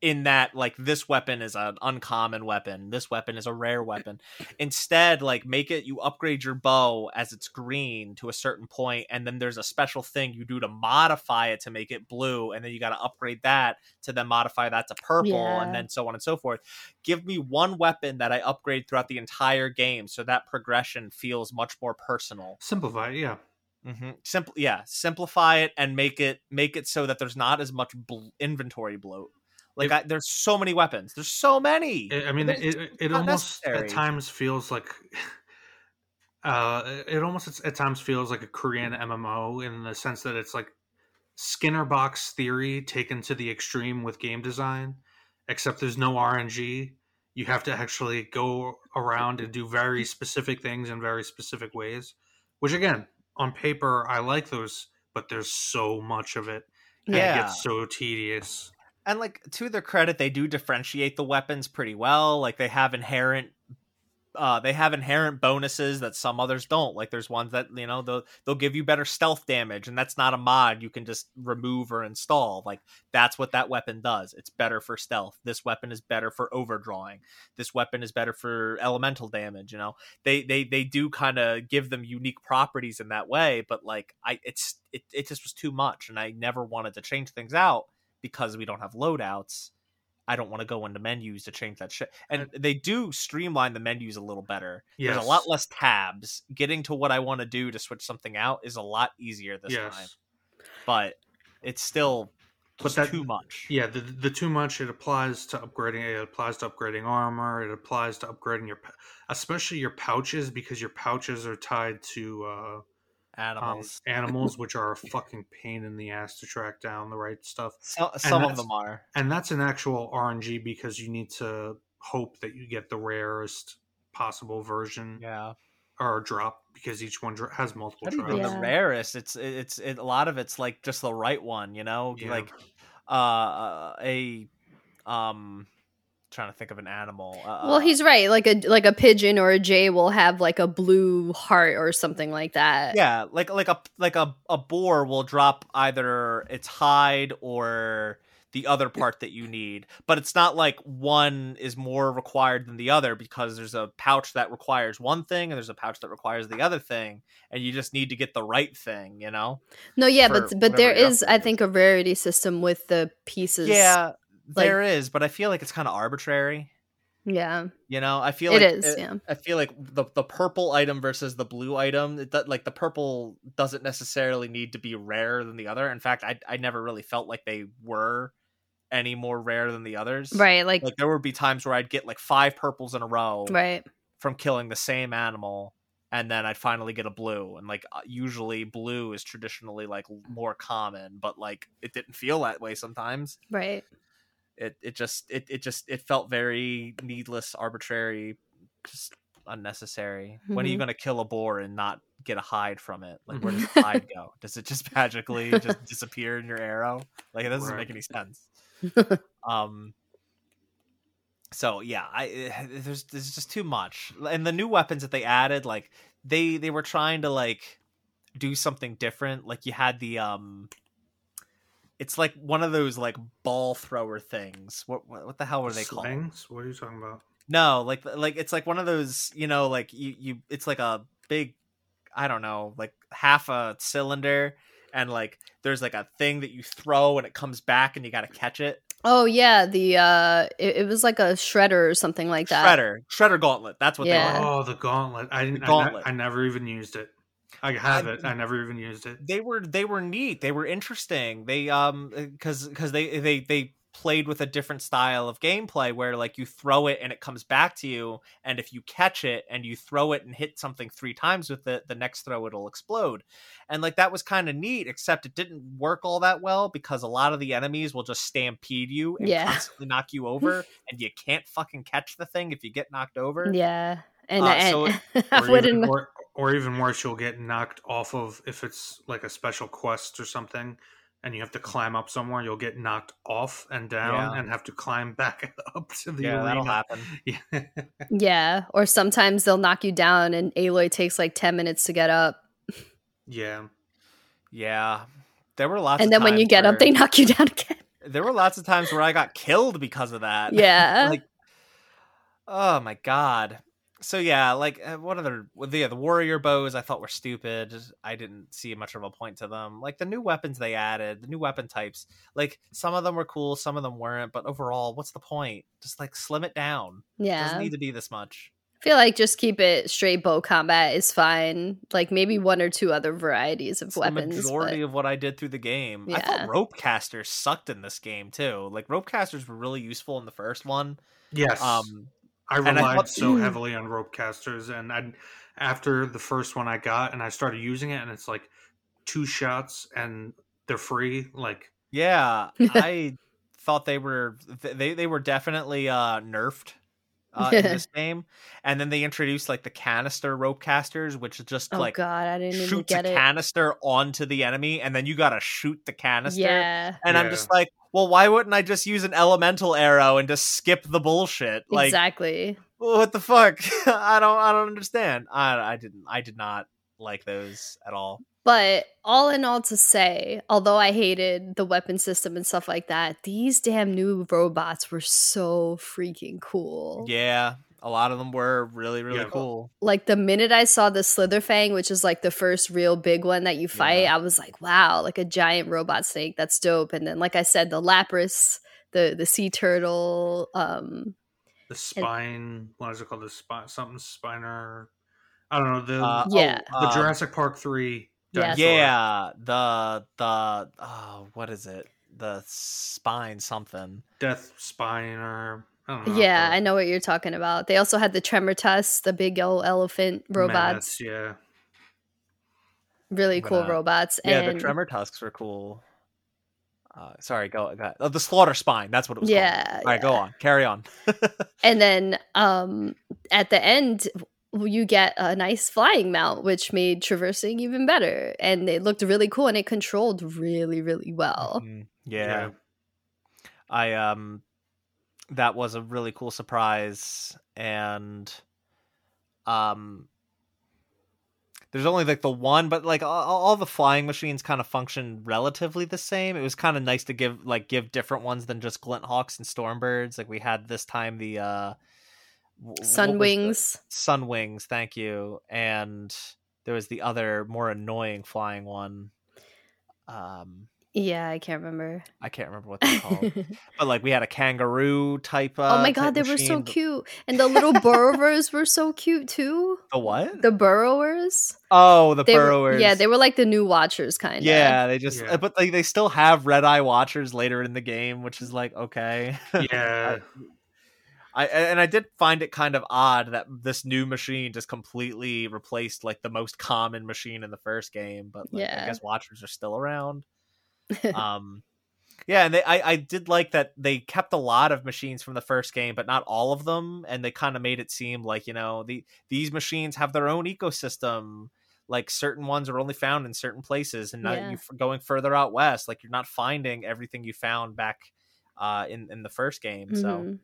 S1: in that like this weapon is an uncommon weapon this weapon is a rare weapon instead like make it you upgrade your bow as it's green to a certain point and then there's a special thing you do to modify it to make it blue and then you got to upgrade that to then modify that to purple
S2: Yeah.
S1: and then so on and so forth give me one weapon that i upgrade throughout the entire game so that progression feels much more personal
S3: Simplify, yeah.
S1: Mm-hmm. Simple, yeah. Simplify it and make it make it so that there's not as much bl- inventory bloat. Like
S3: If-
S1: I, there's so many weapons. There's so many.
S3: I I mean, it, it, it almost
S1: necessary.
S3: at times feels like, uh, it almost at times feels like a Korean MMO in the sense that it's like Skinner box theory taken to the extreme with game design, except there's no RNG. You have to actually go around and do very specific things in very specific ways, which again, on paper, I like those, but there's so much of it. And it gets so tedious.
S1: And like to their credit, they do differentiate the weapons pretty well. Like they have inherent. Uh, they have inherent bonuses that some others don't. Like there's ones that you know they'll they'll give you better stealth damage, and that's not a mod you can just remove or install. Like that's what that weapon does. It's better for stealth. This weapon is better for overdrawing. This weapon is better for elemental damage. You know, they they they do kind of give them unique properties in that way. But like I, it's it it just was too much, and I never wanted to change things out because we don't have loadouts. I don't want to go into menus to change that shit. And they do streamline the menus a little better. There's a lot less tabs. Getting to what I want to do to switch something out is a lot easier this
S3: yes.
S1: time. But it's still
S3: But that-
S1: too much.
S3: Yeah, the the too much it applies to upgrading. It applies to upgrading armor. It applies to upgrading your, especially your pouches because your pouches are tied to uh, um,
S1: Animals.
S3: animals, which are a fucking pain in the ass to track down the right stuff.
S1: so, some of them are.
S3: And that's an actual RNG because you need to hope that you get the rarest possible version
S1: Yeah.
S3: or drop because each one has multiple
S1: Not even
S3: drops.
S2: Yeah.
S1: the rarest. It's it's it, a lot of it's like just the right one, you know?
S3: Yeah.
S1: Like uh a um trying to think of an animal. Uh,
S2: well, he's right. Like a like a pigeon or a jay will have like a blue heart or something like that.
S1: yeah like like a like a, a boar will drop either its hide or the other part that you need but it's not like one is more required than the other because there's a pouch that requires one thing and there's a pouch that requires the other thing and you just need to get the right thing you know
S2: No, yeah, but but there is, I think, a rarity system with the pieces.
S1: yeah
S2: like-
S1: there is but i feel like it's kind of arbitrary
S2: yeah,
S1: you know i feel
S2: it
S1: like
S2: is. yeah,
S1: I feel like the the purple item versus the blue item, it, like the purple doesn't necessarily need to be rarer than the other. In fact, I I never really felt like they were any more rare than the others.
S2: right. Like,
S1: Like there would be times where I'd get like five purples in a row
S2: right.
S1: from killing the same animal, and then I'd finally get a blue. And like uh, usually blue is traditionally like more common, but like it didn't feel that way sometimes
S2: Right.
S1: It it just it, it just it felt very needless arbitrary just unnecessary. When are you
S2: Mhm.
S1: going to kill a boar and not get a hide from it? Like where does the hide go? Does it just magically just disappear in your arrow? Like it doesn't make any sense. Um so yeah i eh, there's there's just too much. And the new weapons that they added like they they were trying to like do something different. Like you had the um it's like one of those like ball thrower things what what, what the hell were they called
S3: Slings? What are you talking about?
S1: no like like it's like one of those you know like you you it's like a big i don't know like half a cylinder and like there's like a thing that you throw and it comes back and you got to catch it
S2: Oh yeah, the uh, it, it was like a shredder or something like that.
S1: shredder shredder gauntlet that's what
S2: Yeah.
S1: they were
S3: Oh, the gauntlet. I, didn't- I, ne-
S1: gauntlet.
S3: I never even used it. I have
S1: I-
S3: it. I never even used it.
S1: they were they were neat they were interesting they um because because they they they played with a different style of gameplay where like you throw it and it comes back to you and if you catch it and you throw it and hit something three times with it the next throw it'll explode and like that was kind of neat except it didn't work all that well because a lot of the enemies will just stampede you and
S2: Yeah.
S1: constantly knock you over and you can't fucking catch the thing if you get knocked over
S2: Yeah, and,
S1: Uh,
S2: and
S1: so
S2: I wouldn't.
S3: or, or even worse, you'll get knocked off of if it's like a special quest or something, and you have to climb up somewhere. You'll get knocked off and down,
S1: Yeah.
S3: and have to climb back up to the
S1: yeah that'll happen
S3: Yeah.
S2: yeah, or sometimes they'll knock you down, and Aloy takes like ten minutes to get up,
S3: yeah.
S1: yeah there were lots
S2: and
S1: of
S2: then when you
S1: times
S2: get up,
S1: where-
S2: they knock you down again.
S1: there were lots of times where I got killed because of that.
S2: Yeah.
S1: like, oh my god. So yeah, like uh, what other the the warrior bows I thought were stupid. I didn't see much of a point to them. Like the new weapons they added, the new weapon types. Like some of them were cool, some of them weren't. But overall, what's the point? Just like slim it down. Yeah, It
S2: yeah.
S1: doesn't need to be this much.
S2: I feel like just keep it straight bow combat is fine. Like maybe one or two other varieties of
S1: It's
S2: weapons.
S1: the majority
S2: but-
S1: of what I did through the game. I
S2: Yeah.
S1: thought Ropecasters sucked in this game too. Like Ropecasters were really useful in the first one.
S3: Yes.
S1: Um,
S3: I
S1: and I
S3: relied
S1: thought-
S3: so heavily on Ropecasters, and I after the first one I got, and I started using it, and it's like two shots, and they're free. Like
S1: Yeah, I thought they were they they were definitely uh nerfed uh, in this game, and then they introduced like the canister Ropecasters, which is just
S2: oh
S1: like
S2: god, I didn't even
S1: shoots a
S2: it.
S1: canister onto the enemy, and then you gotta shoot the canister.
S2: Yeah.
S1: And I'm just like, well, why wouldn't I just use an elemental arrow and just skip the bullshit? Like,
S2: exactly.
S1: what the fuck? I don't, I don't understand. I, I didn't, I did not like those at all.
S2: But all in all, to say, although I hated the weapon system and stuff like that, these damn new robots were so freaking cool.
S1: Yeah, a lot of them were really, really
S3: Yeah.
S1: cool.
S2: Like the minute I saw the Slitherfang, which is like the first real big one that you fight,
S1: Yeah.
S2: I was like, wow, like a giant robot snake. That's dope. And then, like I said, the Lapras, the the sea turtle, um,
S3: the spine. What is it called? The spine something spiner. I don't know the
S1: Uh,
S2: Yeah.
S1: oh,
S3: the
S1: uh,
S3: Jurassic Park three.
S2: Yes.
S3: dinosaur.
S1: Yeah, the the oh, what is it? The spine something.
S3: Death Spiner. I don't know.
S2: yeah, I know what you're talking about. They also had the Tremortusk, the big old elephant robots,
S3: mammoths, Yeah.
S2: really
S1: But,
S2: cool
S1: uh,
S2: robots.
S1: Yeah,
S2: and
S1: the tremor tusks were cool. Uh, sorry, go. go oh, the Slaughterspine. That's what it was.
S2: Yeah,
S1: Called. All right, go on. Carry on.
S2: And then um at the end you get a nice flying mount which made traversing even better and it looked really cool and it controlled really really well.
S1: Mhm. yeah. I um that was a really cool surprise and um there's only like the one but like all, all the flying machines kind of function relatively the same it was kind of nice to give like give different ones than just Glinthawks and stormbirds like we had this time the uh w- what was the-
S2: Sunwings.
S1: sunwings thank you and there was the other more annoying flying one um
S2: Yeah, I can't remember.
S1: i can't remember what they're called but like we had a kangaroo type. Uh,
S2: oh my god, they were so cute. And the little burrowers were so cute too.
S1: The what?
S2: The burrowers.
S1: oh, the
S2: They were,
S1: burrowers.
S2: yeah, they were like the new watchers kind of.
S1: Yeah, they just,
S3: Yeah.
S1: but like they still have red eye watchers later in the game, which is like okay.
S3: Yeah.
S1: I and I did find it kind of odd that this new machine just completely replaced like the most common machine in the first game, but like,
S2: Yeah.
S1: I guess watchers are still around. um yeah and they I, I did like that they kept a lot of machines from the first game but not all of them and they kind of made it seem like you know the these machines have their own ecosystem like certain ones are only found in certain places and now
S2: Yeah.
S1: you going further out west like you're not finding everything you found back uh in in the first game so
S2: Mhm.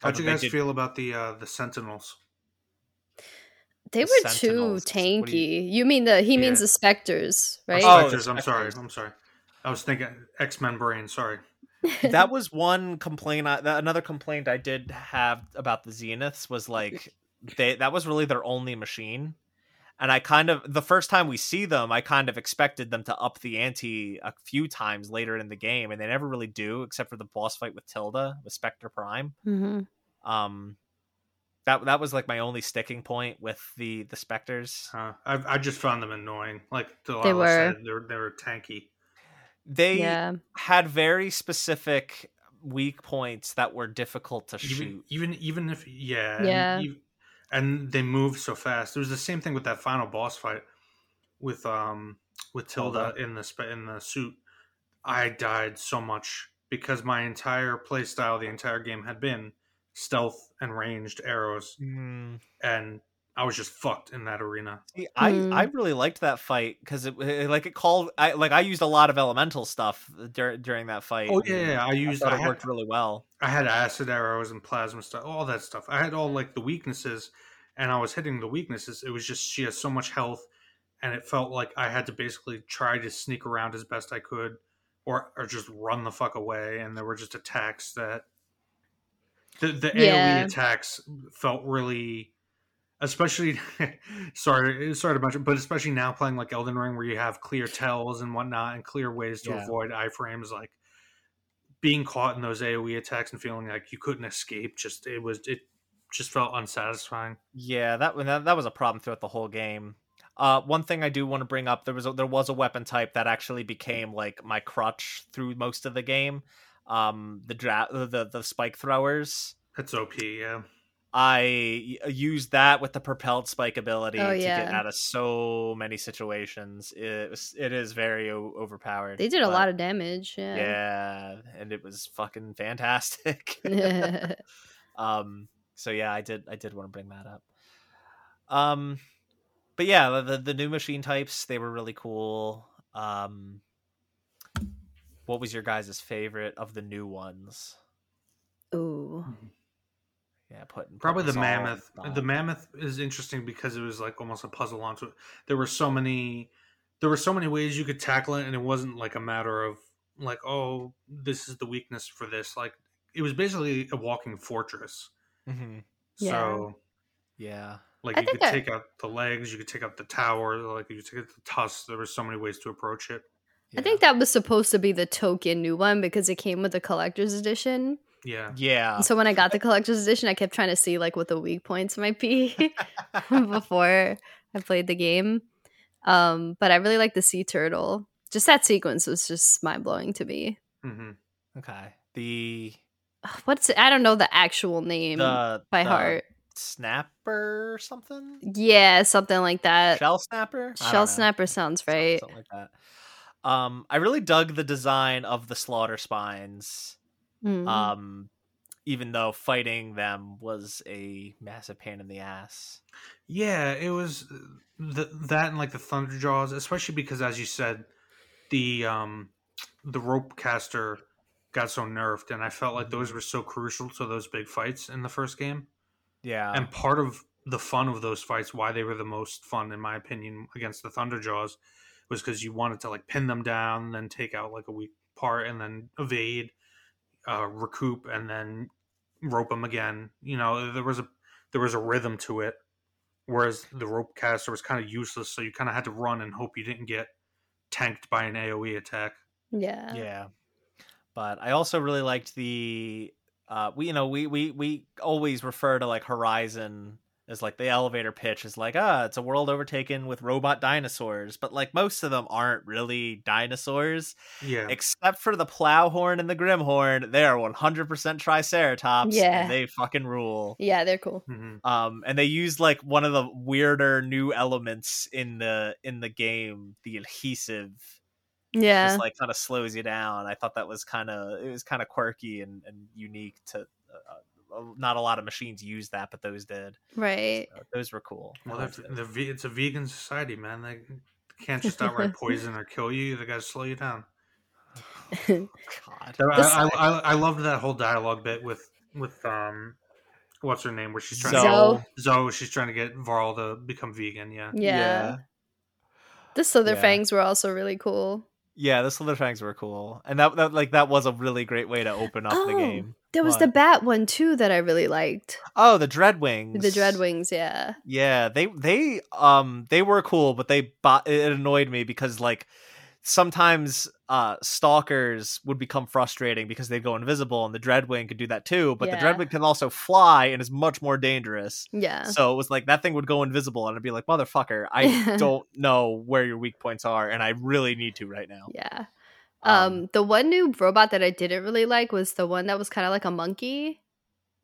S3: How'd you guys
S1: did-
S3: feel about the uh the Sentinels?
S2: They
S1: The
S2: were too
S1: Sentinels. What do
S2: tanky. You, mean the he means the specters, right?
S1: Oh,
S3: Spectres, I'm sorry. I'm sorry. I was thinking X Men brain. Sorry.
S1: that was one complaint I, that, another complaint i did have about the zeniths was like they that was really their only machine and i kind of the first time we see them i kind of expected them to up the ante a few times later in the game and they never really do except for the boss fight with tilda with spectre prime
S2: Mhm.
S1: um that that was like my only sticking point with the the specters
S3: Uh, I I just found them annoying. Like Delilah
S2: They were.
S3: said, they were they were tanky.
S1: they
S2: Yeah.
S1: had very specific weak points that were difficult to
S3: Even
S1: shoot
S3: even even if yeah
S2: Yeah.
S3: ev- and they move so fast. It was the same thing with that final boss fight with um with Tilda in the spe- in the suit. I died so much because my entire play style the entire game had been stealth and ranged arrows,
S1: Mm.
S3: and I was just fucked in that arena.
S1: See, I
S2: Hmm.
S1: I really liked that fight because it, it- like it called I like I used a lot of elemental stuff dur- during that fight.
S3: Oh yeah, yeah, I
S1: I
S3: used
S1: thought
S3: I
S1: it
S3: had,
S1: worked really well.
S3: I had acid arrows and plasma stuff, all that stuff. I had all like the weaknesses, and I was hitting the weaknesses. It was just she has so much health, and it felt like I had to basically try to sneak around as best I could or or just run the fuck away, and there were just attacks that the the
S2: Yeah.
S3: AOE attacks felt really. Especially, sorry, sorry to mention, but especially now playing like Elden Ring, where you have clear tells and whatnot, and clear ways to
S1: Yeah.
S3: avoid iframes, like being caught in those AOE attacks and feeling like you couldn't escape. Just it was it just felt unsatisfying.
S1: Yeah, that that, that was a problem throughout the whole game. Uh, one thing I do want to bring up there was a, there was a weapon type that actually became like my crutch through most of the game. Um, the dra- the the spike throwers.
S3: That's OP, yeah.
S1: I y- used that with the propelled spike ability
S2: Oh,
S1: to get out of so many situations. It was, it is very o- overpowered.
S2: They did a lot of damage. Yeah.
S1: yeah, and it was fucking fantastic. um, so yeah, I did I did want to bring that up. Um, but yeah, the, the the new machine types they were really cool. Um, what was your guys' favorite of the new ones?
S2: Ooh.
S1: Yeah, putting
S3: Probably the
S1: putting us
S3: mammoth.
S1: spot.
S3: The mammoth is interesting because it was like almost a puzzle onto it. There were so many there were so many ways you could tackle it and it wasn't like a matter of like, oh, this is the weakness for this. Like it was basically a walking fortress.
S1: Mhm.
S2: Yeah.
S3: So
S1: Yeah.
S3: like
S2: I
S3: you could
S2: think I-
S3: take out the legs, you could take out the tower, like you could take out the tusks. There were so many ways to approach it.
S2: I think that was supposed to be the token new one because it came with the collector's edition.
S3: Yeah.
S1: Yeah.
S2: And so when I got the collector's edition, I kept trying to see like what the weak points might be before I played the game. Um, but I really like the sea turtle. Just that sequence was just mind blowing to me.
S3: hmm
S1: okay. The
S2: Ugh, What's I don't know the actual name
S1: the
S2: by
S1: the
S2: heart.
S1: snapper something.
S2: Yeah, something like that.
S1: Shellsnapper.
S2: Shell snapper sounds
S1: Something-
S2: right.
S1: Something like that. Um, I really dug the design of the Slaughterspines.
S2: Mm.
S1: Um, even though fighting them was a massive pain in the ass.
S3: Yeah, it was the, that and like the Thunderjaws, especially because as you said, the um the Ropecaster got so nerfed, and I felt like those were so crucial to those big fights in the first game.
S1: Yeah.
S3: And part of the fun of those fights, why they were the most fun, in my opinion, against the Thunderjaws, was because you wanted to like pin them down, then take out like a weak part, and then evade, uh, recoup, and then rope them again. You know, there was a there was a rhythm to it, whereas the Ropecaster was kind of useless. So you kind of had to run and hope you didn't get tanked by an AOE attack.
S2: yeah.
S1: yeah but i also really liked the uh we you know we we we always refer to like horizon as like the elevator pitch is like ah it's a world overtaken with robot dinosaurs but like most of them aren't really dinosaurs
S3: Yeah,
S1: except for the plowhorn and the grimhorn they are 100% triceratops
S2: Yeah.
S1: and they fucking rule
S2: Yeah, they're cool.
S3: hmm
S1: um and they used like one of the weirder new elements in the in the game the adhesive
S2: Yeah.
S1: just like kind of slows you down. I thought that was kind of it was kind of quirky and, and unique to. Uh, not a lot of machines use that, but those did.
S2: right.
S1: So those were cool.
S3: Well,
S1: liked
S3: they're,
S1: those.
S3: they're ve- it's a vegan society, man. They can't just outright poison or kill you. They got to slow you down.
S1: God.
S3: I, I, I, I loved that whole dialogue bit with with um, what's her name? Where she's trying
S2: Zoe.
S3: to Zoe. She's trying to get Varl to become vegan. Yeah,
S2: yeah. The Slither
S1: Yeah.
S2: Fangs were also really cool.
S1: Yeah, the Slitherfangs were cool, and that, that like that was a really great way to open up the
S2: Oh,
S1: game.
S2: There was
S1: What?
S2: the bat one too that I really liked.
S1: Oh, the Dreadwings.
S2: The Dreadwings, yeah.
S1: Yeah, they they um they were cool, but they bo- it annoyed me because like sometimes uh stalkers would become frustrating because they go invisible and the dreadwing could do that too but
S2: Yeah.
S1: the dreadwing can also fly and is much more dangerous
S2: Yeah.
S1: so it was like that thing would go invisible and i'd be like motherfucker i don't know where your weak points are and i really need to right now
S2: Yeah. Um, the one new robot that I didn't really like was the one that was kind of like a monkey.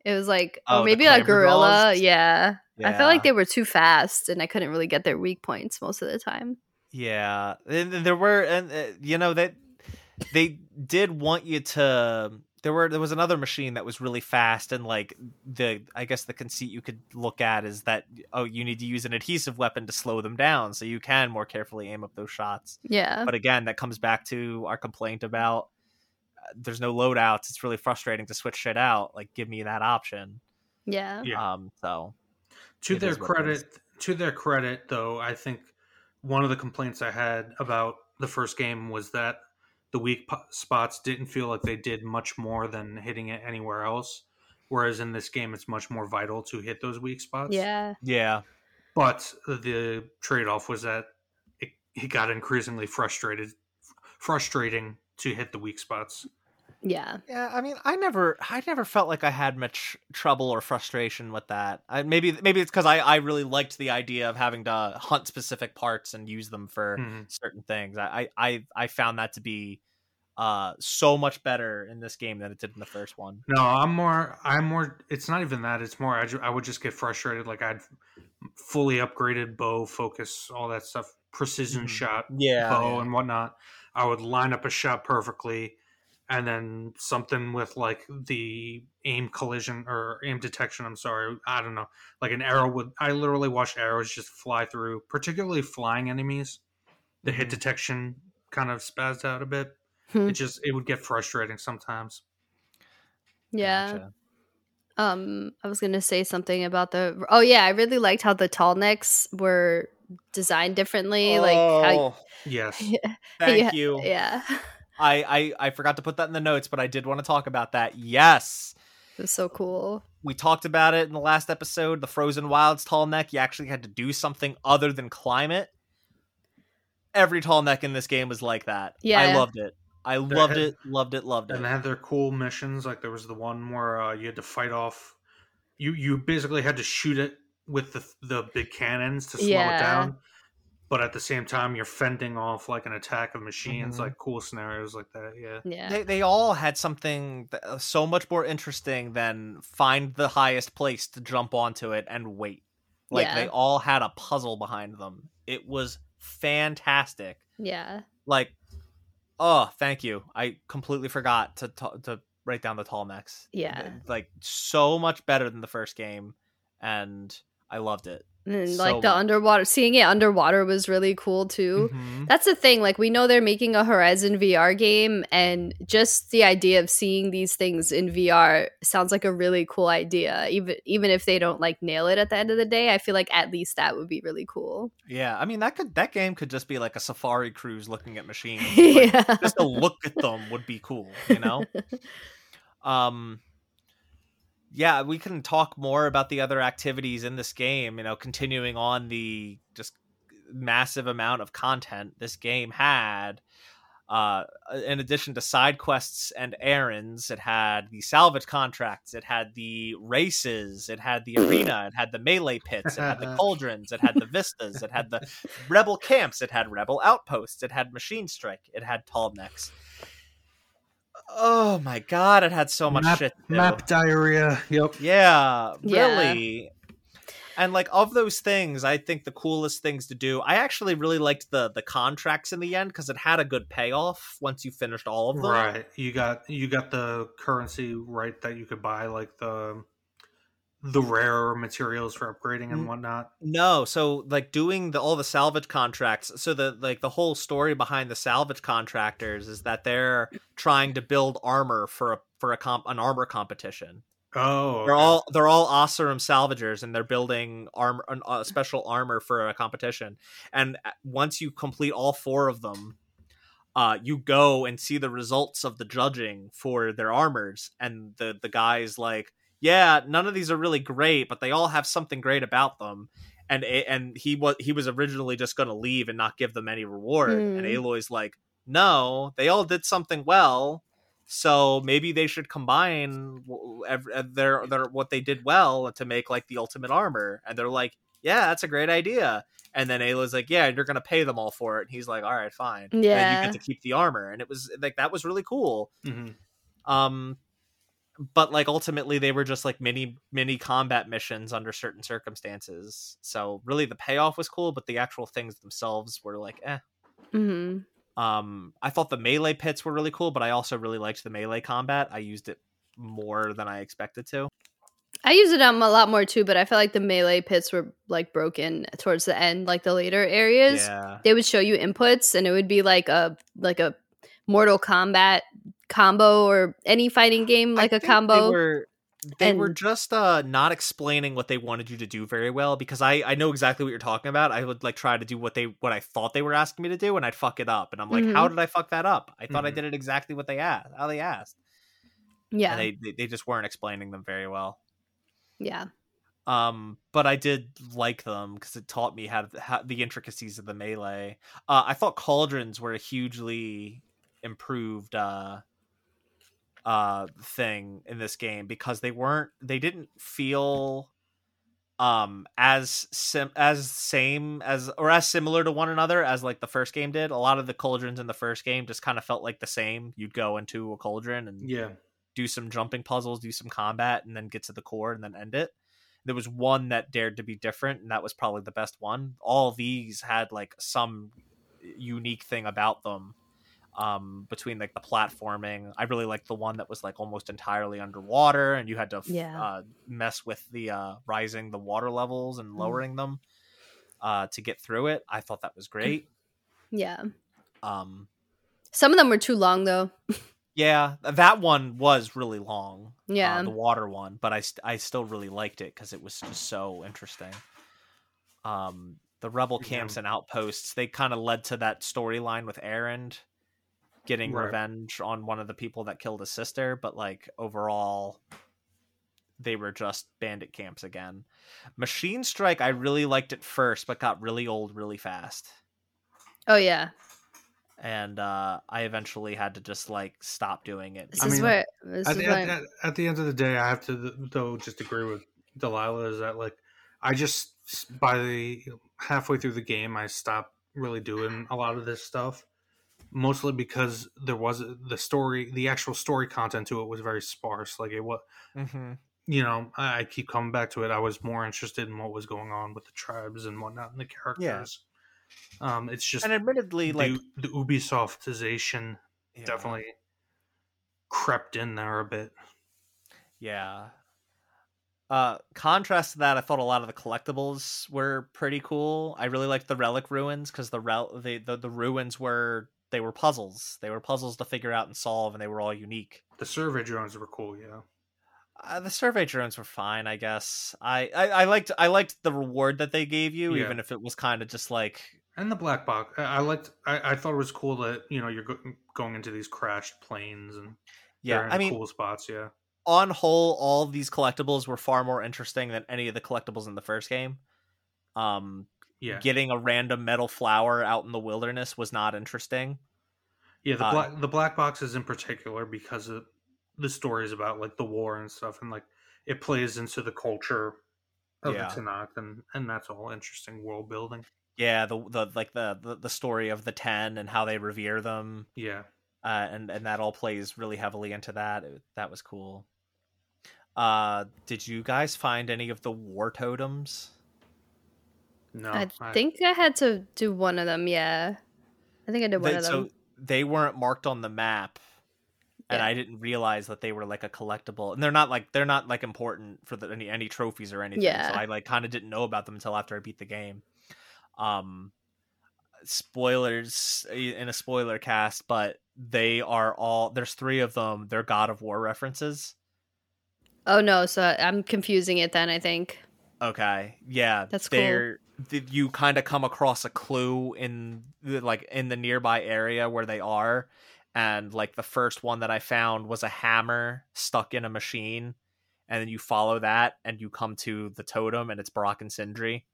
S2: It was like,
S1: Oh,
S2: or maybe a gorilla.
S1: claws?
S2: Yeah. I felt like they were too fast and I couldn't really get their weak points most of the time.
S1: Yeah, and and there were, and uh, you know that they did want you to. There were there was another machine that was really fast, and like the I guess the conceit you could look at is that oh you need to use an adhesive weapon to slow them down, so you can more carefully aim up those shots.
S2: Yeah.
S1: But again, that comes back to our complaint about uh, there's no loadouts. It's really frustrating to switch shit out. Like give me that option.
S2: yeah.
S3: Yeah.
S1: Um. So
S3: to their
S1: is what it
S3: credit, to their credit, though, I think one of the complaints I had about the first game was that the weak po- spots didn't feel like they did much more than hitting it anywhere else. Whereas in this game, it's much more vital to hit those weak spots.
S2: Yeah.
S1: Yeah.
S3: But the trade off was that it, it got increasingly frustrated, frustrating to hit the weak spots.
S2: Yeah.
S1: Yeah, I mean, I never, I never felt like I had much trouble or frustration with that. I, maybe, maybe it's because I, I really liked the idea of having to hunt specific parts and use them for
S3: Mhm.
S1: certain things. I, I, I, found that to be uh so much better in this game than it did in the first one.
S3: No, I'm more. I'm more. It's not even that. It's more. I, ju- I would just get frustrated. Like I'd fully upgraded bow, focus, all that stuff, precision
S1: Mhm.
S3: shot,
S1: Yeah,
S3: bow, and whatnot. I would line up a shot perfectly, and then something with like the aim collision or aim detection. I'm sorry, I don't know. Like an arrow would. I literally watched arrows just fly through, particularly flying enemies. The hit
S1: Mhm.
S3: detection kind of spazzed out a bit.
S2: Hmm.
S3: It just it would get frustrating sometimes.
S2: Yeah.
S1: Gotcha.
S2: Um, I was gonna say something about the. Oh yeah, I really liked how the Tallnecks were designed differently. Like how.
S1: Oh,
S3: Yes.
S1: thank
S2: Yeah,
S1: you.
S2: Yeah,
S1: I, I, I forgot to put that in the notes, but I did want to talk about that. Yes.
S2: it was so cool.
S1: we talked about it in the last episode the frozen wilds Tallneck you actually had to do something other than climb it every Tallneck in this game was like that
S2: Yeah.
S1: i loved it i loved it loved it loved it.
S3: and they had their cool missions. Like there was the one where uh, you had to fight off. You you basically had to shoot it with the the big cannons to slow
S2: Yeah.
S3: it down, but at the same time you're fending off like an attack of machines.
S1: Mhm.
S3: Like cool scenarios like that. Yeah.
S2: Yeah,
S1: they, they all had something th- uh, so much more interesting than find the highest place to jump onto it and wait like
S2: Yeah.
S1: they all had a puzzle behind them it was fantastic
S2: yeah,
S1: like oh thank you i completely forgot to to, to write down the Tallnecks
S2: Yeah.
S1: Like so much better than the first game and i loved it
S2: and
S1: So
S2: like the underwater, seeing it underwater was really cool too.
S1: Mhm.
S2: That's the thing. Like we know they're making a Horizon VR game, and just the idea of seeing these things in VR sounds like a really cool idea. Even even if they don't like nail it at the end of the day, I feel like at least that would be really cool.
S1: yeah i mean that could that game could just be like a safari cruise looking at machines Like,
S2: yeah.
S1: just to look at them would be cool you know um yeah we can talk more about the other activities in this game you know continuing on the just massive amount of content this game had uh in addition to side quests and errands it had the salvage contracts it had the races it had the arena it had the melee pits it had the cauldrons it had the vistas it had the rebel camps it had rebel outposts it had machine strike it had Tallnecks oh my god it had so much
S3: map,
S1: shit to do.
S3: map diarrhea. Yep.
S1: yeah
S2: Yeah.
S1: really and like of those things i think the coolest things to do i actually really liked the the contracts in the end because it had a good payoff once you finished all of them
S3: Right. You got you got the currency right that you could buy like the the rare materials for upgrading and whatnot.
S1: No, so like doing the all the salvage contracts. So the like the whole story behind the salvage contractors is that they're trying to build armor for a for a comp an armor competition.
S3: Oh,
S1: They're all they're all Oseram salvagers, and they're building armor uh, special armor for a competition. And uh, once you complete all four of them, uh, you go and see the results of the judging for their armors, and the the guys like, yeah, none of these are really great, but they all have something great about them. And and he was he was originally just going to leave and not give them any reward, and
S2: Hmm.
S1: Aloy's like, no, they all did something well. So maybe they should combine w- ev- ev- their their what they did well to make like the ultimate armor. And they're like, "Yeah, that's a great idea." And then Aloy's like, "Yeah, you're gonna pay them all for it." And he's like, "All right, fine." And
S2: Yeah.
S1: you get to keep the armor, and it was like that was really cool.
S3: Mhm.
S1: Um, but like ultimately, they were just like mini mini combat missions under certain circumstances. So really, the payoff was cool, but the actual things themselves were like, eh.
S2: hmm
S1: Um, I thought the melee pits were really cool, but I also really liked the melee combat. I used it more than I expected to.
S2: I used it um, a lot more too, but I felt like the melee pits were like broken towards the end, like the later areas.
S1: Yeah,
S2: They would show you inputs, and it would be like a like a Mortal Kombat combo or any fighting game like
S1: a
S2: a combo.
S1: They were they were just uh not explaining what they wanted you to do very well because I I know exactly what you're talking about. I would like try to do what they what I thought they were asking me to do and I'd fuck it up and I'm like,
S2: Mm-hmm.
S1: how did I fuck that up? I thought I
S3: Mhm.
S1: did it exactly what they asked. How they asked.
S2: Yeah.
S1: And they, they they just weren't explaining them very well.
S2: yeah.
S1: Um, but I did like them because it taught me how, to, how the intricacies of the melee. Uh, I thought cauldrons were a hugely improved uh, uh, thing in this game because they weren't they didn't feel um as sim as same as or as similar to one another as like the first game did a lot of the cauldrons in the first game just kind of felt like the same you'd go into a cauldron and
S3: Yeah.
S1: do some jumping puzzles, do some combat, and then get to the core and then end it. There was one that dared to be different, and that was probably the best one. All these had like some unique thing about them. Um, between like the platforming, I really liked the one that was like almost entirely underwater, and you had to f-
S2: Yeah.
S1: uh, mess with the uh, rising the water levels and lowering them uh, to get through it. I thought that was great.
S2: Yeah.
S1: Um,
S2: Some of them were too long though.
S1: yeah, that one was really long.
S2: Yeah.
S1: uh, the water one, but I st- I still really liked it because it was just so interesting. Um, the rebel
S3: Yeah.
S1: camps and outposts they kind of led to that storyline with Erend getting
S3: Right.
S1: revenge on one of the people that killed his sister, but like overall, they were just bandit camps again. Machine Strike, I really liked it first, but got really old really fast
S2: oh yeah.
S1: and uh, I eventually had to just like stop doing it.
S2: This
S3: I
S2: is
S3: mean,
S2: where this
S3: At,
S2: is
S3: the-
S2: where
S3: at, at, at the end of the day, I have to though just agree with Delilah is that like I just by the halfway through the game I stopped really doing a lot of this stuff, mostly because there was the story, the actual story content to it was very sparse. Like it was,
S1: Mm-hmm.
S3: you know, I, I keep coming back to it. I was more interested in what was going on with the tribes and whatnot and the characters. Um, it's just
S1: And admittedly, like
S3: the, the Ubisoftization
S1: yeah.
S3: definitely crept in there a bit.
S1: Yeah. Uh, contrast to that, I thought a lot of the collectibles were pretty cool. I really liked the relic ruins because the, rel- the the the ruins were they were puzzles. They were puzzles to figure out and solve, and they were all unique.
S3: The survey drones were cool, yeah.
S1: Uh, the survey drones were fine, I guess. I, I I liked I liked the reward that they gave you,
S3: Yeah.
S1: even if it was kind of just like
S3: And the black box, I, I liked. I, I thought it was cool that you know you're go- going into these crashed planes and
S1: yeah. I mean,
S3: cool spots, yeah.
S1: on whole, all these collectibles were far more interesting than any of the collectibles in the first game. Um,
S3: Yeah,
S1: getting a random metal flower out in the wilderness was not interesting.
S3: yeah. The
S1: uh,
S3: black the black boxes in particular because of the stories about like the war and stuff, and like it plays into the culture of
S1: Yeah.
S3: the Tenakth, and and that's all interesting world building.
S1: Yeah, the the like the the, the story of the ten and how they revere them,
S3: Yeah,
S1: uh, and and that all plays really heavily into that. It- that was cool. Uh, did you guys find any of the war totems?
S3: No,
S2: I think I had to do one of them. Yeah, I think I did one
S1: They-
S2: of them.
S1: so they weren't marked on the map, and
S2: Yeah.
S1: I didn't realize that they were like a collectible. And they're not like they're not like important for the, any any trophies or anything.
S2: Yeah.
S1: So I like kind of didn't know about them until after I beat the game. Um, spoilers in a spoiler cast, but they are all there's three of them. They're God of War references.
S2: oh no, so I'm confusing it. Then I think.
S1: Okay, yeah,
S2: That's cool.
S1: Th- You kind of come across a clue in the, like in the nearby area where they are, and like the first one that I found was a hammer stuck in a machine, and then you follow that and you come to the totem, and it's Brok and Sindri.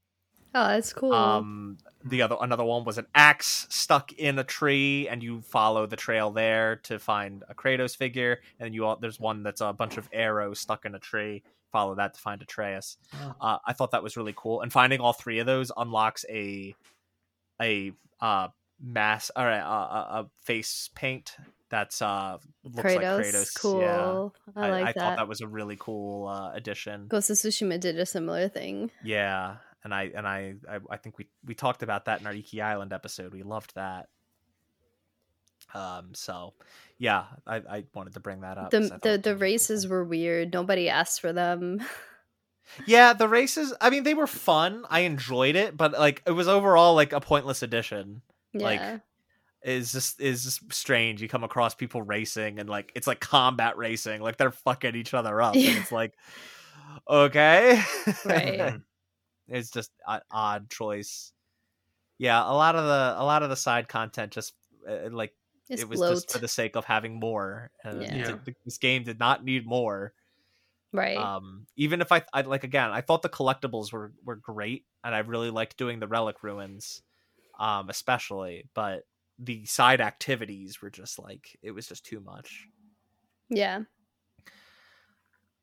S2: Oh, that's cool.
S1: Um, the other another one was an axe stuck in a tree, and you follow the trail there to find a Kratos figure, and you all, there's one that's a bunch of arrows stuck in a tree. Follow that to find Atreus.
S3: Oh.
S1: Uh, I thought that was really cool, and finding all three of those unlocks a a uh mass or a, a, a face paint that's uh looks
S2: Kratos,
S1: like Kratos.
S2: cool.
S1: Yeah.
S2: I like
S1: I
S2: that.
S1: thought that was a really cool uh, addition.
S2: Ghost of Tsushima did a similar thing.
S1: Yeah, and I and I, I I think we we talked about that in our Iki Island episode. We loved that. Um. So, yeah, I, I wanted to bring that up.
S2: The the, the races were weird. Nobody asked for them.
S1: Yeah, the races. I mean, they were fun. I enjoyed it, but like it was overall like a pointless addition.
S2: yeah.
S1: Like, is just is just strange. You come across people racing and like it's like combat racing, like they're fucking each other up, and it's like okay,
S2: Right.
S1: it's just an odd choice. Yeah, a lot of the a lot of the side content just uh, like
S2: It's
S1: it was
S2: bloat.
S1: just for the sake of having more. And
S2: Yeah.
S3: Yeah.
S1: this game did not need more.
S2: right.
S1: Um, even if I, I like again, I thought the collectibles were were great, and I really liked doing the relic ruins, um, especially. But the side activities were just like it was just too much.
S2: yeah.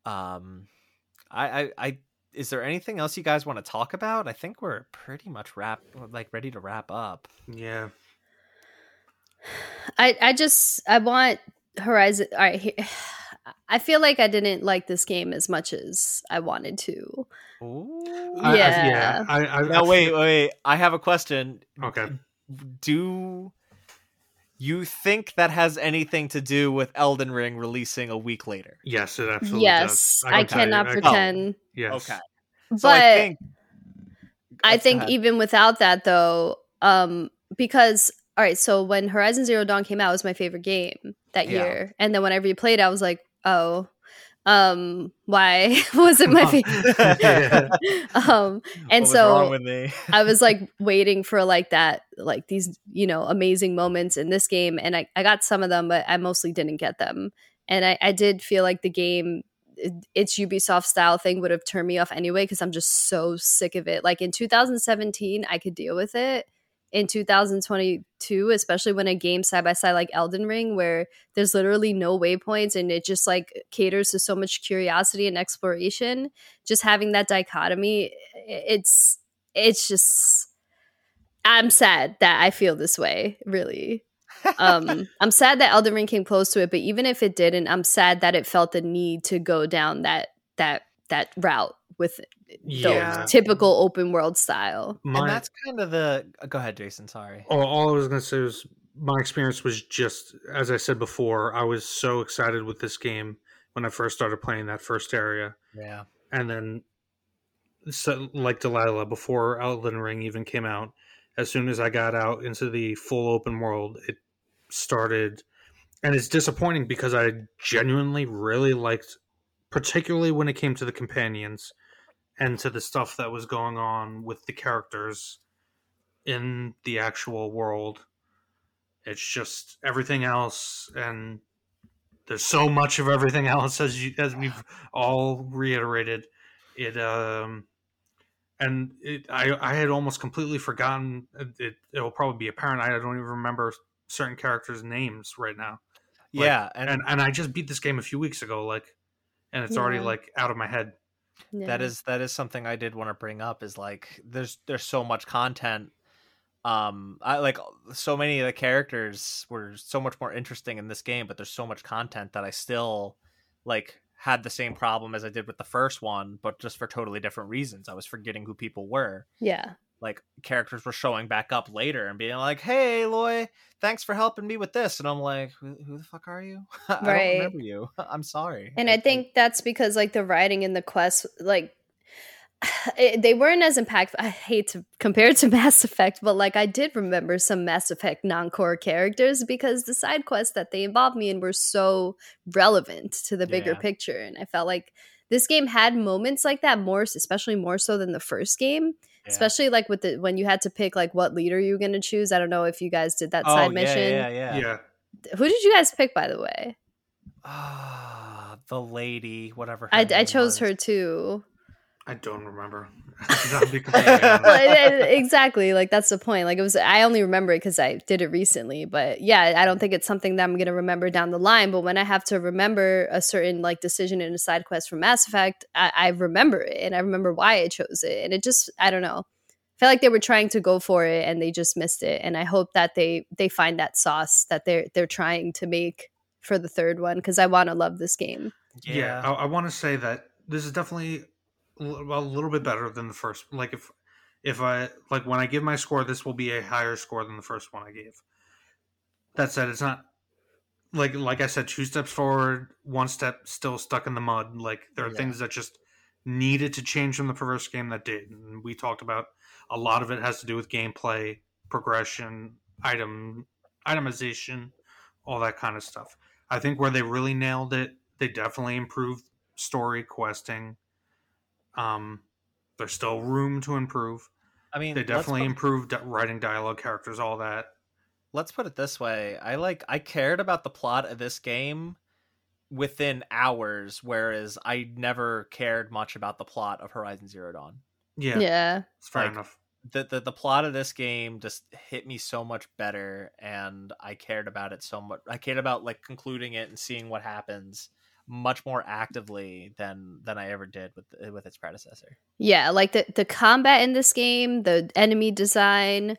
S1: Um, I, I, I is there anything else you guys want to talk about? I think we're pretty much wrap like ready to wrap up.
S3: Yeah.
S2: I I just I want Horizon. All right, he- I feel like I didn't like this game as much as I wanted to.
S1: Ooh.
S3: I- I-
S2: Yeah.
S3: yeah. I, I,
S1: Now
S3: I-
S1: wait, wait. I have a question.
S3: Okay.
S1: do you think that has anything to do with Elden Ring releasing a week later?
S3: Yes, it absolutely
S2: yes,
S3: does.
S2: I,
S3: can tell you.
S2: cannot
S3: I-
S2: pretend.
S3: Yes.
S1: Okay.
S2: But
S1: So I think
S2: I think even without that though, um, because all right, so when Horizon Zero Dawn came out, it was my favorite game that
S1: Yeah.
S2: year, and then when I replayed, it, I was like, oh, um, why was it my favorite? Um, and so
S1: wrong with me?
S2: I was like waiting for like that, like these, you know, amazing moments in this game. And I, I got some of them, but I mostly didn't get them. And I, I did feel like the game, it- its Ubisoft style thing would have turned me off anyway, because I'm just so sick of it. Like in 2017, I could deal with it. In 2022, especially when a game side by side like Elden Ring, where there's literally no waypoints and it just like caters to so much curiosity and exploration, just having that dichotomy, it's it's just I'm sad that I feel this way, really. Um I'm sad that Elden Ring came close to it, but even if it didn't, I'm sad that it felt the need to go down that that that route with
S3: Yeah.
S2: the typical open world style.
S3: My,
S1: and that's kind of the. Go ahead, Jason. Sorry.
S3: all, all I was going to say was my experience was just, as I said before, I was so excited with this game when I first started playing that first area.
S1: Yeah.
S3: and then so, like Delilah before Elden Ring even came out, as soon as I got out into the full open world, it started and it's disappointing because I genuinely really liked particularly when it came to the companions and to the stuff that was going on with the characters in the actual world. It's just everything else and there's so much of everything else as you as we've all reiterated. It um and it i i had almost completely forgotten it it will probably be apparent i don't even remember certain characters names right now. Like,
S1: yeah, and,
S3: and and i just beat this game a few weeks ago like and it's already like out of my head
S1: that
S2: Yeah.
S1: is that is something I did want to bring up. Is like there's there's so much content. Um, I like so many of the characters were so much more interesting in this game, but there's so much content that I still like had the same problem as I did with the first one, but just for totally different reasons. I was forgetting who people were.
S2: yeah.
S1: Like characters were showing back up later and being like, "Hey, Loy, thanks for helping me with this," and I'm like, "Who, who the fuck are you? I
S2: Right.
S1: don't remember you. I'm sorry."
S2: And I think that's because like the writing in the quest, like it, they weren't as impactful. I hate to compare it to Mass Effect, but like I did remember some Mass Effect non-core characters because the side quests that they involved me in were so relevant to the bigger
S1: Yeah.
S2: picture, and I felt like this game had moments like that more, especially more so than the first game.
S1: Yeah.
S2: Especially like with the when you had to pick like what leader you were going to choose. I don't know if you guys did that
S1: oh,
S2: side
S1: yeah,
S2: mission.
S1: Yeah, yeah,
S3: yeah,
S2: Who did you guys pick, by the way?
S1: Ah, the lady, whatever. her
S2: I, I chose
S1: was.
S2: her too.
S3: I don't remember That'd be completely
S2: well,
S3: honest.
S2: it- it- exactly. Like that's the point. Like it was. I only remember it because I did it recently. But yeah, I don't think it's something that I'm gonna remember down the line. But when I have to remember a certain like decision in a side quest from Mass Effect, I, I remember it and I remember why I chose it. And it just, I don't know. I feel like they were trying to go for it and they just missed it. And I hope that they they find that sauce that they're they're trying to make for the third one because I want to love this game.
S3: yeah, I, I want to say that this is definitely a little bit better than the first like if if i like when i give my score this will be a higher score than the first one i gave that said it's not like like i said two steps forward one step still stuck in the mud like there are
S1: Yeah.
S3: things that just needed to change from the first game that did and we talked about a lot of it has to do with gameplay progression item itemization, all that kind of stuff. I think where they really nailed it, they definitely improved story questing. Um, there's still room to improve.
S1: I mean,
S3: They definitely
S1: put-
S3: improved writing dialogue, characters, all that.
S1: let's put it this way i like i cared about the plot of this game within hours whereas i never cared much about the plot of horizon zero dawn
S3: Yeah,
S2: Yeah.
S3: it's fair
S1: Like,
S3: enough.
S1: the, the the plot of this game just hit me so much better and i cared about it so much i cared about like concluding it and seeing what happens much more actively than than i ever did with with its predecessor
S2: Yeah, like the the combat in this game, the enemy design,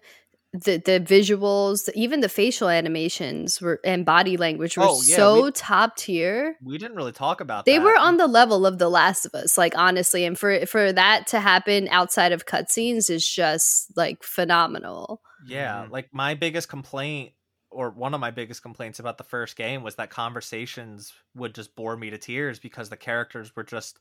S2: the the visuals, even the facial animations were and body language were
S1: Oh, yeah,
S2: so
S1: we-
S2: top tier.
S1: we didn't really talk about that
S2: They
S1: that.
S2: were on the level of The Last of Us, like honestly, and for for that to happen outside of cutscenes is just like phenomenal.
S1: Yeah,
S3: Mhm.
S1: like my biggest complaint or one of my biggest complaints about the first game was that conversations would just bore me to tears because the characters were just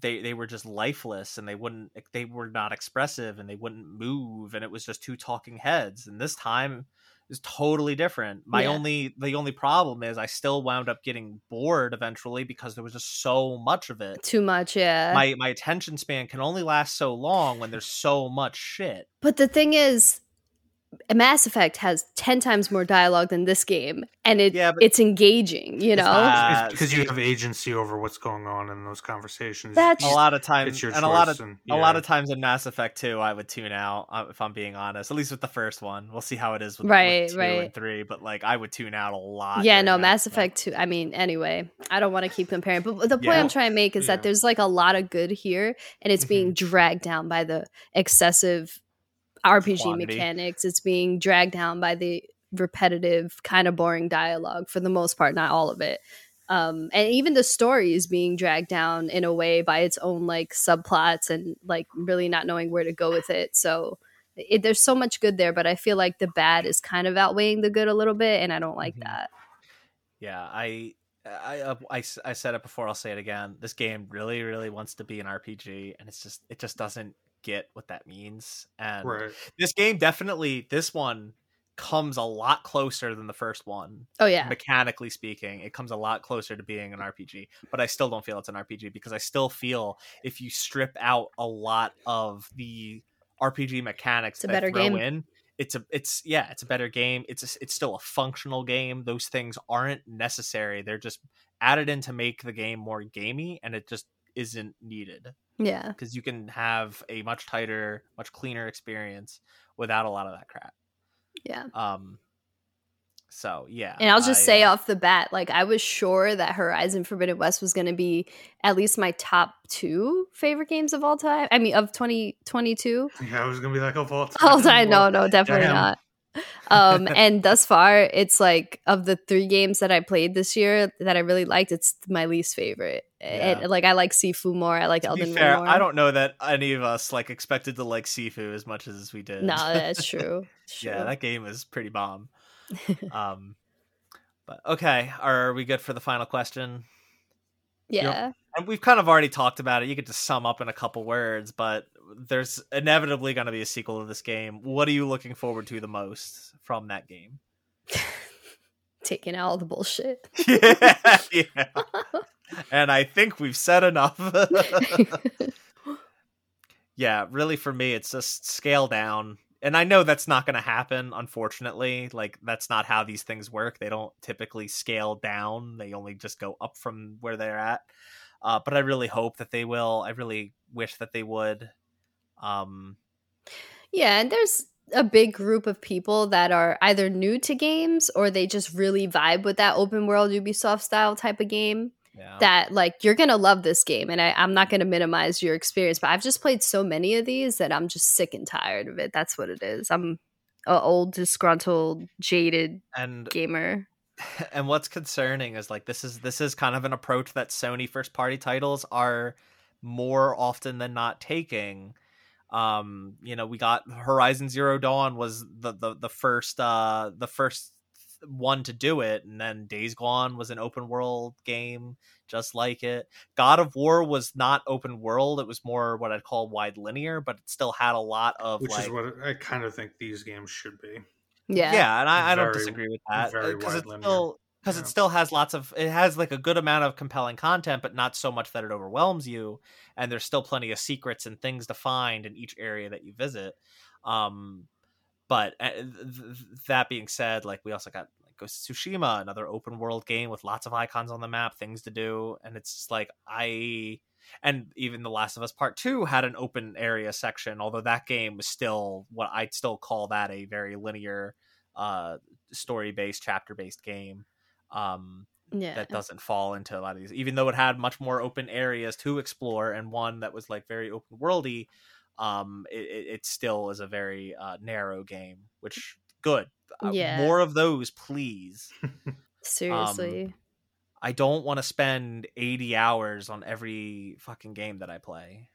S1: they they were just lifeless and they wouldn't they were not expressive and they wouldn't move and it was just two talking heads and this time is totally different. My
S2: Yeah.
S1: only the only problem is I still wound up getting bored eventually because there was just so much of it.
S2: Too much, yeah.
S1: My my attention span can only last so long when there's so much shit.
S2: But the thing is, Mass Effect has ten times more dialogue than this game, and it
S1: Yeah,
S2: it's engaging. You know,
S3: because you have agency over what's going on in those conversations.
S2: That's-
S1: a lot of times
S3: it's your
S1: and a lot of
S3: and-
S1: a lot of times in Mass Effect 2 I would tune out uh, if I'm being honest at least with the first one we'll see how it is with, with
S2: Right,
S1: 2
S2: right.
S1: and 3 but like I would tune out a lot
S2: yeah, no, Mass Effect too. I mean, anyway, I don't want to keep comparing, but the point
S1: Yeah.
S2: I'm trying to make is
S3: Yeah.
S2: that there's like a lot of good here, and it's being
S1: Mm-hmm.
S2: dragged down by the excessive RPG
S1: Quantity.
S2: mechanics. It's being dragged down by the repetitive, kind of boring dialogue for the most part, not all of it. Um, and even the story is being dragged down in a way by its own like subplots and like really not knowing where to go with it. So it, there's so much good there, but I feel like the bad is kind of outweighing the good a little bit, and I don't like
S1: Mhm.
S2: that.
S1: yeah I I, uh, I I said it before I'll say it again this game really really wants to be an RPG and it's just it just doesn't get what that means and
S3: right.
S1: this game definitely this one comes a lot closer than the first one
S2: Oh yeah,
S1: mechanically speaking, it comes a lot closer to being an RPG. But I still don't feel it's an RPG because I still feel if you strip out a lot of the RPG mechanics
S2: It's a
S1: that
S2: better
S1: throw
S2: game.
S1: in, it's a it's yeah, it's a better game. It's a, it's still a functional game. Those things aren't necessary. They're just added in to make the game more gamey, and it just isn't needed
S2: yeah.
S1: because you can have a much tighter, much cleaner experience without a lot of that crap.
S2: Yeah.
S1: Um. So yeah,
S2: And I'll just
S1: I,
S2: say
S1: uh,
S2: off the bat, like I was sure that Horizon Forbidden West was going to be at least my top two favorite games of all time. I mean, of 2022.
S3: Yeah, I was gonna be like, of all time.
S2: All time. No, no, definitely
S3: damn.
S2: not. Um, and thus far, it's like of the three games that I played this year that I really liked, it's my least favorite.
S1: Yeah.
S2: And, like I like Sifu more. I like
S1: To
S2: Elden Ring
S1: fair,
S2: more.
S1: I don't know that any of us like expected to like Sifu as much as we did.
S2: No, that's true. It's
S1: yeah, that game is pretty bomb. um, but okay, are we good for the final question?
S2: yeah.
S1: And we've kind of already talked about it. You could just sum up in a couple words, but there's inevitably going to be a sequel to this game. What are you looking forward to the most from that game?
S2: Taking out all the bullshit.
S1: yeah, yeah. And I think we've said enough. yeah, really for me it's just scale down. And I know that's not going to happen unfortunately. Like that's not how these things work. They don't typically scale down. They only just go up from where they're at. Uh, but I really hope that they will. I really wish that they would. Um
S2: Yeah, and there's a big group of people that are either new to games or they just really vibe with that open world Ubisoft style type of game.
S1: yeah.
S2: That like you're gonna love this game, and I, I'm not gonna minimize your experience, but I've just played so many of these that I'm just sick and tired of it. That's what it is. I'm a old, disgruntled, jaded
S1: and
S2: gamer.
S1: and what's concerning is like this is this is kind of an approach that Sony first party titles are more often than not taking. Um, you know, we got Horizon Zero Dawn was the the, the first uh the first one to do it, and then Days Gone was an open world game just like it. God of War was not open world; it was more what I'd call wide linear, but it still had a lot of
S3: Which
S1: like
S3: is what I kind of think these games should be.
S2: Yeah.
S1: Yeah, and I, I don't disagree with that
S3: very
S1: because
S3: it's linear.
S1: still because
S3: Yeah.
S1: it still has lots of it has like a good amount of compelling content, but not so much that it overwhelms you. And there's still plenty of secrets and things to find in each area that you visit. Um, but uh, th- th- that being said, like we also got like Ghost of Tsushima, another open world game with lots of icons on the map, things to do, and it's just like I and even The Last of Us Part 2 had an open area section, although that game was still what I'd still call that a very linear uh story based, chapter based game. Um
S2: Yeah.
S1: that doesn't fall into a lot of these even though it had much more open areas to explore and one that was like very open worldy um it, it, still is a very uh narrow game which good Uh,
S2: Yeah.
S1: more of those please
S2: Seriously.
S1: i don't want to spend 80 hours on every fucking game that i play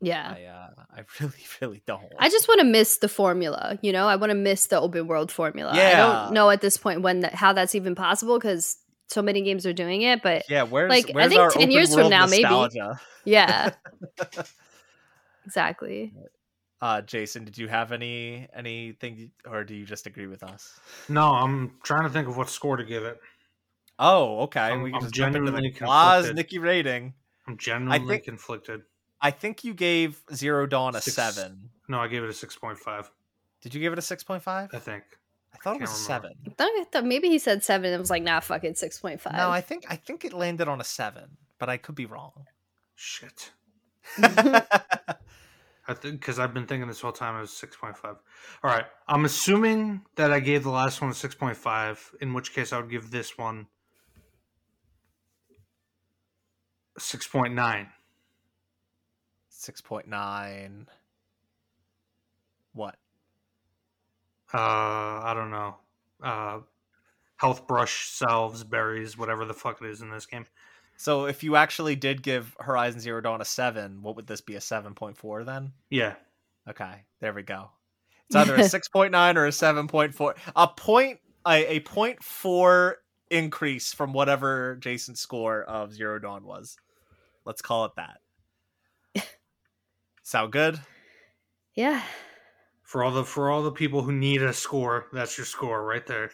S2: yeah.
S1: i uh i really really don't
S2: I just want to miss the formula, you know. I want to miss the open world formula. I don't know at this point when that how that's even possible because so many games are doing it. But
S1: yeah where's
S2: like, I think
S1: our
S2: 10 years from
S1: world
S2: now, maybe. yeah, exactly.
S1: uh jason did you have any anything or do you just agree with us
S3: No, I'm trying to think of what score to give it.
S1: Oh, okay.
S3: I'm-
S1: we can
S3: I'm
S1: just jump into the
S3: genuinely
S1: claws
S3: conflicted.
S1: Nikki rating.
S3: I'm genuinely
S1: think-
S3: conflicted.
S1: I think you gave Zero Dawn a
S3: Six.
S1: seven.
S3: No, I gave it a six point five.
S1: Did you give it a six point five?
S3: I think.
S1: I thought it
S3: can't
S1: was a
S3: remember.
S1: seven.
S2: I thought, I thought maybe he said seven. It was like, nah, fuck it, six point five.
S1: No, I think I think it landed on a seven, but I could be wrong.
S3: Shit. I think because I've been thinking this whole time it was six point five. All right, I'm assuming that I gave the last one a six point five. In which case, I would give this one six point nine.
S1: Six point nine. What?
S3: Uh, I don't know. Uh, health brush, salves, berries, whatever the fuck it is in this game.
S1: So if you actually did give Horizon Zero Dawn a seven, what would this be? A seven point four then?
S3: Yeah,
S1: Okay, there we go. It's either a six point nine or a seven point four. A point a, a point four increase from whatever Jason's score of Zero Dawn was. Let's call it that. Sound good?
S2: yeah,
S3: for all the for all the people who need a score, that's your score right there.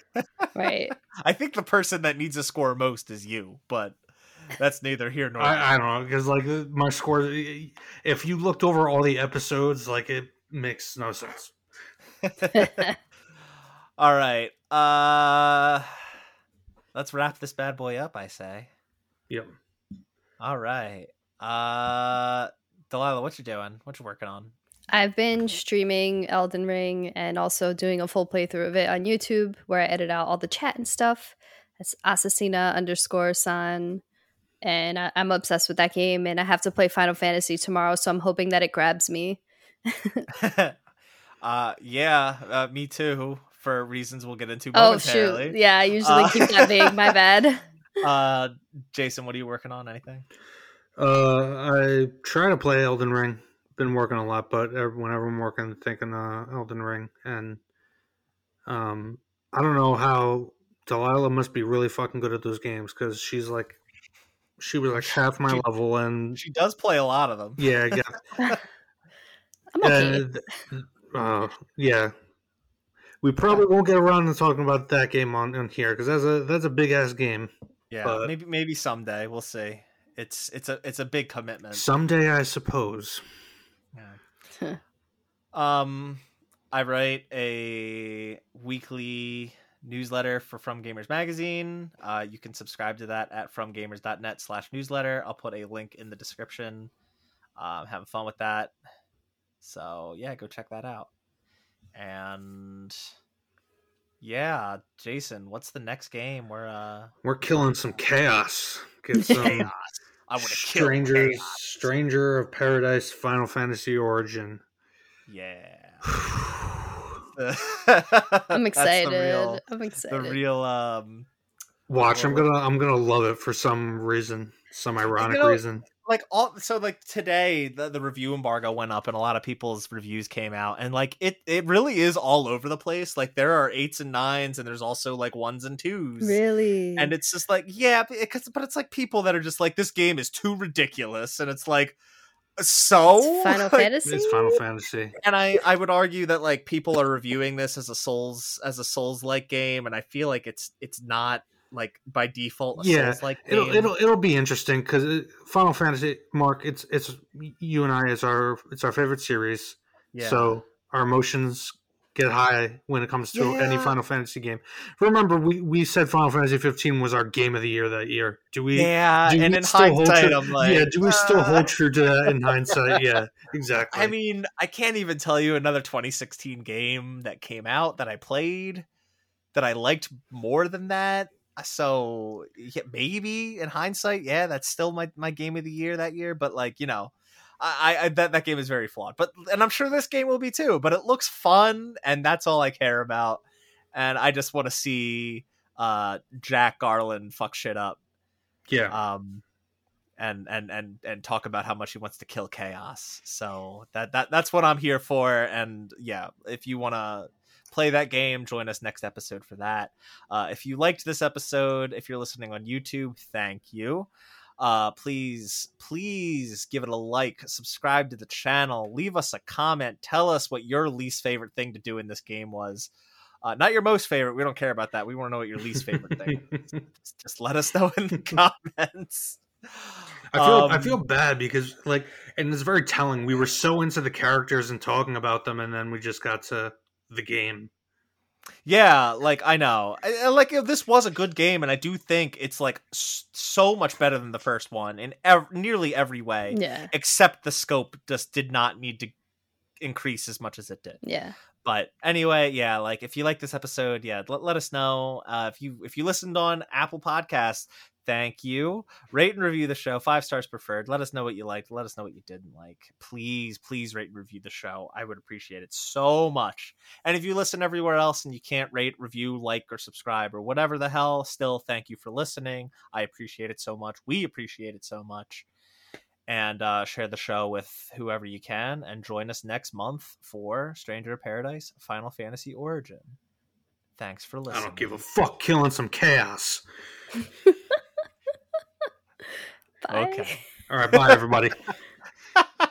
S2: right.
S1: I think the person that needs a score most is you, but that's neither here nor.
S3: I, I don't know because like uh, my score, if you looked over all the episodes, like it makes no sense.
S1: All right. Uh let's wrap this bad boy up, I say.
S3: Yep.
S1: All right. Uh Delilah, what you doing? What you working on?
S2: I've been streaming Elden Ring and also doing a full playthrough of it on YouTube where I edit out all the chat and stuff. That's Assassina underscore San. And I, I'm obsessed with that game and I have to play Final Fantasy tomorrow, so I'm hoping that it grabs me.
S1: uh yeah, uh, me too, for reasons we'll get into
S2: Oh shoot.
S1: momentarily.
S2: Yeah, I usually
S1: Uh,
S2: keep that vague. My bad.
S1: Uh Jason, what are you working on? Anything?
S3: Uh, I try to play Elden Ring. Been working a lot, but whenever I'm working, thinking uh, Elden Ring, and um, I don't know how Delilah must be really fucking good at those games because she's like, she was like half my
S1: She-
S3: level, and
S1: She does play a lot of them.
S3: yeah, I guess
S2: I'm okay.
S3: And, uh, yeah. We probably won't get around to talking about that game on, on here because that's a that's a big ass game.
S1: Yeah,
S3: But-
S1: maybe maybe someday we'll see. It's it's a it's a big commitment.
S3: Someday, I suppose.
S1: Yeah. um, I write a weekly newsletter for From Gamers Magazine. Uh, you can subscribe to that at fromgamers.net slash newsletter. I'll put a link in the description. Um, having fun with that. So yeah, go check that out. And yeah, Jason, what's the next game? We're uh
S3: We're killing some chaos. Get some
S1: chaos. I would have killed
S3: strangers.
S1: chaos.
S3: Stranger of Paradise, Final Fantasy Origin.
S1: Yeah.
S2: I'm excited.
S1: Real,
S2: I'm excited.
S1: the real um
S3: Watch, I'm gonna I'm gonna love it for some reason, some ironic
S1: know,
S3: reason.
S1: Like all so like today the, the review embargo went up and a lot of people's reviews came out and like it it really is all over the place like there are eights and nines and there's also like ones and twos
S2: Really?
S1: and it's just like yeah because but it's like people that are just like this game is too ridiculous and it's like So
S2: It's Final
S1: like,
S2: Fantasy.
S3: It's Final Fantasy.
S1: and I I would argue that like people are reviewing this as a Souls as a Souls like game, and I feel like it's it's not like by default a
S3: Yeah,
S1: like.
S3: It'll it'll it'll be interesting because Final Fantasy, Mark. It's it's you and I. It's our it's our favorite series.
S1: yeah.
S3: So our emotions get high when it comes to any Final Fantasy game. Remember, we, we said Final Fantasy 15 was our game of the year that year. Do we?
S1: yeah,
S3: do
S1: and
S3: we
S1: in hindsight,
S3: true-
S1: I'm like,
S3: yeah. Do we still
S1: uh,
S3: hold true to that in hindsight? Yeah, exactly.
S1: I mean, I can't even tell you another 2016 game that came out that I played that I liked more than that. So yeah, maybe in hindsight, yeah, that's still my, my game of the year that year. But like you know, I, I that that game is very flawed. But and I'm sure this game will be too. But it looks fun, and that's all I care about. And I just want to see uh, Jack Garland fuck shit up
S3: yeah.
S1: um and and and and talk about how much he wants to kill chaos so that that that's what i'm here for and yeah if you want to play that game join us next episode for that uh if you liked this episode if you're listening on youtube thank you uh please please give it a like subscribe to the channel leave us a comment tell us what your least favorite thing to do in this game was uh, not your most favorite. We don't care about that. We want to know what your least favorite thing. is. Just let us know in the comments.
S3: I feel I
S1: Um,
S3: feel bad because like, and it's very telling. We were so into the characters and talking about them, and then we just got to the game.
S1: Yeah, like I know, I, I- like this was a good game, and I do think it's like so much better than the first one in ev- nearly every way,
S2: Yeah.
S1: except the scope just did not need to increase as much as it did.
S2: Yeah.
S1: But anyway, yeah, like if you like this episode, yeah, let, let us know. Uh, if you if you listened on Apple Podcasts, thank you. Rate and review the show, five stars preferred. Let us know what you liked. Let us know what you didn't like. Please, please rate and review the show. I would appreciate it so much. And if you listen everywhere else and you can't rate, review, like, or subscribe or whatever the hell, still thank you for listening. I appreciate it so much. We appreciate it so much. And uh, share the show with whoever you can, and join us next month for Stranger Paradise Final Fantasy Origin. Thanks for listening.
S3: I don't give a fuck killing some chaos.
S2: Bye.
S1: Okay.
S3: All right. Bye, everybody.